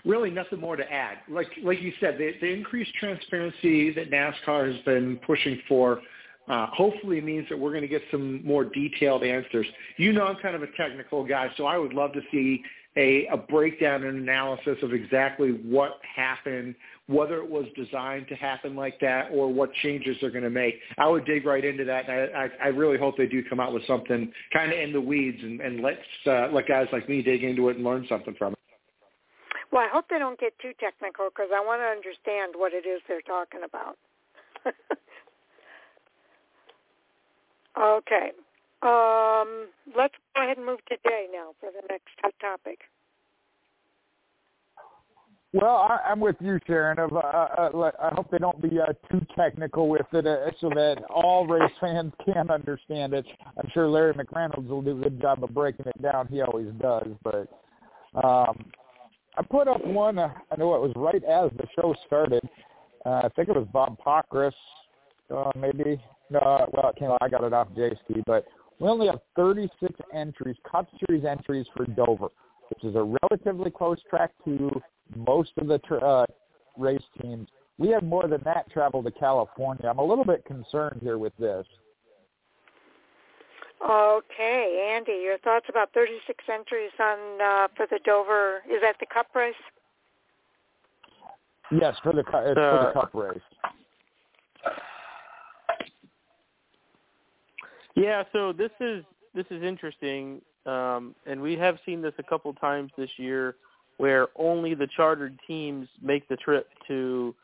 really nothing more to add. Like like you said, the, the increased transparency that NASCAR has been pushing for uh, hopefully means that we're going to get some more detailed answers. You know I'm kind of a technical guy, so I would love to see a, a breakdown and analysis of exactly what happened, whether it was designed to happen like that or what changes they're going to make. I would dig right into that, and I, I, I really hope they do come out with something kind of in the weeds and, and let uh, let guys like me dig into it and learn something from it. Well, I hope they don't get too technical because I want to understand what it is they're talking about. okay. Um, let's go ahead and move to Jay now for the next topic. Well, I, I'm with you, Sharon. Of, uh, uh, I hope they don't be uh, too technical with it, uh, so that all race fans can understand it. I'm sure Larry McReynolds will do a good job of breaking it down. He always does, but um, I put up one. Uh, I know it was right as the show started. Uh, I think it was Bob Pockrass, uh, maybe. No, well, it came, I got it off JC, but we only have 36 entries, Cup Series entries for Dover, which is a relatively close track to most of the uh, race teams. We have more than that travel to California. I'm a little bit concerned here with this. Okay, Andy, your thoughts about 36 entries on uh, for the Dover? Is that the Cup race? Yes, for the uh, for the uh, Cup race. Yeah, so this is this is interesting, um, and we have seen this a couple times this year, where only the chartered teams make the trip to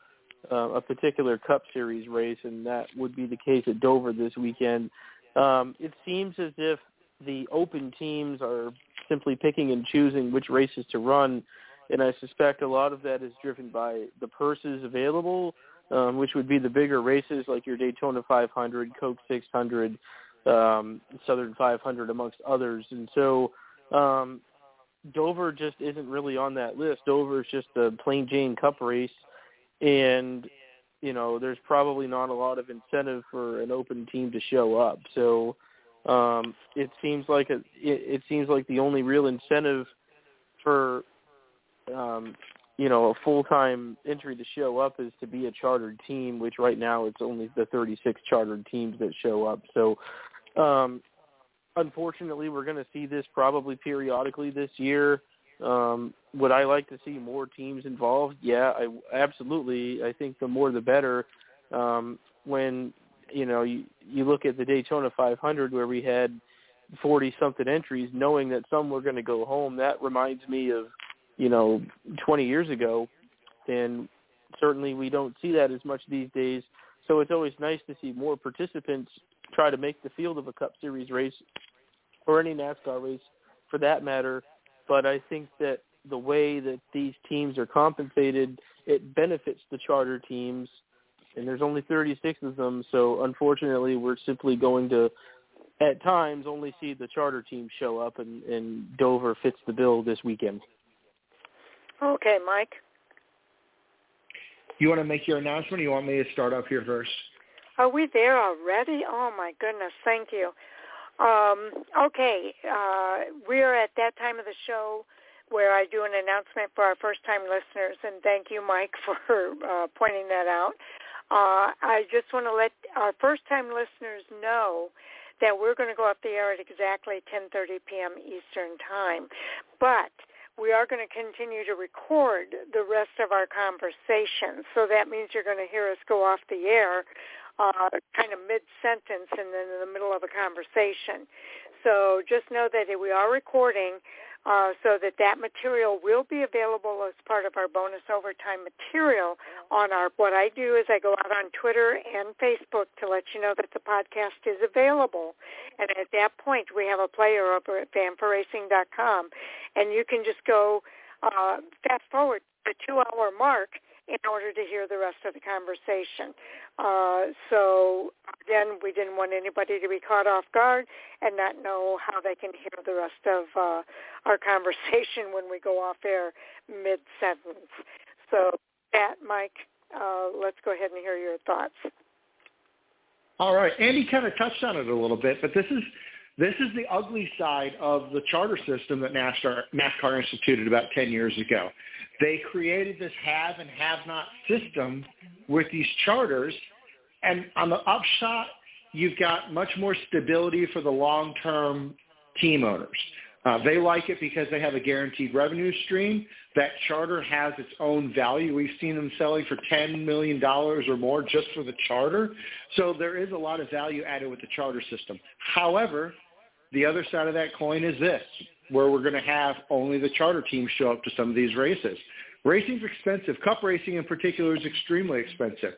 uh, a particular Cup Series race, and that would be the case at Dover this weekend. Um, it seems as if the open teams are simply picking and choosing which races to run, and I suspect a lot of that is driven by the purses available, um, which would be the bigger races like your Daytona 500, Coke 600, um, Southern 500, amongst others. And so um, Dover just isn't really on that list. Dover is just a plain Jane Cup race, and you know there's probably not a lot of incentive for an open team to show up. So um, it seems like a, it, it seems like the only real incentive for um, you know a full time entry to show up is to be a chartered team, which right now it's only the 36 chartered teams that show up. So um, unfortunately, we're going to see this probably periodically this year. Um, would I like to see more teams involved? Yeah, I absolutely. I think the more the better. Um, when you know you you look at the Daytona 500 where we had 40 something entries, knowing that some were going to go home, that reminds me of you know 20 years ago, and certainly we don't see that as much these days. So it's always nice to see more participants try to make the field of a Cup Series race or any NASCAR race for that matter. But I think that the way that these teams are compensated, it benefits the charter teams, and there's only 36 of them. So unfortunately, we're simply going to, at times, only see the charter teams show up, and, and Dover fits the bill this weekend. Okay, Mike. You want to make your announcement, or you want me to start off here first? Are we there already? Oh my goodness, thank you. Um, okay, uh, we are at that time of the show where I do an announcement for our first-time listeners, and thank you, Mike, for uh, pointing that out. Uh, I just want to let our first-time listeners know that we're going to go off the air at exactly 10:30 p.m. Eastern Time, but we are going to continue to record the rest of our conversation. So that means you're going to hear us go off the air uh, kind of mid-sentence and then in the middle of a conversation. So just know that we are recording uh, so that that material will be available as part of our bonus overtime material on our, what I do is I go out on Twitter and Facebook to let you know that the podcast is available. And at that point, we have a player over at fan4racing.com, and you can just go uh, fast forward the two-hour mark in order to hear the rest of the conversation. Uh, so again, we didn't want anybody to be caught off guard and not know how they can hear the rest of uh, our conversation when we go off air mid-sentence. So that, Mike, uh, let's go ahead and hear your thoughts. All right. Andy kind of touched on it a little bit, but this is this is the ugly side of the charter system that NASCAR, NASCAR instituted about 10 years ago. They created this have and have not system with these charters. And on the upshot, you've got much more stability for the long-term team owners. Uh, they like it because they have a guaranteed revenue stream. That charter has its own value. We've seen them selling for $10 million or more just for the charter. So there is a lot of value added with the charter system. However, the other side of that coin is this where we're going to have only the charter teams show up to some of these races. Racing's expensive. Cup racing in particular is extremely expensive.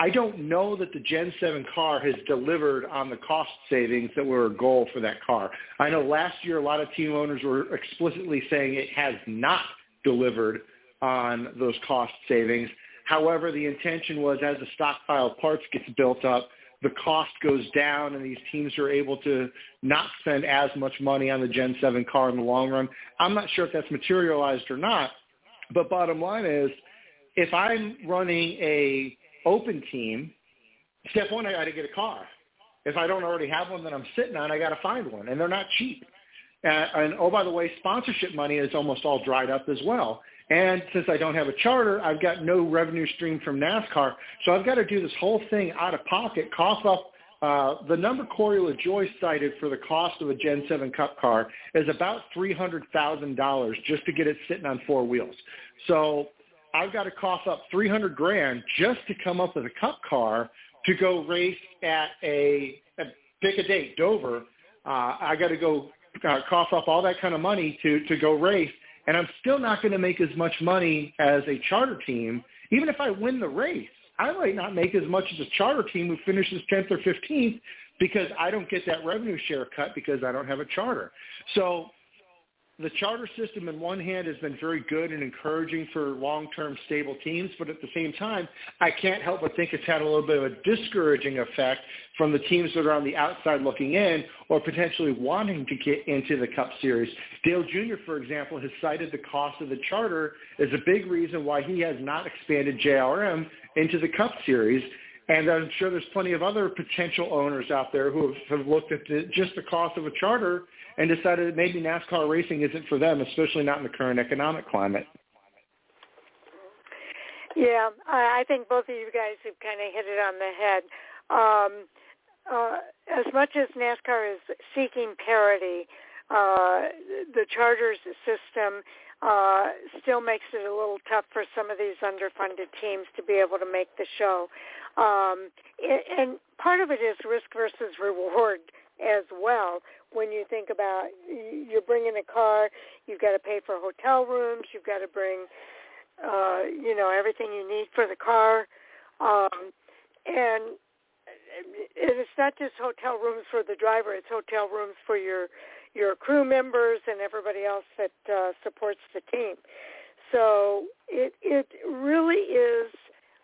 I don't know that the Gen 7 car has delivered on the cost savings that were a goal for that car. I know last year a lot of team owners were explicitly saying it has not delivered on those cost savings. However, the intention was as the stockpile of parts gets built up, the cost goes down and these teams are able to not spend as much money on the Gen 7 car in the long run. I'm not sure if that's materialized or not, but bottom line is if I'm running a open team, step one, I got to get a car. If I don't already have one that I'm sitting on, I got to find one, and they're not cheap. Uh, and oh, by the way, sponsorship money is almost all dried up as well. And since I don't have a charter, I've got no revenue stream from NASCAR. So I've got to do this whole thing out of pocket, cough up. Uh, the number Corey LaJoie cited for the cost of a Gen 7 Cup car is about $300,000 just to get it sitting on four wheels. So I've got to cough up 300 grand just to come up with a Cup car to go race at a, a pick a date, Dover. Uh, I got to go uh, cough up all that kind of money to, to go race and I'm still not going to make as much money as a charter team. Even if I win the race, I might not make as much as a charter team who finishes 10th or 15th because I don't get that revenue share cut because I don't have a charter. So the charter system in one hand has been very good and encouraging for long-term stable teams, but at the same time, I can't help but think it's had a little bit of a discouraging effect from the teams that are on the outside looking in or potentially wanting to get into the Cup Series. Dale Jr., for example, has cited the cost of the charter as a big reason why he has not expanded JRM into the Cup Series. And I'm sure there's plenty of other potential owners out there who have, have looked at the, just the cost of a charter and decided that maybe NASCAR racing isn't for them, especially not in the current economic climate. Yeah, I think both of you guys have kind of hit it on the head. Um, uh, as much as NASCAR is seeking parity, uh, the charters system uh, still makes it a little tough for some of these underfunded teams to be able to make the show. Um, and part of it is risk versus reward as well. When you think about you're bringing a car, you've got to pay for hotel rooms, you've got to bring, uh, you know, everything you need for the car, um, and it's not just hotel rooms for the driver; it's hotel rooms for your your crew members and everybody else that uh, supports the team. So it it really is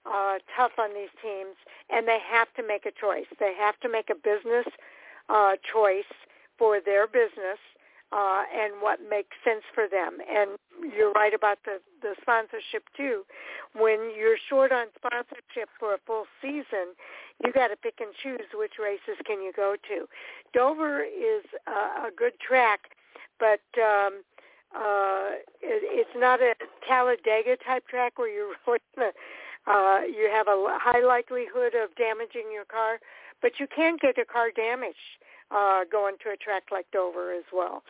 uh, tough on these teams, and they have to make a choice. They have to make a business uh, choice for their business uh, and what makes sense for them. And you're right about the, the sponsorship too. When you're short on sponsorship for a full season, you got to pick and choose which races can you go to. Dover is a, a good track, but um, uh, it, it's not a Talladega type track where you're really uh, you have a high likelihood of damaging your car, but you can get a car damaged uh, going to a track like Dover as well.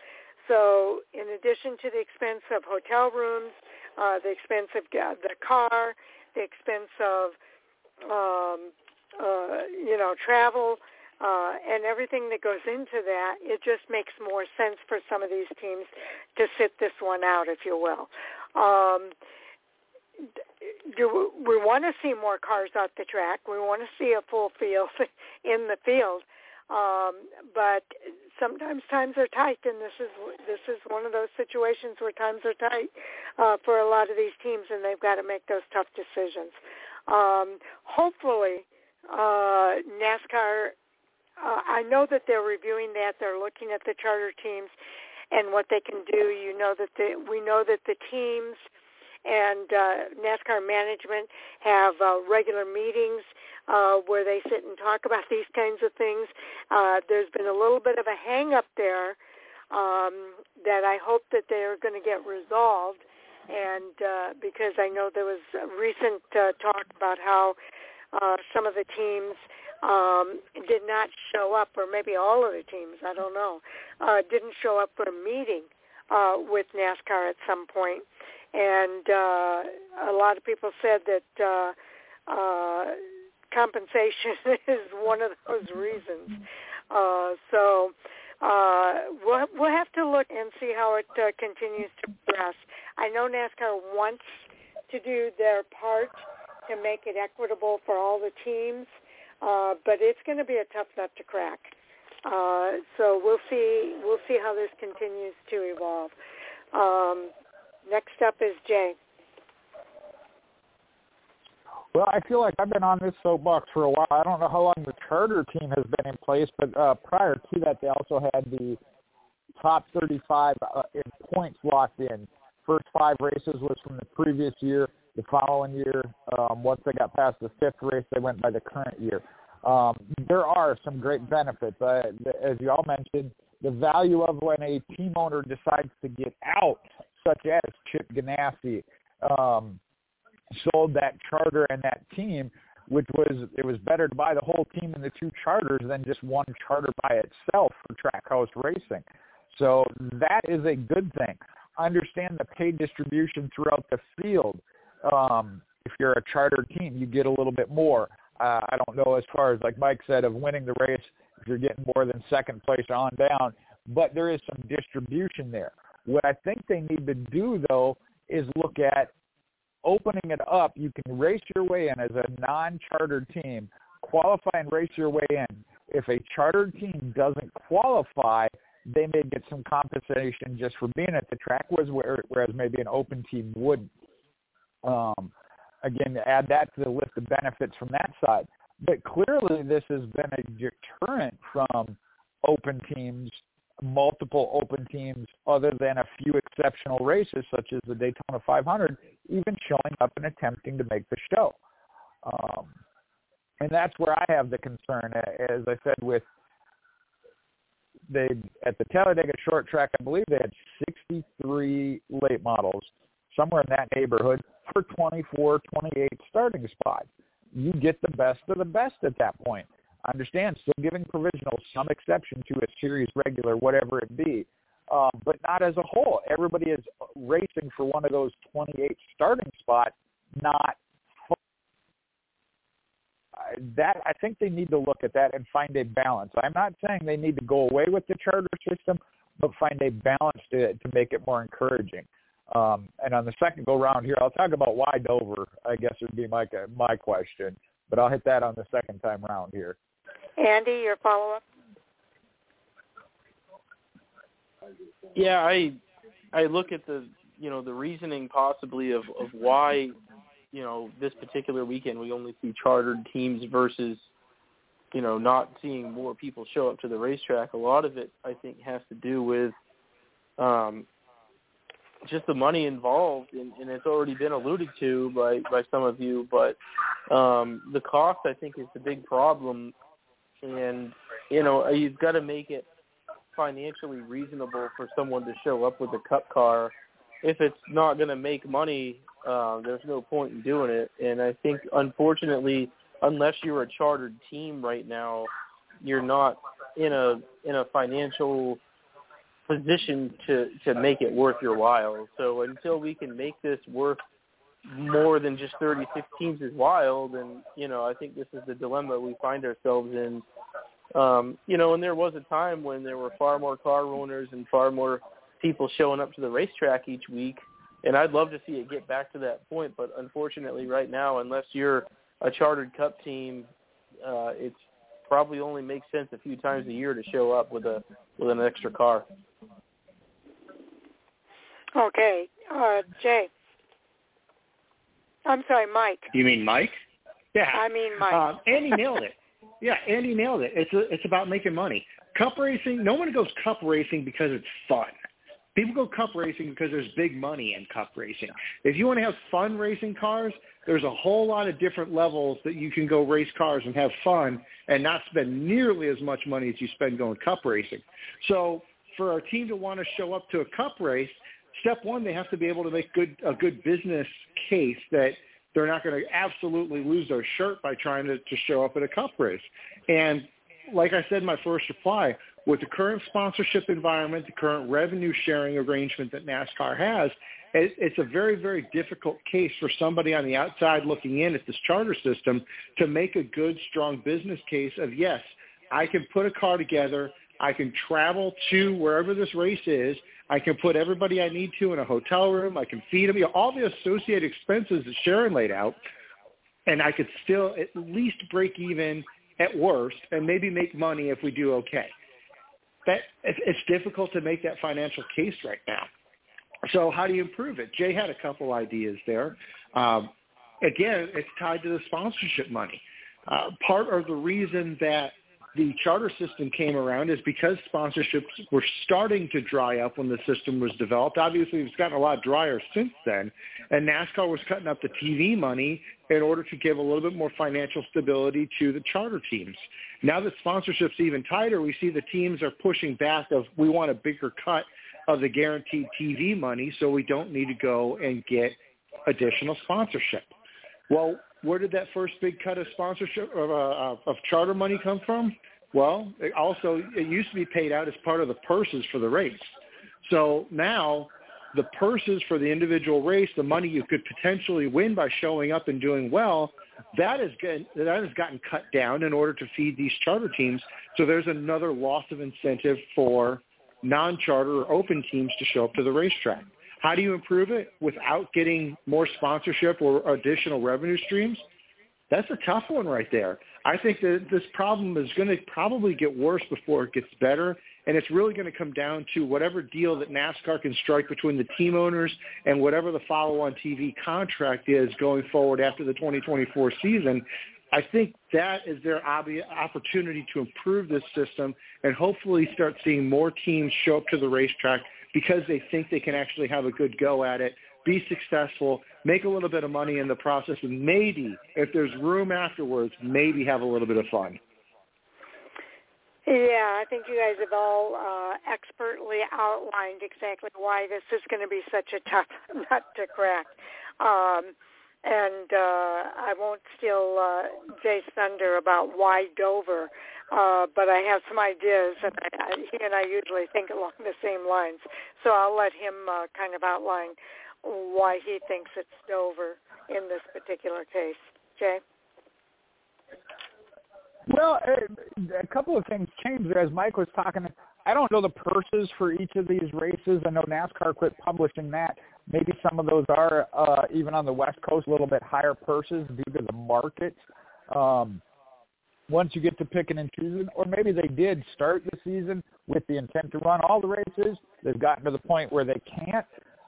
So in addition to the expense of hotel rooms, uh, the expense of the car, the expense of um, uh, you know travel, uh, and everything that goes into that, it just makes more sense for some of these teams to sit this one out, if you will. Um, do we want to see more cars out the track? We want to see a full field in the field, um, but sometimes times are tight, and this is this is one of those situations where times are tight uh, for a lot of these teams, and they've got to make those tough decisions. Um, hopefully, uh, NASCAR. Uh, I know that they're reviewing that. They're looking at the charter teams and what they can do. You know that the, we know that the teams and uh, NASCAR management have uh, regular meetings uh, where they sit and talk about these kinds of things. Uh, there's been a little bit of a hang up there um, that I hope that they're going to get resolved. And uh, because I know there was a recent uh, talk about how uh, some of the teams um, did not show up, or maybe all of the teams, I don't know, uh, didn't show up for a meeting uh, with NASCAR at some point. And uh, a lot of people said that uh, uh, compensation is one of those reasons. Uh, so uh, we'll, we'll have to look and see how it uh, continues to progress. I know NASCAR wants to do their part to make it equitable for all the teams, uh, but it's going to be a tough nut to crack. Uh, so we'll see. We'll see how this continues to evolve. Um, next up is Jay. Well, I feel like I've been on this soapbox for a while. I don't know how long the charter team has been in place, but uh, prior to that, they also had the top 35 uh, in points locked in. First five races was from the previous year. The following year, um, once they got past the fifth race, they went by the current year. Um, there are some great benefits. Uh, as you all mentioned, the value of when a team owner decides to get out, such as Chip Ganassi, um, sold that charter and that team, which was it was better to buy the whole team and the two charters than just one charter by itself for Trackhouse Racing. So that is a good thing. Understand the pay distribution throughout the field. Um, if you're a charter team, you get a little bit more. Uh, I don't know as far as like Mike said of winning the race if you're getting more than second place on down, but there is some distribution there. What I think they need to do though is look at opening it up, you can race your way in as a non-chartered team, qualify and race your way in. If a chartered team doesn't qualify, they may get some compensation just for being at the track, whereas maybe an open team wouldn't. Um, again, add that to the list of benefits from that side. But clearly, this has been a deterrent from open teams, multiple open teams, other than a few exceptional races such as the Daytona 500, even showing up and attempting to make the show. Um, and that's where I have the concern. As I said, with they at the Talladega short track, I believe they had 63 late models, somewhere in that neighborhood, for 24, 28 starting spots. You get the best of the best at that point. Understand still giving provisional some exception to a series regular, whatever it be, um, but not as a whole. Everybody is racing for one of those 28 starting spots, not that I think they need to look at that and find a balance. I'm not saying they need to go away with the charter system, but find a balance to to make it more encouraging. Um, and on the second go round here, I'll talk about why Dover. I guess would be my my question, but I'll hit that on the second time round here. Andy, your follow up. Yeah, I I look at the you know the reasoning possibly of of why you know this particular weekend we only see chartered teams versus you know not seeing more people show up to the racetrack. A lot of it I think has to do with um, just the money involved, and, and it's already been alluded to by by some of you. But um, the cost I think is the big problem, and you know you've got to make it financially reasonable for someone to show up with a cup car. If it's not going to make money um, there's no point in doing it. And I think, unfortunately, unless you're a chartered team right now, you're not in a in a financial position to to make it worth your while. So until we can make this worth more than just 36 teams is wild, and you know I think this is the dilemma we find ourselves in. Um, you know, and there was a time when there were far more car owners and far more people showing up to the racetrack each week and I'd love to see it get back to that point. But unfortunately, right now, unless you're a chartered Cup team, uh, it's probably only makes sense a few times a year to show up with a with an extra car. Okay, uh, Jay. I'm sorry, Mike. You mean Mike? Yeah. I mean Mike. Uh, Andy nailed it. Yeah, Andy nailed it. It's a, it's about making money. Cup racing. No one goes cup racing because it's fun. People go cup racing because there's big money in cup racing. If you want to have fun racing cars, there's a whole lot of different levels that you can go race cars and have fun and not spend nearly as much money as you spend going cup racing. So for our team to want to show up to a cup race, step one, they have to be able to make good a good business case that they're not going to absolutely lose their shirt by trying to, to show up at a cup race. And like I said in my first reply, with the current sponsorship environment, the current revenue sharing arrangement that NASCAR has, it, it's a very, very difficult case for somebody on the outside looking in at this charter system to make a good, strong business case of, yes, I can put a car together. I can travel to wherever this race is. I can put everybody I need to in a hotel room. I can feed them. You know, all the associated expenses that Sharon laid out, and I could still at least break even at worst, and maybe make money if we do okay that it's difficult to make that financial case right now. So how do you improve it? Jay had a couple ideas there. Um, again, it's tied to the sponsorship money. Uh, part of the reason that the charter system came around is because sponsorships were starting to dry up when the system was developed. Obviously, it's gotten a lot drier since then, and NASCAR was cutting up the TV money in order to give a little bit more financial stability to the charter teams. Now that sponsorship's even tighter, we see the teams are pushing back of we want a bigger cut of the guaranteed TV money, so we don't need to go and get additional sponsorship. Well, where did that first big cut of sponsorship of, uh, of charter money come from? Well, it also it used to be paid out as part of the purses for the race. So now the purses for the individual race, the money you could potentially win by showing up and doing well, that is good, that has gotten cut down in order to feed these charter teams. So there's another loss of incentive for non-charter or open teams to show up to the racetrack. How do you improve it without getting more sponsorship or additional revenue streams? That's a tough one right there. I think that this problem is going to probably get worse before it gets better, and it's really going to come down to whatever deal that NASCAR can strike between the team owners and whatever the follow-on TV contract is going forward after the 2024 season. I think that is their opportunity to improve this system and hopefully start seeing more teams show up to the racetrack because they think they can actually have a good go at it, be successful, make a little bit of money in the process, and maybe, if there's room afterwards, maybe have a little bit of fun. Yeah, I think you guys have all uh, expertly outlined exactly why this is going to be such a tough nut to crack. Um, and uh, I won't steal uh, Jay's thunder about why Dover, uh, but I have some ideas, and I, I, he and I usually think along the same lines. So I'll let him uh, kind of outline why he thinks it's Dover in this particular case. Jay? Well, a couple of things changed there as Mike was talking. I don't know the purses for each of these races. I know NASCAR quit publishing that. Maybe some of those are uh, even on the West Coast a little bit higher purses due to the market. Um, once you get to picking and choosing, or maybe they did start the season with the intent to run all the races. They've gotten to the point where they can't.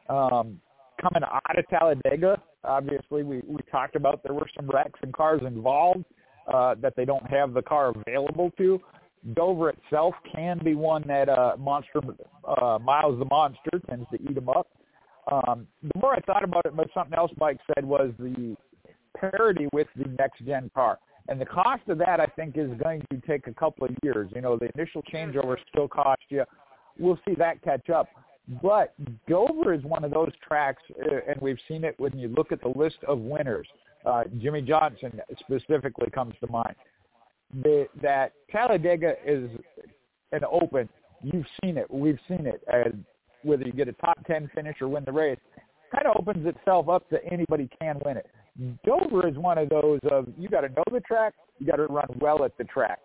Um, coming out of Talladega, obviously we, we talked about there were some wrecks and cars involved uh, that they don't have the car available to. Dover itself can be one that uh, monster uh, Miles the Monster tends to eat them up. Um, the more I thought about it, but something else Mike said was the parity with the next gen car. And the cost of that, I think, is going to take a couple of years. You know, the initial changeover still cost you. We'll see that catch up. But Dover is one of those tracks, uh, and we've seen it when you look at the list of winners. Uh, Jimmie Johnson specifically comes to mind. The, that Talladega is an open. You've seen it. We've seen it. Uh, whether you get a top 10 finish or win the race, kind of opens itself up to anybody can win it. Dover is one of those of you got to know the track, you got to run well at the track.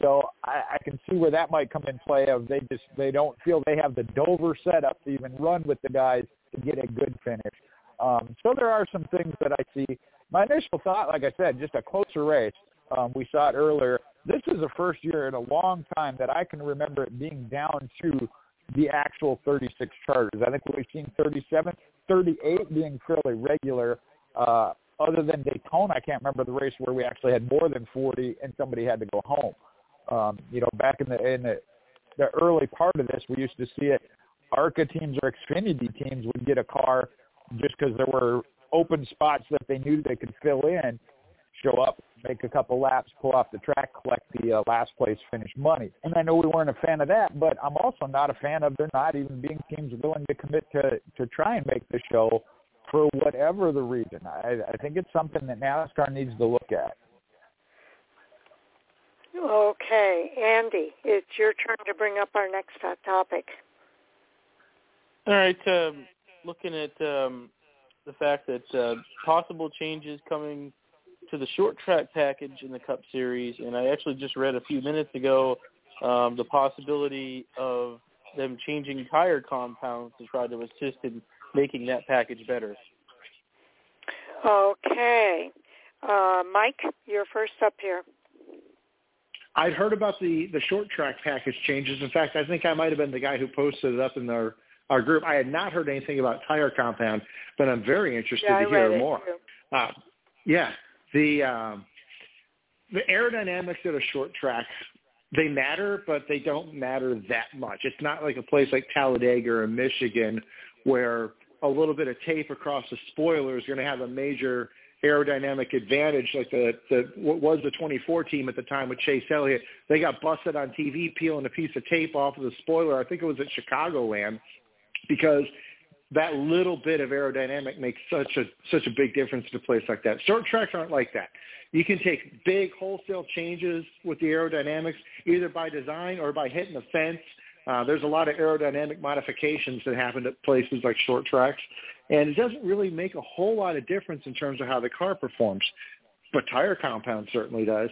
So I, I can see where that might come in play. Of they just they don't feel they have the Dover setup to even run with the guys to get a good finish. Um, so there are some things that I see. My initial thought, like I said, just a closer race. Um, we saw it earlier. This is the first year in a long time that I can remember it being down to the actual 36 charters. I think we've seen 37, 38 being fairly regular. Uh, other than Daytona, I can't remember the race where we actually had more than 40 and somebody had to go home. Um, you know, back in the in the, the early part of this, we used to see it. ARCA teams or Xfinity teams would get a car just because there were open spots that they knew they could fill in, show up, make a couple laps, pull off the track, collect the uh, last place finish money. And I know we weren't a fan of that, but I'm also not a fan of there not even being teams willing to commit to to try and make the show for whatever the reason. I, I think it's something that NASCAR needs to look at. Okay, Andy, it's your turn to bring up our next hot topic. All right, um, looking at um, the fact that uh, possible changes coming to the short track package in the Cup Series, and I actually just read a few minutes ago um, the possibility of them changing tire compounds to try to assist in making that package better. Okay. Uh, Mike, you're first up here. I'd heard about the the short track package changes. In fact, I think I might have been the guy who posted it up in our our group. I had not heard anything about tire compound, but I'm very interested yeah, to hear more. Uh, yeah, the um, the aerodynamics at a short track they matter, but they don't matter that much. It's not like a place like Talladega or Michigan where a little bit of tape across the spoiler is going to have a major aerodynamic advantage like the, the what was the 24 team at the time with Chase Elliott. They got busted on TV peeling a piece of tape off of the spoiler. I think it was at Chicagoland because that little bit of aerodynamic makes such a such a big difference to a place like that. Short tracks aren't like that. You can take big wholesale changes with the aerodynamics either by design or by hitting the fence uh, there's a lot of aerodynamic modifications that happen at places like short tracks, and it doesn't really make a whole lot of difference in terms of how the car performs. But tire compound certainly does.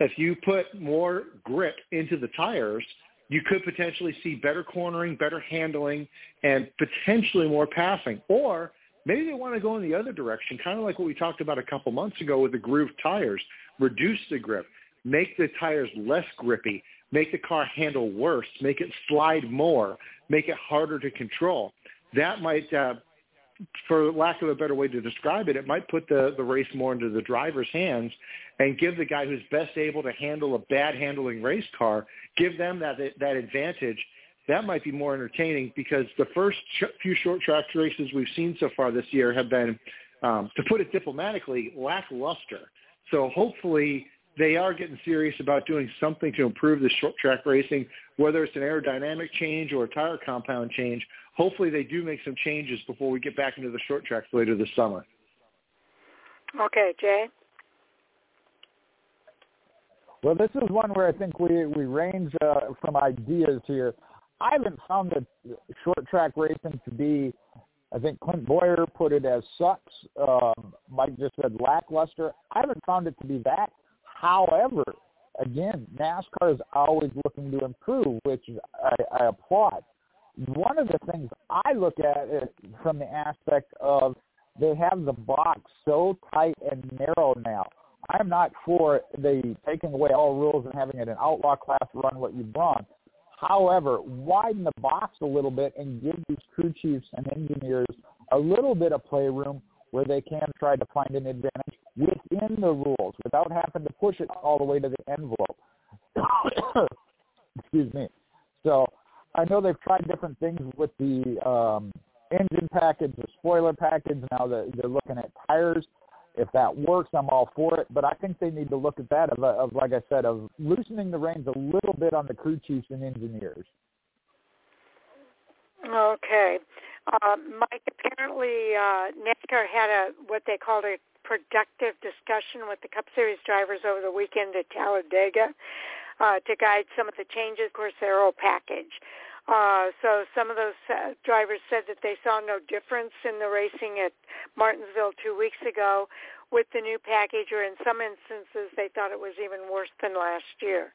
If you put more grip into the tires, you could potentially see better cornering, better handling, and potentially more passing. Or Maybe they want to go in the other direction, kind of like what we talked about a couple months ago with the groove tires. Reduce the grip, make the tires less grippy, make the car handle worse, make it slide more, make it harder to control. That might, uh, for lack of a better way to describe it, it might put the, the race more into the driver's hands and give the guy who's best able to handle a bad handling race car, give them that, that advantage that might be more entertaining because the first few short track races we've seen so far this year have been, um, to put it diplomatically, lackluster. So hopefully they are getting serious about doing something to improve the short track racing, whether it's an aerodynamic change or a tire compound change. Hopefully they do make some changes before we get back into the short tracks later this summer. Okay, Jay. Well, this is one where I think we we range uh, from ideas here. I haven't found the short track racing to be. I think Clint Bowyer put it as sucks. Um, Mike just said lackluster. I haven't found it to be that. However, again, NASCAR is always looking to improve, which I, I applaud. One of the things I look at it from the aspect of they have the box so tight and narrow now. I'm not for the taking away all rules and having it an outlaw class run what you want. However, widen the box a little bit and give these crew chiefs and engineers a little bit of playroom where they can try to find an advantage within the rules without having to push it all the way to the envelope. Excuse me. So I know they've tried different things with the um, engine package, the spoiler package. Now they're looking at tires if that works, I'm all for it. But I think they need to look at that of, of like I said, of loosening the reins a little bit on the crew chiefs and engineers. Okay, uh, Mike. Apparently, uh, NASCAR had a what they called a productive discussion with the Cup Series drivers over the weekend at Talladega uh, to guide some of the changes. Of course, their whole package. Uh, so some of those uh, drivers said that they saw no difference in the racing at Martinsville two weeks ago with the new package, or in some instances they thought it was even worse than last year.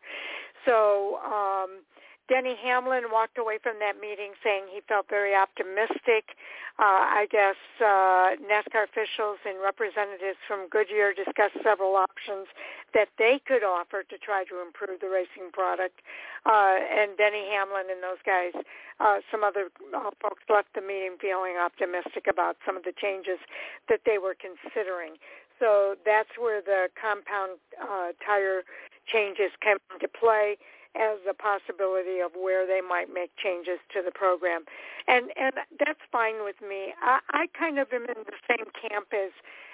So um, Denny Hamlin walked away from that meeting saying he felt very optimistic. Uh, I guess uh, NASCAR officials and representatives from Goodyear discussed several options that they could offer to try to improve the racing product. Uh, and Denny Hamlin and those guys, uh, some other uh, folks left the meeting feeling optimistic about some of the changes that they were considering. So that's where the compound uh, tire changes come into play as a possibility of where they might make changes to the program, and and that's fine with me. I, I kind of am in the same camp as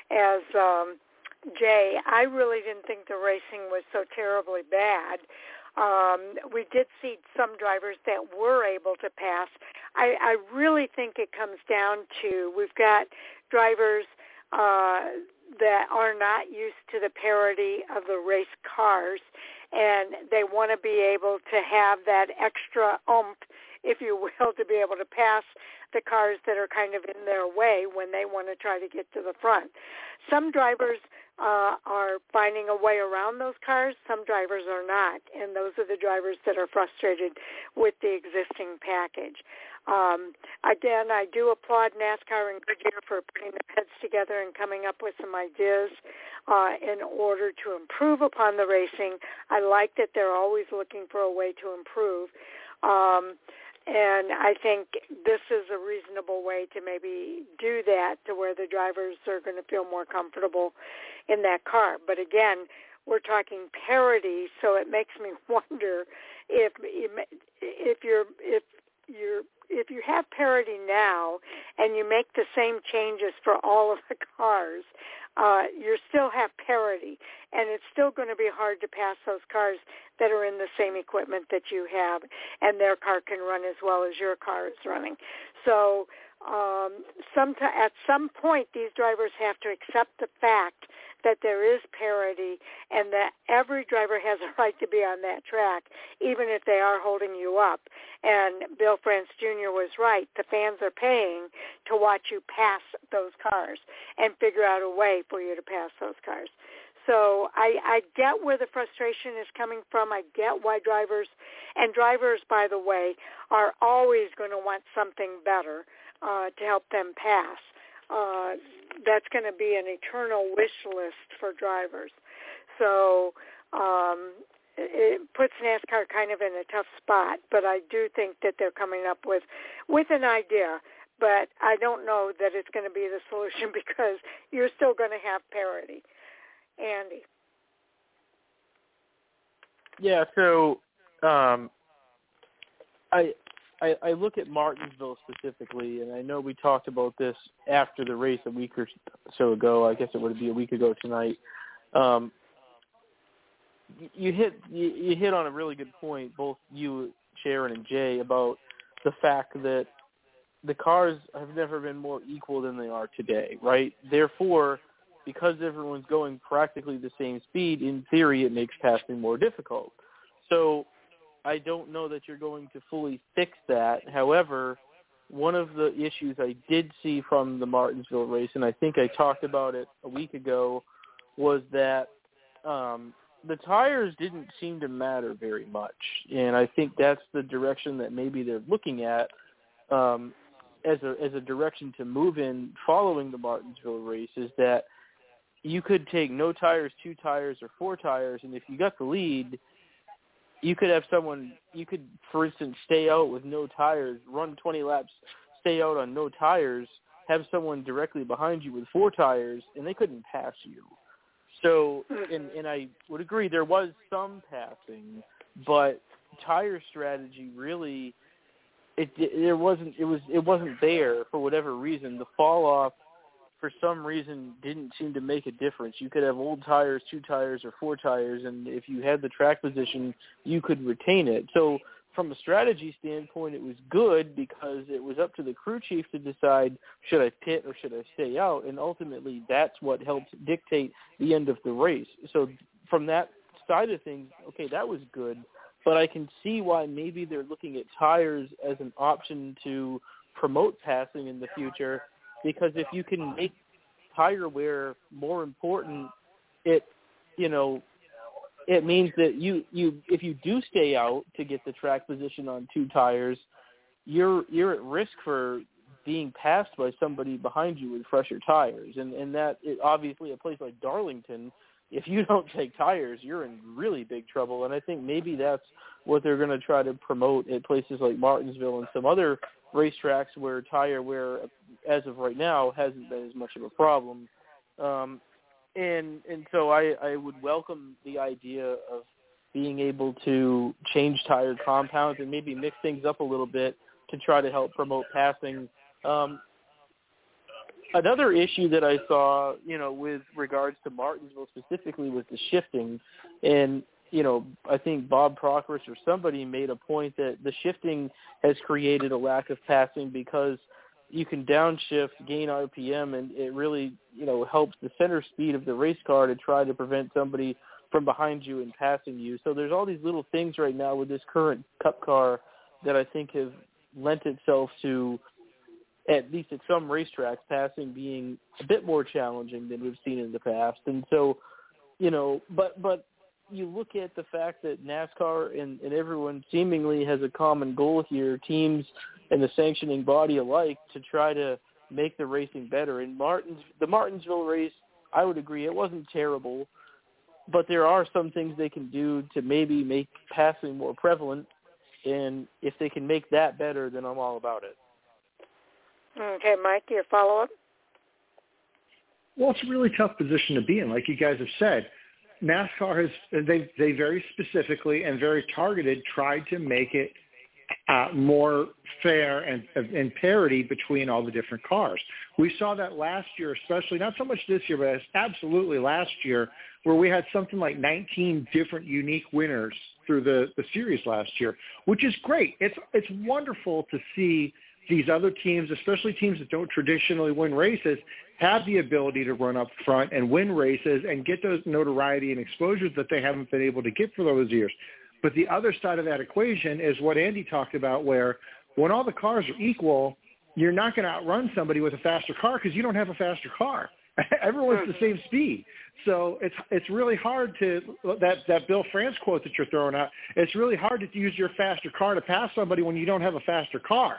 as um, Jay. I really didn't think the racing was so terribly bad. Um, we did see some drivers that were able to pass. I, I really think it comes down to we've got drivers uh, that are not used to the parity of the race cars and they want to be able to have that extra oomph, if you will, to be able to pass the cars that are kind of in their way when they want to try to get to the front. Some drivers uh, are finding a way around those cars. Some drivers are not, and those are the drivers that are frustrated with the existing package. Um, again, I do applaud NASCAR and Goodyear for putting their heads together and coming up with some ideas uh, in order to improve upon the racing. I like that they're always looking for a way to improve. Um, and I think this is a reasonable way to maybe do that to where the drivers are going to feel more comfortable in that car. But again, we're talking parity, so it makes me wonder if if you're if you're if you have parity now and you make the same changes for all of the cars, uh, you still have parity, and it's still going to be hard to pass those cars that are in the same equipment that you have, and their car can run as well as your car is running. So um, some t- at some point, these drivers have to accept the fact that there is parity and that every driver has a right to be on that track, even if they are holding you up. And Bill France Jr. was right. The fans are paying to watch you pass those cars and figure out a way for you to pass those cars. So I, I get where the frustration is coming from. I get why drivers, and drivers, by the way, are always going to want something better uh, to help them pass. uh, that's going to be an eternal wish list for drivers. So um, it puts NASCAR kind of in a tough spot, but I do think that they're coming up with with an idea. But I don't know that it's going to be the solution because you're still going to have parity. Andy. Yeah, so um, I, I I look at Martinsville specifically, and I know we talked about this after the race a week or so ago. I guess it would be a week ago tonight. Um, you hit you, you hit on a really good point, both you, Sharon, and Jay, about the fact that the cars have never been more equal than they are today, right? Therefore, because everyone's going practically the same speed, in theory, it makes passing more difficult. So I don't know that you're going to fully fix that. However, one of the issues I did see from the Martinsville race, and I think I talked about it a week ago, was that um, the tires didn't seem to matter very much, and I think that's the direction that maybe they're looking at um, as a as a direction to move in following the Martinsville race. Is that you could take no tires, two tires, or four tires, and if you got the lead, you could have someone. You could, for instance, stay out with no tires, run 20 laps, stay out on no tires, have someone directly behind you with four tires, and they couldn't pass you so, and and I would agree there was some passing, but tire strategy really it there wasn't it was it wasn't there for whatever reason. The fall off for some reason didn't seem to make a difference. You could have old tires, two tires, or four tires, and if you had the track position, you could retain it. So from a strategy standpoint, it was good because it was up to the crew chief to decide should I pit or should I stay out, and ultimately that's what helped dictate the end of the race. So from that side of things, okay, that was good, but I can see why maybe they're looking at tires as an option to promote passing in the future, because if you can make tire wear more important, it you know it means that you you if you do stay out to get the track position on two tires, you're you're at risk for being passed by somebody behind you with fresher tires, and and that it, obviously a place like Darlington, if you don't take tires, you're in really big trouble. And I think maybe that's what they're going to try to promote at places like Martinsville and some other racetracks where tire wear, as of right now, hasn't been as much of a problem. Um, and and so I I would welcome the idea of being able to change tire compounds and maybe mix things up a little bit to try to help promote passing. Um, another issue that I saw, you know, with regards to Martinsville specifically was the shifting, and you know, I think Bob Pockrass or somebody made a point that the shifting has created a lack of passing because you can downshift, gain RPM, and it really you know helps the center speed of the race car to try to prevent somebody from behind you and passing you. So there's all these little things right now with this current Cup car that I think have lent itself to at least at some racetracks passing being a bit more challenging than we've seen in the past. And so, you know, but but you look at the fact that NASCAR and, and everyone seemingly has a common goal here, teams and the sanctioning body alike, to try to make the racing better. And Martins, the Martinsville race, I would agree, it wasn't terrible, but there are some things they can do to maybe make passing more prevalent. And if they can make that better, then I'm all about it. Okay, Mike, your follow-up? Well, it's a really tough position to be in, like you guys have said. NASCAR has they they very specifically and very targeted tried to make it uh, more fair and, and parity between all the different cars. We saw that last year, especially not so much this year, but absolutely last year, where we had something like 19 different unique winners through the, the series last year, which is great. It's it's wonderful to see these other teams, especially teams that don't traditionally win races, have the ability to run up front and win races and get those notoriety and exposures that they haven't been able to get for those years. But the other side of that equation is what Andy talked about, where when all the cars are equal, you're not going to outrun somebody with a faster car because you don't have a faster car. Everyone's the same speed. So it's it's really hard to that that Bill France quote that you're throwing out. It's really hard to use your faster car to pass somebody when you don't have a faster car.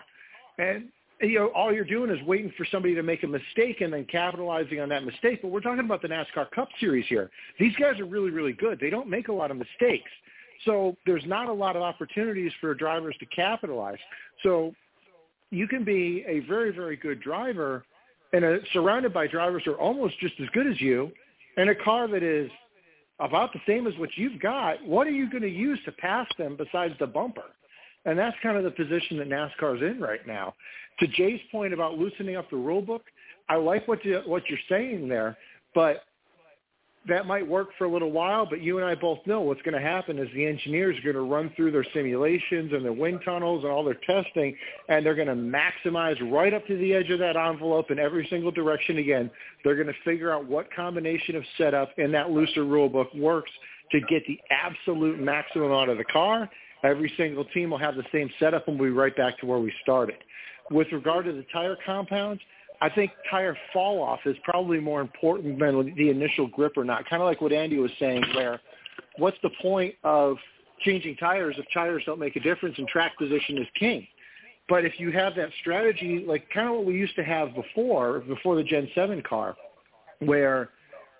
And you know, all you're doing is waiting for somebody to make a mistake and then capitalizing on that mistake. But we're talking about the NASCAR Cup Series here. These guys are really, really good. They don't make a lot of mistakes. So there's not a lot of opportunities for drivers to capitalize. So you can be a very, very good driver and a, surrounded by drivers who are almost just as good as you and a car that is about the same as what you've got. What are you going to use to pass them besides the bumper? And that's kind of the position that NASCAR's in right now. To Jay's point about loosening up the rule book, I like what you what you're saying there, but that might work for a little while, but you and I both know what's going to happen is the engineers are going to run through their simulations and their wind tunnels and all their testing, and they're going to maximize right up to the edge of that envelope in every single direction again. They're going to figure out what combination of setup in that looser rule book works to get the absolute maximum out of the car. Every single team will have the same setup and we'll be right back to where we started. With regard to the tire compounds, I think tire fall off is probably more important than the initial grip or not. Kind of like what Andy was saying, where what's the point of changing tires if tires don't make a difference and track position is king? But if you have that strategy, like kind of what we used to have before, before the Gen 7 car, where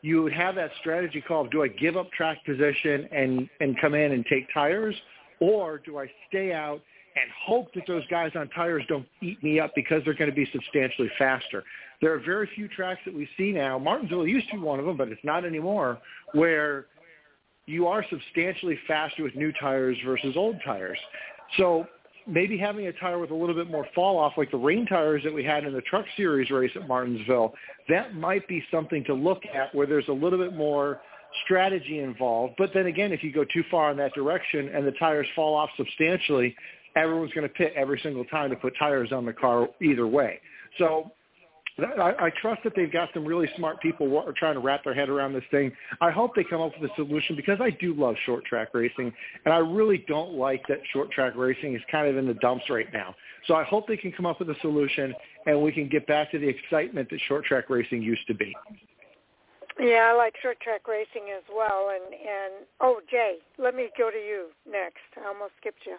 you would have that strategy called, do I give up track position and, and come in and take tires, or do I stay out and hope that those guys on tires don't eat me up because they're going to be substantially faster. There are very few tracks that we see now. Martinsville used to be one of them, but it's not anymore, where you are substantially faster with new tires versus old tires. So maybe having a tire with a little bit more fall off, like the rain tires that we had in the Truck Series race at Martinsville, that might be something to look at where there's a little bit more strategy involved. But then again, if you go too far in that direction and the tires fall off substantially, everyone's going to pit every single time to put tires on the car either way. So I, I trust that they've got some really smart people are trying to wrap their head around this thing. I hope they come up with a solution because I do love short track racing, and I really don't like that short track racing is kind of in the dumps right now. So I hope they can come up with a solution, and we can get back to the excitement that short track racing used to be. Yeah, I like short track racing as well. And and oh, Jay, let me go to you next. I almost skipped you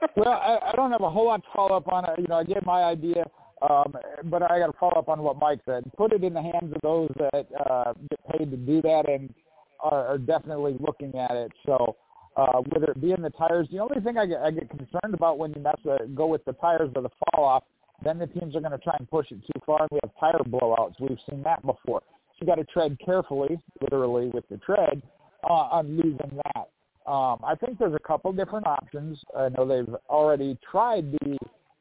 well, I, I don't have a whole lot to follow up on. You know, I gave my idea, um, but I got to follow up on what Mike said. Put it in the hands of those that uh, get paid to do that and are, are definitely looking at it. So uh, whether it be in the tires, the only thing I get, I get concerned about when you mess with, go with the tires or the fall off, then the teams are going to try and push it too far, and we have tire blowouts. We've seen that before. So you got to tread carefully, literally with the tread, uh, on losing that. Um, I think there's a couple different options. I know they've already tried the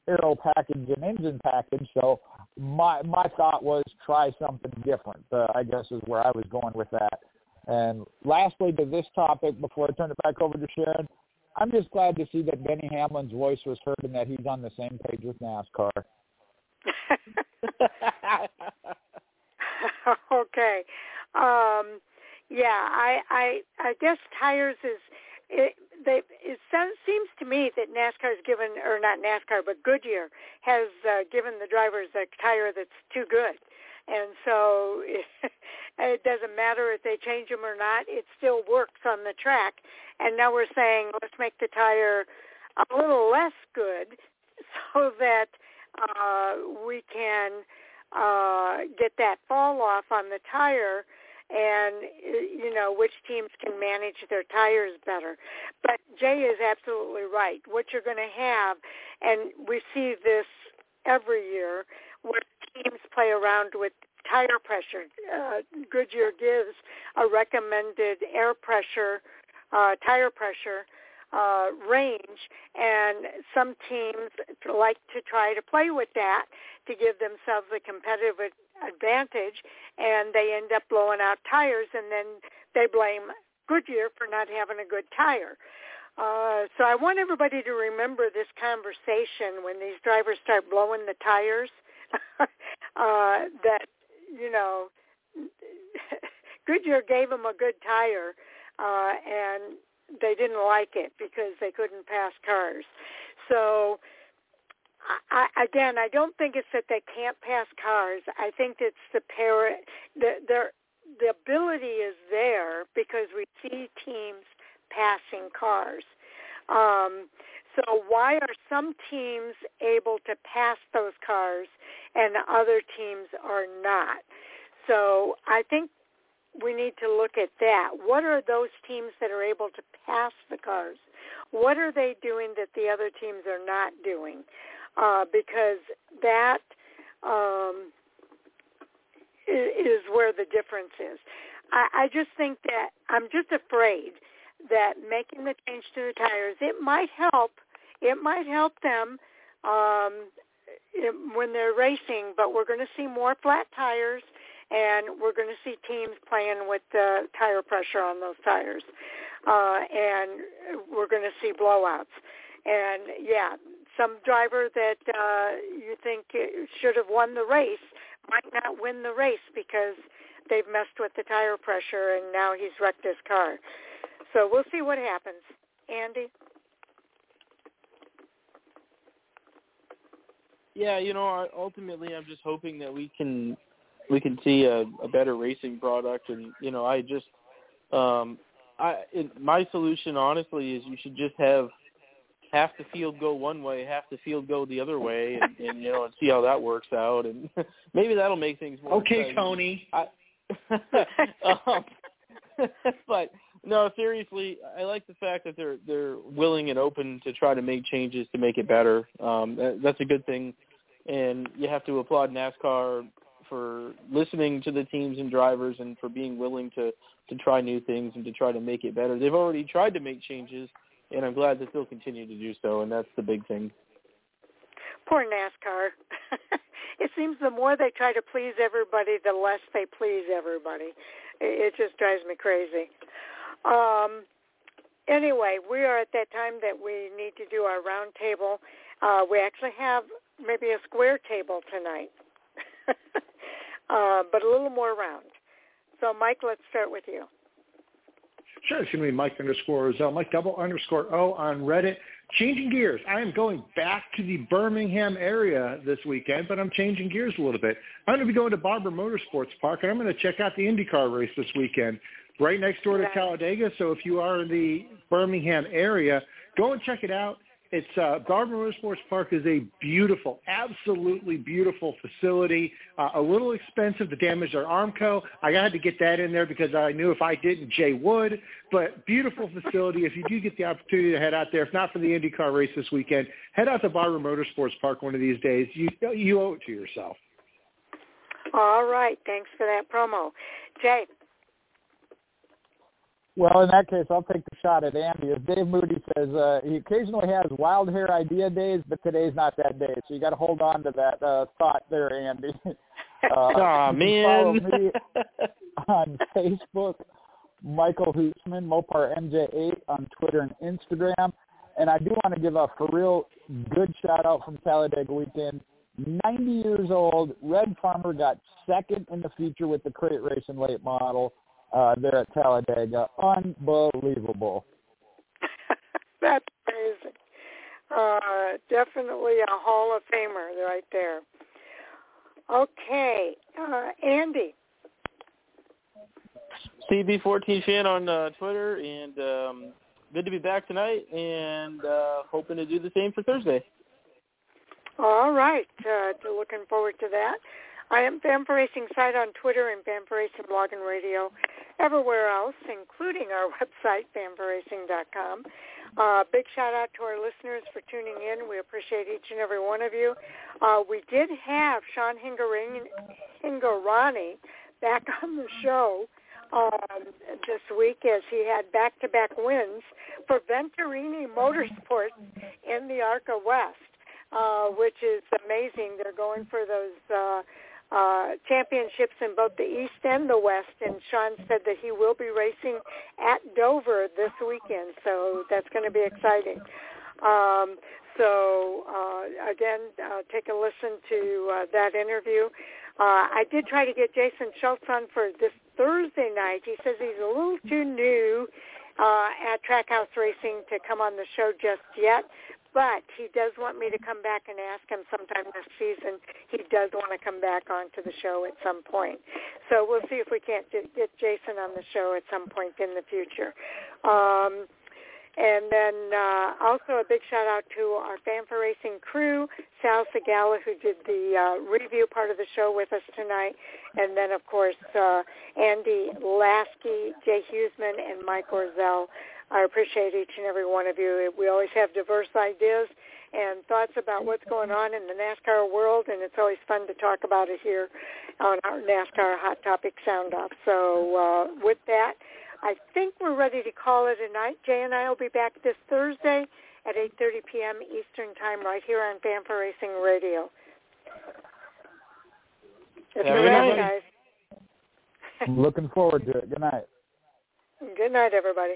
aero package and engine package, so my my thought was try something different. Uh, I guess is where I was going with that. And lastly, to this topic, before I turn it back over to Sharon, I'm just glad to see that Denny Hamlin's voice was heard and that he's on the same page with NASCAR. okay. Um, yeah, I I I guess tires is it they it seems to me that NASCAR's given or not NASCAR but Goodyear has uh, given the drivers a tire that's too good. And so it, doesn't matter if they change them or not, it still works on the track. And now we're saying let's make the tire a little less good so that uh, we can uh, get that fall off on the tire and you know which teams can manage their tires better. But Jay is absolutely right. What you're going to have, and we see this every year, where teams play around with tire pressure. Uh, Goodyear gives a recommended air pressure, uh, tire pressure uh, range, and some teams like to try to play with that to give themselves a competitive advantage, and they end up blowing out tires, and then they blame Goodyear for not having a good tire. Uh, so I want everybody to remember this conversation when these drivers start blowing the tires. uh, that you know, Goodyear gave them a good tire, uh, and they didn't like it because they couldn't pass cars. So I, again, I don't think it's that they can't pass cars. I think it's the parent, the the the ability is there because we see teams passing cars. Um, So why are some teams able to pass those cars and other teams are not? So I think we need to look at that. What are those teams that are able to pass the cars? What are they doing that the other teams are not doing? Uh, because that um, is where the difference is. I, I just think that I'm just afraid that making the change to the tires, it might help. It might help them um, when they're racing, but we're going to see more flat tires and we're going to see teams playing with the tire pressure on those tires, uh, and we're going to see blowouts. And yeah, some driver that uh, you think should have won the race might not win the race because they've messed with the tire pressure and now he's wrecked his car. So we'll see what happens. Andy? Yeah, you know, ultimately I'm just hoping that we can we can see a, a better racing product and you know, I just um I it, my solution honestly is you should just have half the field go one way, half the field go the other way, and, and you know, and see how that works out, and maybe that'll make things more. Okay, exciting. Tony. I, um, but no, seriously, I like the fact that they're they're willing and open to try to make changes to make it better. Um, that, that's a good thing, and you have to applaud NASCAR for listening to the teams and drivers and for being willing to to try new things and to try to make it better. They've already tried to make changes and I'm glad that they'll continue to do so, and that's the big thing. Poor NASCAR. it seems the more they try to please everybody, the less they please everybody. It just drives me crazy. Um, anyway, we are at that time that we need to do our round table. Uh, we actually have maybe a square table tonight, uh, but a little more round. So, Mike, let's start with you. Sure, it's going to be Mike underscore Roselle, Mike double underscore O on Reddit. Changing gears. I am going back to the Birmingham area this weekend, but I'm changing gears a little bit. I'm going to be going to Barber Motorsports Park, and I'm going to check out the IndyCar race this weekend, right next door to Talladega. So if you are in the Birmingham area, go and check it out. It's uh, Barber Motorsports Park is a beautiful, absolutely beautiful facility. Uh, a little expensive to damage our Armco. I had to get that in there because I knew if I didn't, Jay would. But beautiful facility. If you do get the opportunity to head out there, if not for the IndyCar race this weekend, head out to Barber Motorsports Park one of these days. You you owe it to yourself. All right. Thanks for that promo, Jay. Well, in that case, I'll take the shot at Andy. As Dave Moody says, uh, he occasionally has wild hair idea days, but today's not that day. So you got to hold on to that uh, thought there, Andy. Uh, oh man! Follow me on Facebook, Michael Hootsman, Mopar MJ8 on Twitter and Instagram. And I do want to give a for real good shout out from Talladega weekend. 90 years old, Red Farmer got second in the feature with the crate race and late model uh, there at Talladega. Unbelievable. That's amazing. Uh, definitely a Hall of Famer right there. Okay, uh, Andy. CB14 fan on uh, Twitter, and um, good to be back tonight, and uh, hoping to do the same for Thursday. All right, uh, looking forward to that. I am Fan for Racing site on Twitter and Fan for Racing blog and radio everywhere else, including our website, fan4racing.com. Uh, big shout out to our listeners for tuning in. We appreciate each and every one of you. Uh, we did have Sean Hingorani back on the show um, this week as he had back-to-back wins for Venturini Motorsports in the ARCA West, uh, which is amazing. They're going for those uh, championships in both the East and the West. And Sean said that he will be racing at Dover this weekend, so that's going to be exciting. Um, so uh, again, uh, take a listen to uh, that interview. Uh, I did try to get Jason Schultz on for this Thursday night. He says he's a little too new uh, at Trackhouse Racing to come on the show just yet, but he does want me to come back and ask him sometime this season. He does want to come back onto the show at some point. So we'll see if we can't get Jason on the show at some point in the future. Um, And then uh, also a big shout out to our Fan4Racing crew, Sal Sigala, who did the uh, review part of the show with us tonight. And then, of course, uh, Andy Lasky, Jay Huseman, and Mike Orzel. I appreciate each and every one of you. We always have diverse ideas and thoughts about what's going on in the NASCAR world, and it's always fun to talk about it here on our NASCAR Hot Topic Sound Off. So uh, with that, I think we're ready to call it a night. Jay and I will be back this Thursday at 8.30 p.m. Eastern Time right here on Fan4Racing Radio. It's Have a a good wrap, night. guys. Looking forward to it. Good night. Good night, everybody.